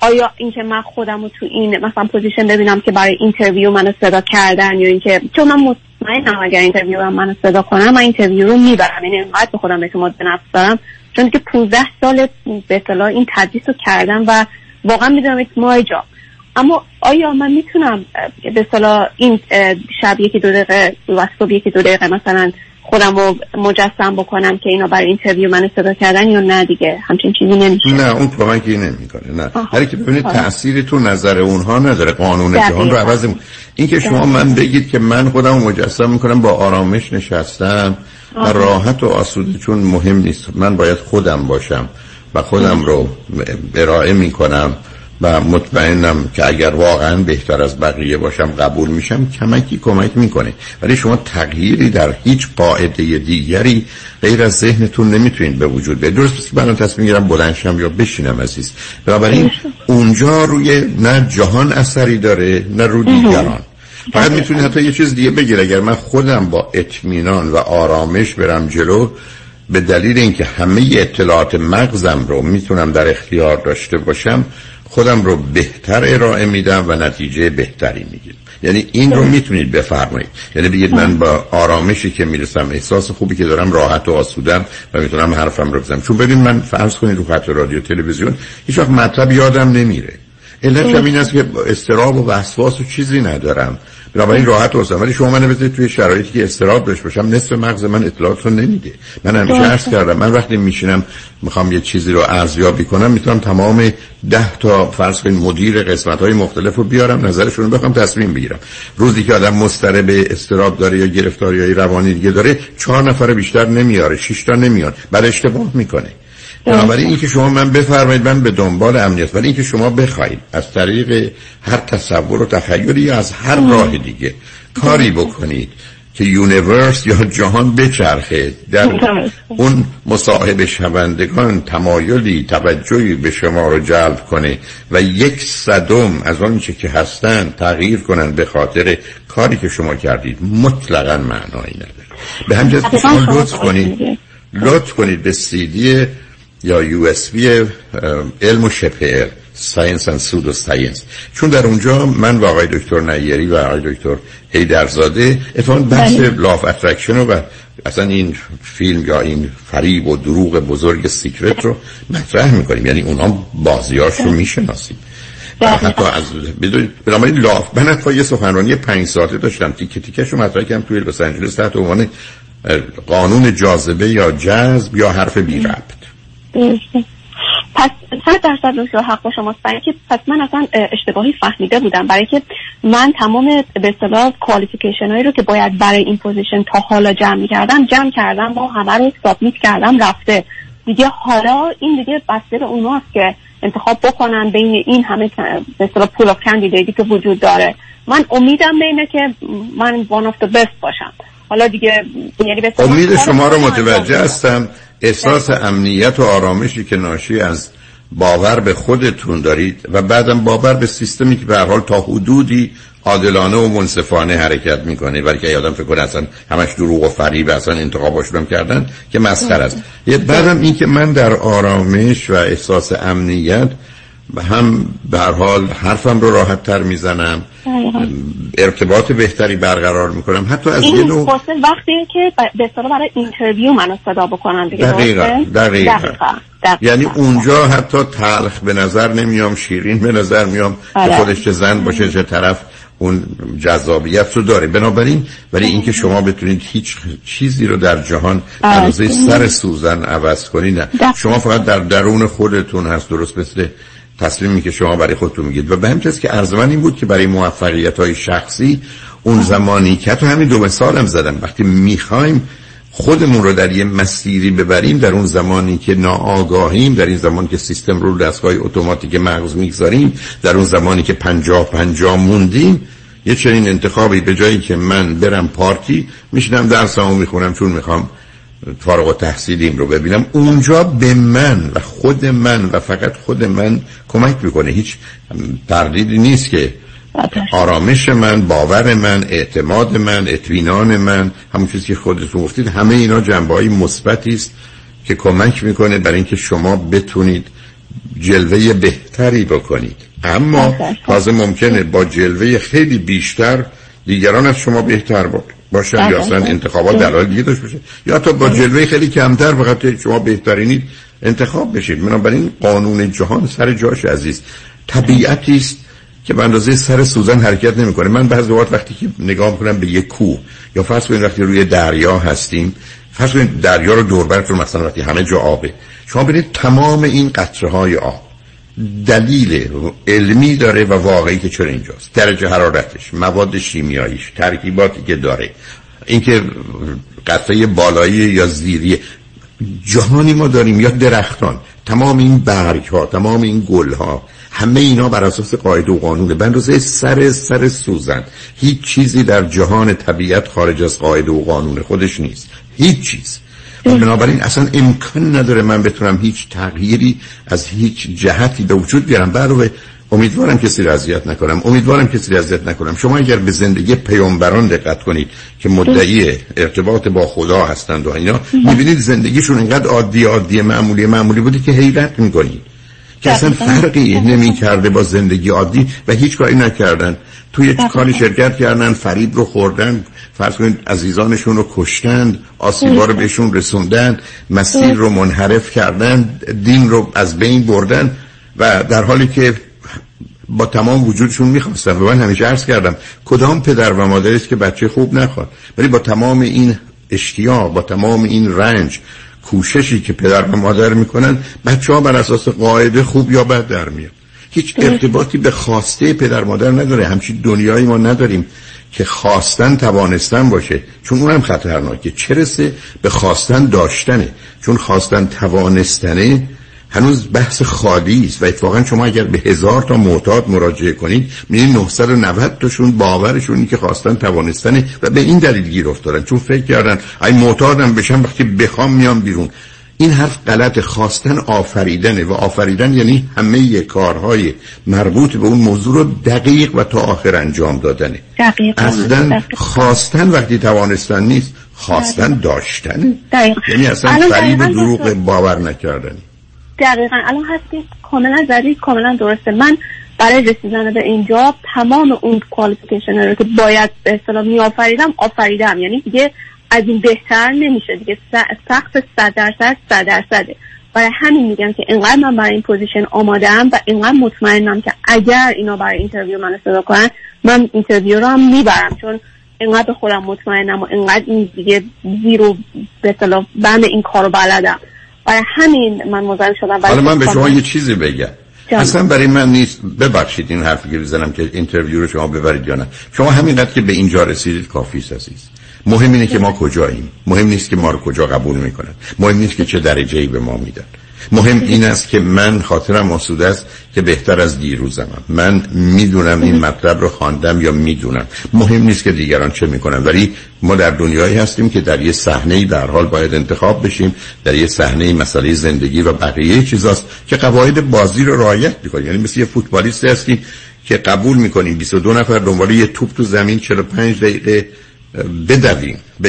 آیا اینکه من خودم رو تو این مثلا position ببینم که برای interview منو صدا کردن یا اینکه چون من مطمئنم اگر interview هم منو صدا کنن من interview رو می‌برم. یعنی اینقدر به خودم اعتماد به نفس دارم. چون که 15 سال به اصطلاح این تدریس رو کردم و واقعا می‌دونم it's my job. اما آیا من می‌تونم به اصطلاح این شب یکی دو دقیقه و صبح یکی دو دقیقه مثلا خودم رو مجسم بکنم که اینا برای interview منو صدا کردن یا نه دیگه؟ همچین چیزی نمیشه. نه اون کمکی نمی‌کنه نه. هر که ببینید تأثیری تو نظر اونها نداره قانون جهان رو عوض این که شما من بگید که من خودم مجسم می‌کنم با آرامش نشستم و راحت و آسوده چون مهم نیست. من باید خودم باشم و خودم رو ارائه می‌کنم. و مطمئنم که اگر واقعا بهتر از بقیه باشم قبول میشم کمکی کمک می‌کنه. ولی شما تغییری در هیچ قاعده دیگری غیر از ذهنتون نمی‌تونید به وجود بیارید. درست که من تصمیم گیرم بلندشم یا بشینم عزیز. بنابراین اونجا روی نه جهان اثری داره نه رو دیگران. فقط می‌تونید حتی یه چیز دیگه بگیر اگر من خودم با اطمینان و آرامش برم جلو به دلیل اینکه همه اطلاعات مغزم رو می‌تونم در اختیار داشته باشم خودم رو بهتر ارائه میدم و نتیجه بهتری می‌گیرم. یعنی این رو می‌تونید بفرمایید. یعنی بگید من با آرامشی که می‌رسم احساس خوبی که دارم راحت و آسودم و می‌تونم حرفم رو بزنم. چون ببین من فرض کنید رو خط رادیو تلویزیون هیچ وقت مطلب یادم نمیره. علت این است که استراب و وسواس و چیزی ندارم. بنابراین راحت هستم ولی شما من بذارید توی شرایطی که استراب داشت باشم نصف مغز من اطلاعات رو نمیده. من همیشه عرض کردم. من وقتی میشینم می‌خوام یه چیزی رو ارزیابی کنم می‌تونم تمام ده تا فرض کنید مدیر قسمت های مختلف رو بیارم نظرشون رو بخوام تصمیم بگیرم. روزی که آدم به استراب داره یا گرفتاری روانی دیگه داره چهار نفر بیشتر نمیاره شش تا نمیاد بعد اشتباه می‌کنه. بنابراین اینکه شما من بفرمایید من به دنبال امنیت ولی اینکه شما بخواید از طریق هر تصور و تخیلی یا از هر راه دیگه کاری بکنید که یونیورس یا جهان بچرخه در اون مصاحب شوندگان تمایلی توجهی به شما رو جلب کنه و یک صدم از آنچه که هستن تغییر کنن به خاطر کاری که شما کردید. مطلقا معنایی نداره. به همجاز لطف کنید. لطف کنید به سیدی یا USB علم و شبه science و pseudo science. چون در اونجا من و آقای دکتر نیری و آقای دکتر حیدرزاده اتفاقا بحث law of attraction و اصلا این فیلم یا این فریب و دروغ بزرگ Secret رو مطرح می‌کنیم. یعنی اونا بازیاش رو می‌شناسیم. حتی از بنابراین لاف من حتی یه سخنرانی پنج ساعته داشتم تیکه تیکش رو مطرح کردم توی لس آنجلس تحت عنوان قانون جاذبه یا جذب یا حرف بی ربط. پس صد درصد دکتر حق با شماست. برای که پس من اصلا اشتباهی فهمیده بودم. برای که من تمام به اصطلاح qualification هایی رو که باید برای این position تا حالا جمع کردم جمع کردم با همه رو submit کردم رفته. دیگه حالا این دیگه بسته به اوناست که انتخاب بکنن بین این همه به اصطلاح pool of candidate ی که وجود داره. من امیدم بینه که من وان the best باشم. حالا دیگه یعنی امید شما رو متوجه هستم. احساس امنیت و آرامشی که ناشی از باور به خودتون دارید و بعدم باور به سیستمی که به حال تا حدودی عادلانه و منصفانه حرکت می‌کنه. ولی که یادم فکر کنه اصلا همش دروغ و فریب اصلا انتخاباشون هم کردن که مسخره است. بعدم این که من در آرامش و احساس امنیت و هم به هر حال حرفم رو راحت تر می‌زنم. ارتباط بهتری برقرار می‌کنم حتی از این نوع وقتیه که به اصطلاح برای اینترویو منو صدا بکنن دیگه دقیقاً،؟ دقیقاً. دقیقاً. دقیقاً. یعنی اونجا حتی تلخ به نظر نمیام شیرین به نظر میام که آره. خودش چه زن باشه چه طرف اون جذابیت رو داره بنابراین ولی اینکه شما بتونید هیچ چیزی رو در جهان آره. اندازه سر سوزن عوض کنید نه شما فقط در درون خودتون هست درست مثل تصمیمی که شما برای خودتون میگید و به همین که عرض این بود که برای موفقیت های شخصی اون زمانی که حتی همین دو مثالم زدم وقتی می‌خوایم خودمون رو در یه مسیری ببریم در اون زمانی که ناآگاهیم در این زمانی که سیستم رو دستگاه اتوماتیک مغز می‌گذاریم در اون زمانی که پنجاه پنجاه موندیم یه چنین انتخابی به جایی که من برم پارتی میشنم درسمو می‌خونم چون می‌خوام فارغ و تحصیلیم رو ببینم. اونجا به من و خود من و فقط خود من کمک می‌کنه. هیچ تردیدی نیست که آرامش من باور من اعتماد من اطمینان من همون چیزی که خودتون گفتید. همه اینا جنبه های مثبتی است که کمک می‌کنه برای اینکه شما بتونید جلوه بهتری بکنید. اما تازه ممکنه با جلوه خیلی بیشتر دیگران از شما بهتر با- باشن یا اصلا انتخابات دلایل دیگه داشته باشه یا حتی با جلوه خیلی کمتر فقط شما بهترینید انتخاب بشید بنابراین قانون جهان سر جاش عزیز. طبیعتی است که به اندازه سر سوزن حرکت نمی‌کنه. من بعضی وقت وقتی که نگاه می‌کنم به یک کوه یا فرض کنید وقتی روی دریا هستیم فرض کنید دریا رو دور برتون مثلا وقتی همه جا آبه. شما ببینید تمام این قطره های آب دلیل علمی داره و واقعی که چرا اینجاست. درجه حرارتش مواد شیمیاییش ترکیباتی که داره. اینکه قطعه بالایی یا زیری جهانی ما داریم یا درختان تمام این برگ ها تمام این گل ها همه اینا بر اساس قاعده و قانونه اندازه سر سر سوزن. هیچ چیزی در جهان طبیعت خارج از قاعده و قانون خودش نیست. هیچ چیز. بنابراین اصلا امکان نداره من بتونم هیچ تغییری از هیچ جهتی به وجود بیارم. برای امیدوارم کسی را اذیت نکنم. امیدوارم کسی را اذیت نکنم. شما اگر به زندگی پیامبران دقت کنید که مدعی ارتباط با خدا هستند و اینا می‌بینید زندگیشون اینقدر عادی عادی معمولی معمولی بوده که حیرت می‌کنید. که اصلا فرقی نمی کرده با زندگی عادی و هیچ کاری نکردن. توی کاری شرکت کردن فریب رو خوردن فرض کنید عزیزانشون رو کشتن آسیبا رو بهشون رسوندن مسیر رو منحرف کردن دین رو از بین بردن و در حالی که با تمام وجودشون می‌خواستن. و من همیشه عرض کردم کدام پدر و مادری است که بچه خوب نخواد؟ ولی با تمام این اشتیاق با تمام این رنج کوششی که پدر و مادر می‌کنن بچه ها بر اساس قاعده خوب یا بد در میاد. هیچ ارتباطی به خواسته پدر مادر نداره. همچین دنیایی ما نداریم که خواستن توانستن باشه. چون اونم خطرناکه. چه رسه به خواستن داشتنه. چون خواستن توانستنه هنوز بحث خالی است و اتفاقا شما اگر به هزار تا معتاد مراجعه کنید می‌بینید 990 تاشون باورشون اینه که خواستن توانستنه و به این دلیل گیر افتادن چون فکر کردن ای معتادم بشم وقتی بخوام میام بیرون این حرف غلط خواستن آفریدنه و آفریدن یعنی همه کارهای مربوط به اون موضوع رو دقیق و تا آخر انجام دادنه دقیقاً. اصلا. خواستن وقتی توانستن نیست خواستن داشتنه دقیقاً. یعنی اصلا فریب دروغ. باور نکردن دقیقا. الان هستی؟ کاملا زدید کاملا درسته. من برای رسیدن به اینجا تمام اون qualification رو که باید به اصطلاح می آفریدم. یعنی دیگه از این بهتر نمیشه دیگه. س- سقف صد درصد صد درصده. برای همین میگم که اینقدر من برای این position آمادم و اینقدر مطمئنم که اگر اینا برای interview منو صدا کنن من interview رو هم می‌برم. چون اینقدر به خودم مطمئنم و اینقدر این دیگه زیر و بم این کارو بلدم. برای همین من مزاحم شدم حالا من به شما یه چیزی بگم. اصلا برای من نیست. ببخشید این حرفی که بزنم که interview رو شما ببرید یا نه. شما همینقدر که به اینجا رسیدید کافی است عزیز. مهم اینه که ما کجاییم. مهم نیست که ما رو کجا قبول می‌کنن مهم نیست که چه درجه ای به ما میدن. مهم این است که من خاطرم آسوده است که بهتر از دیروزمم. من می‌دونم این مطلب رو خواندم یا می‌دونم. مهم نیست که دیگران چه می‌کنن ولی ما در دنیایی هستیم که در یه صحنه در حال باید انتخاب بشیم در یه صحنه مسئله زندگی و بقیه چیزاست که قواعد بازی رو رعایت می‌کنیم. یعنی مثل یه فوتبالیست هستیم که قبول می‌کنیم 22 نفر دنبال یه توپ تو زمین 45 دقیقه بدویم. و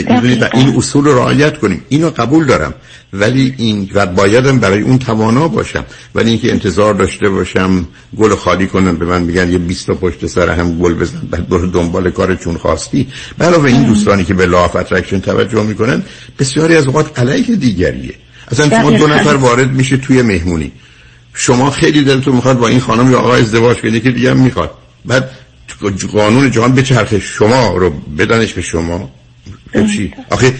این اصول رو رعایت کنیم. اینو قبول دارم. ولی این و بایدم برای اون توانا باشم. ولی اینکه انتظار داشته باشم گل خالی کنم به من میگن یه 20 تا پشت سر هم گل بزن بعد برو دنبال کار چون خواستی. علاوه این دوستانی که به law of attraction توجه می‌کنن بسیاری از اوقات علیه دیگریه. اصلا شما دو نفر وارد میشه توی مهمونی. شما خیلی دلتون می‌خواد با این خانم یا آقا ازدواج کنید که دیگه هم می‌خواد. بعد قانون جهان بچرخه شما رو بدانش به شما. چی؟ آخه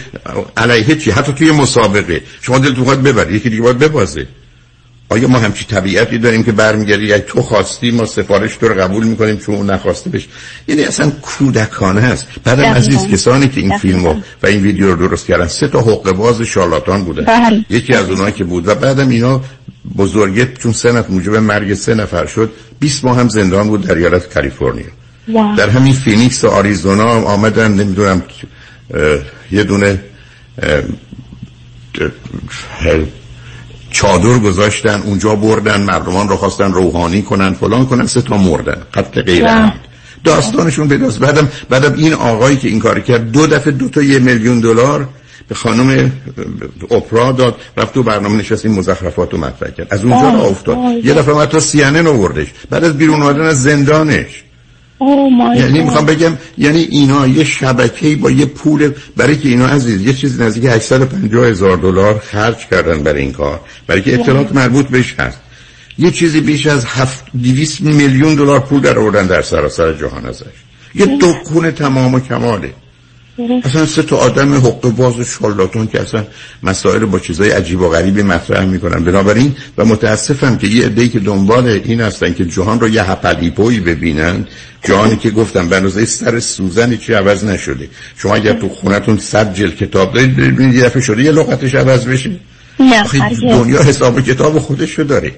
علیه چی؟ حتی توی مسابقه. شما دلتون می‌خواد ببری یکی دیگه باید ببازه. آیا ما همچی طبیعتی داریم که برمیگردی؟ اگه تو خواستی ما سفارش تو رو قبول می‌کنیم چون اون نخواسته بش یعنی اصلا کودکانه است. بعدم عزیز کسانی که این فیلمو و این ویدیو رو درست کردن سه تا حقوق باز شارلاتان بوده. بله. یکی از اونایی که بود. و بعدم اینا بزرگه چون نفر موجب مرگ سه نفر شد 20 ماه هم زندان بود در ایالت کالیفرنیا. در همین فینیکس و آریزونا هم آمدن نمی‌دونم یه دونه چادر گذاشتن اونجا بردن مردمان رو خواستن روحانی کنن فلان کنن سه تا مردن قتل غیر عمد. داستانشون بداست بعدم بعدم این آقایی که این کار کرد دو دفعه دو تا یه میلیون دلار به خانم اپرا داد رفت تو برنامه نشست این مزخرفات رو مطرح کرد. از اونجا آه، افتاد. آه، یه دفعه حتی CNN آوردش. بعد از بیرون اومدن از زندانش. مای یعنی. می‌خوام بگم یعنی اینا یه شبکه با یه پول برای که اینا عزیز یه چیز نزدیک 850 هزار دلار خرج کردن برای این کار. برای که اطلاعات مربوط بهش هست. یه چیزی بیش از 7 200 میلیون دلار پول در آوردن در سراسر جهان ازش. یه دکون تمام و کماله. اصلا سه تا آدم حقوق باز و شالاتون که اصلا مسائل با چیزای عجیب و غریبی مطرح می‌کنن. بنابراین و متاسفم که یه عده‌ای که دنبال این هستن که جهان رو یه هپلیپوی ببینن. جهانی که گفتم به اندازه سر سوزنی چی عوض نشده. شما اگر تو خونتون صد جلد کتاب دارید ببینید یه دفعه شده یه لغتش عوض بشه. نه. دنیا حساب کتاب خودشو داره.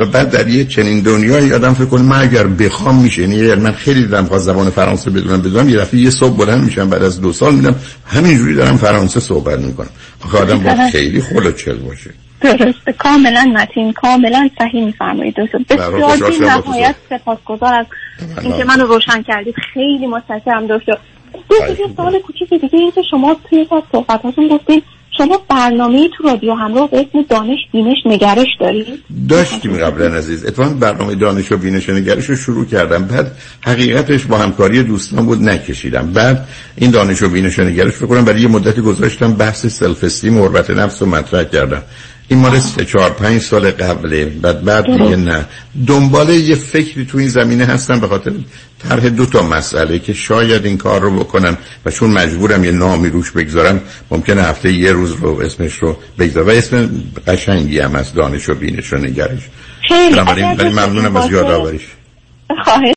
و بعد در یه چنین دنیایی آدم فکر کنه من اگر بخوام میشه. یعنی من خیلی دلم خواست زبان فرانسه بدونم. بدونم یه دفعه یه صبح بلند میشم بعد از دو سال میدم همینجوری دارم فرانسه صحبت می‌کنم. آخه آدم با. خیلی خلوچل باشه. درسته. کاملا متین کاملا صحیح میفرمایید. دکتر بسیار بی نهایت سپاسگزار از اینکه منو روشن کردید. خیلی متشکرم دکتر. یه سوال کوچیک دیگه این که شما توی یک از صحبتاتون گفتید. شما برنامه تو رادیو همراه به اسم دانش بینش نگرش دارید؟ داشتیم قبلا عزیز. اتفاقا برنامه دانش و بینش و نگرش رو شروع کردم. بعد حقیقتش با همکاری دوستان بود نکشیدم. بعد این دانش و بینش و نگرش رو کنم. برای یه مدتی گذاشتم بحث سلف استیم و نفس رو مطرح کردم. این مال سه چهار پنج سال قبله. بعد بعد دیگه نه. دنبال یه فکری تو این زمینه هستم به خاطر طرح دو تا مسئله که شاید این کار رو بکنم و چون مجبورم یه نامی روش بگذارم ممکنه هفته یه روز رو اسمش رو بگذارم. و اسم قشنگی هم از دانش و بینش و نگرش. خیلی. ممنونم از یادآوریش. خواهش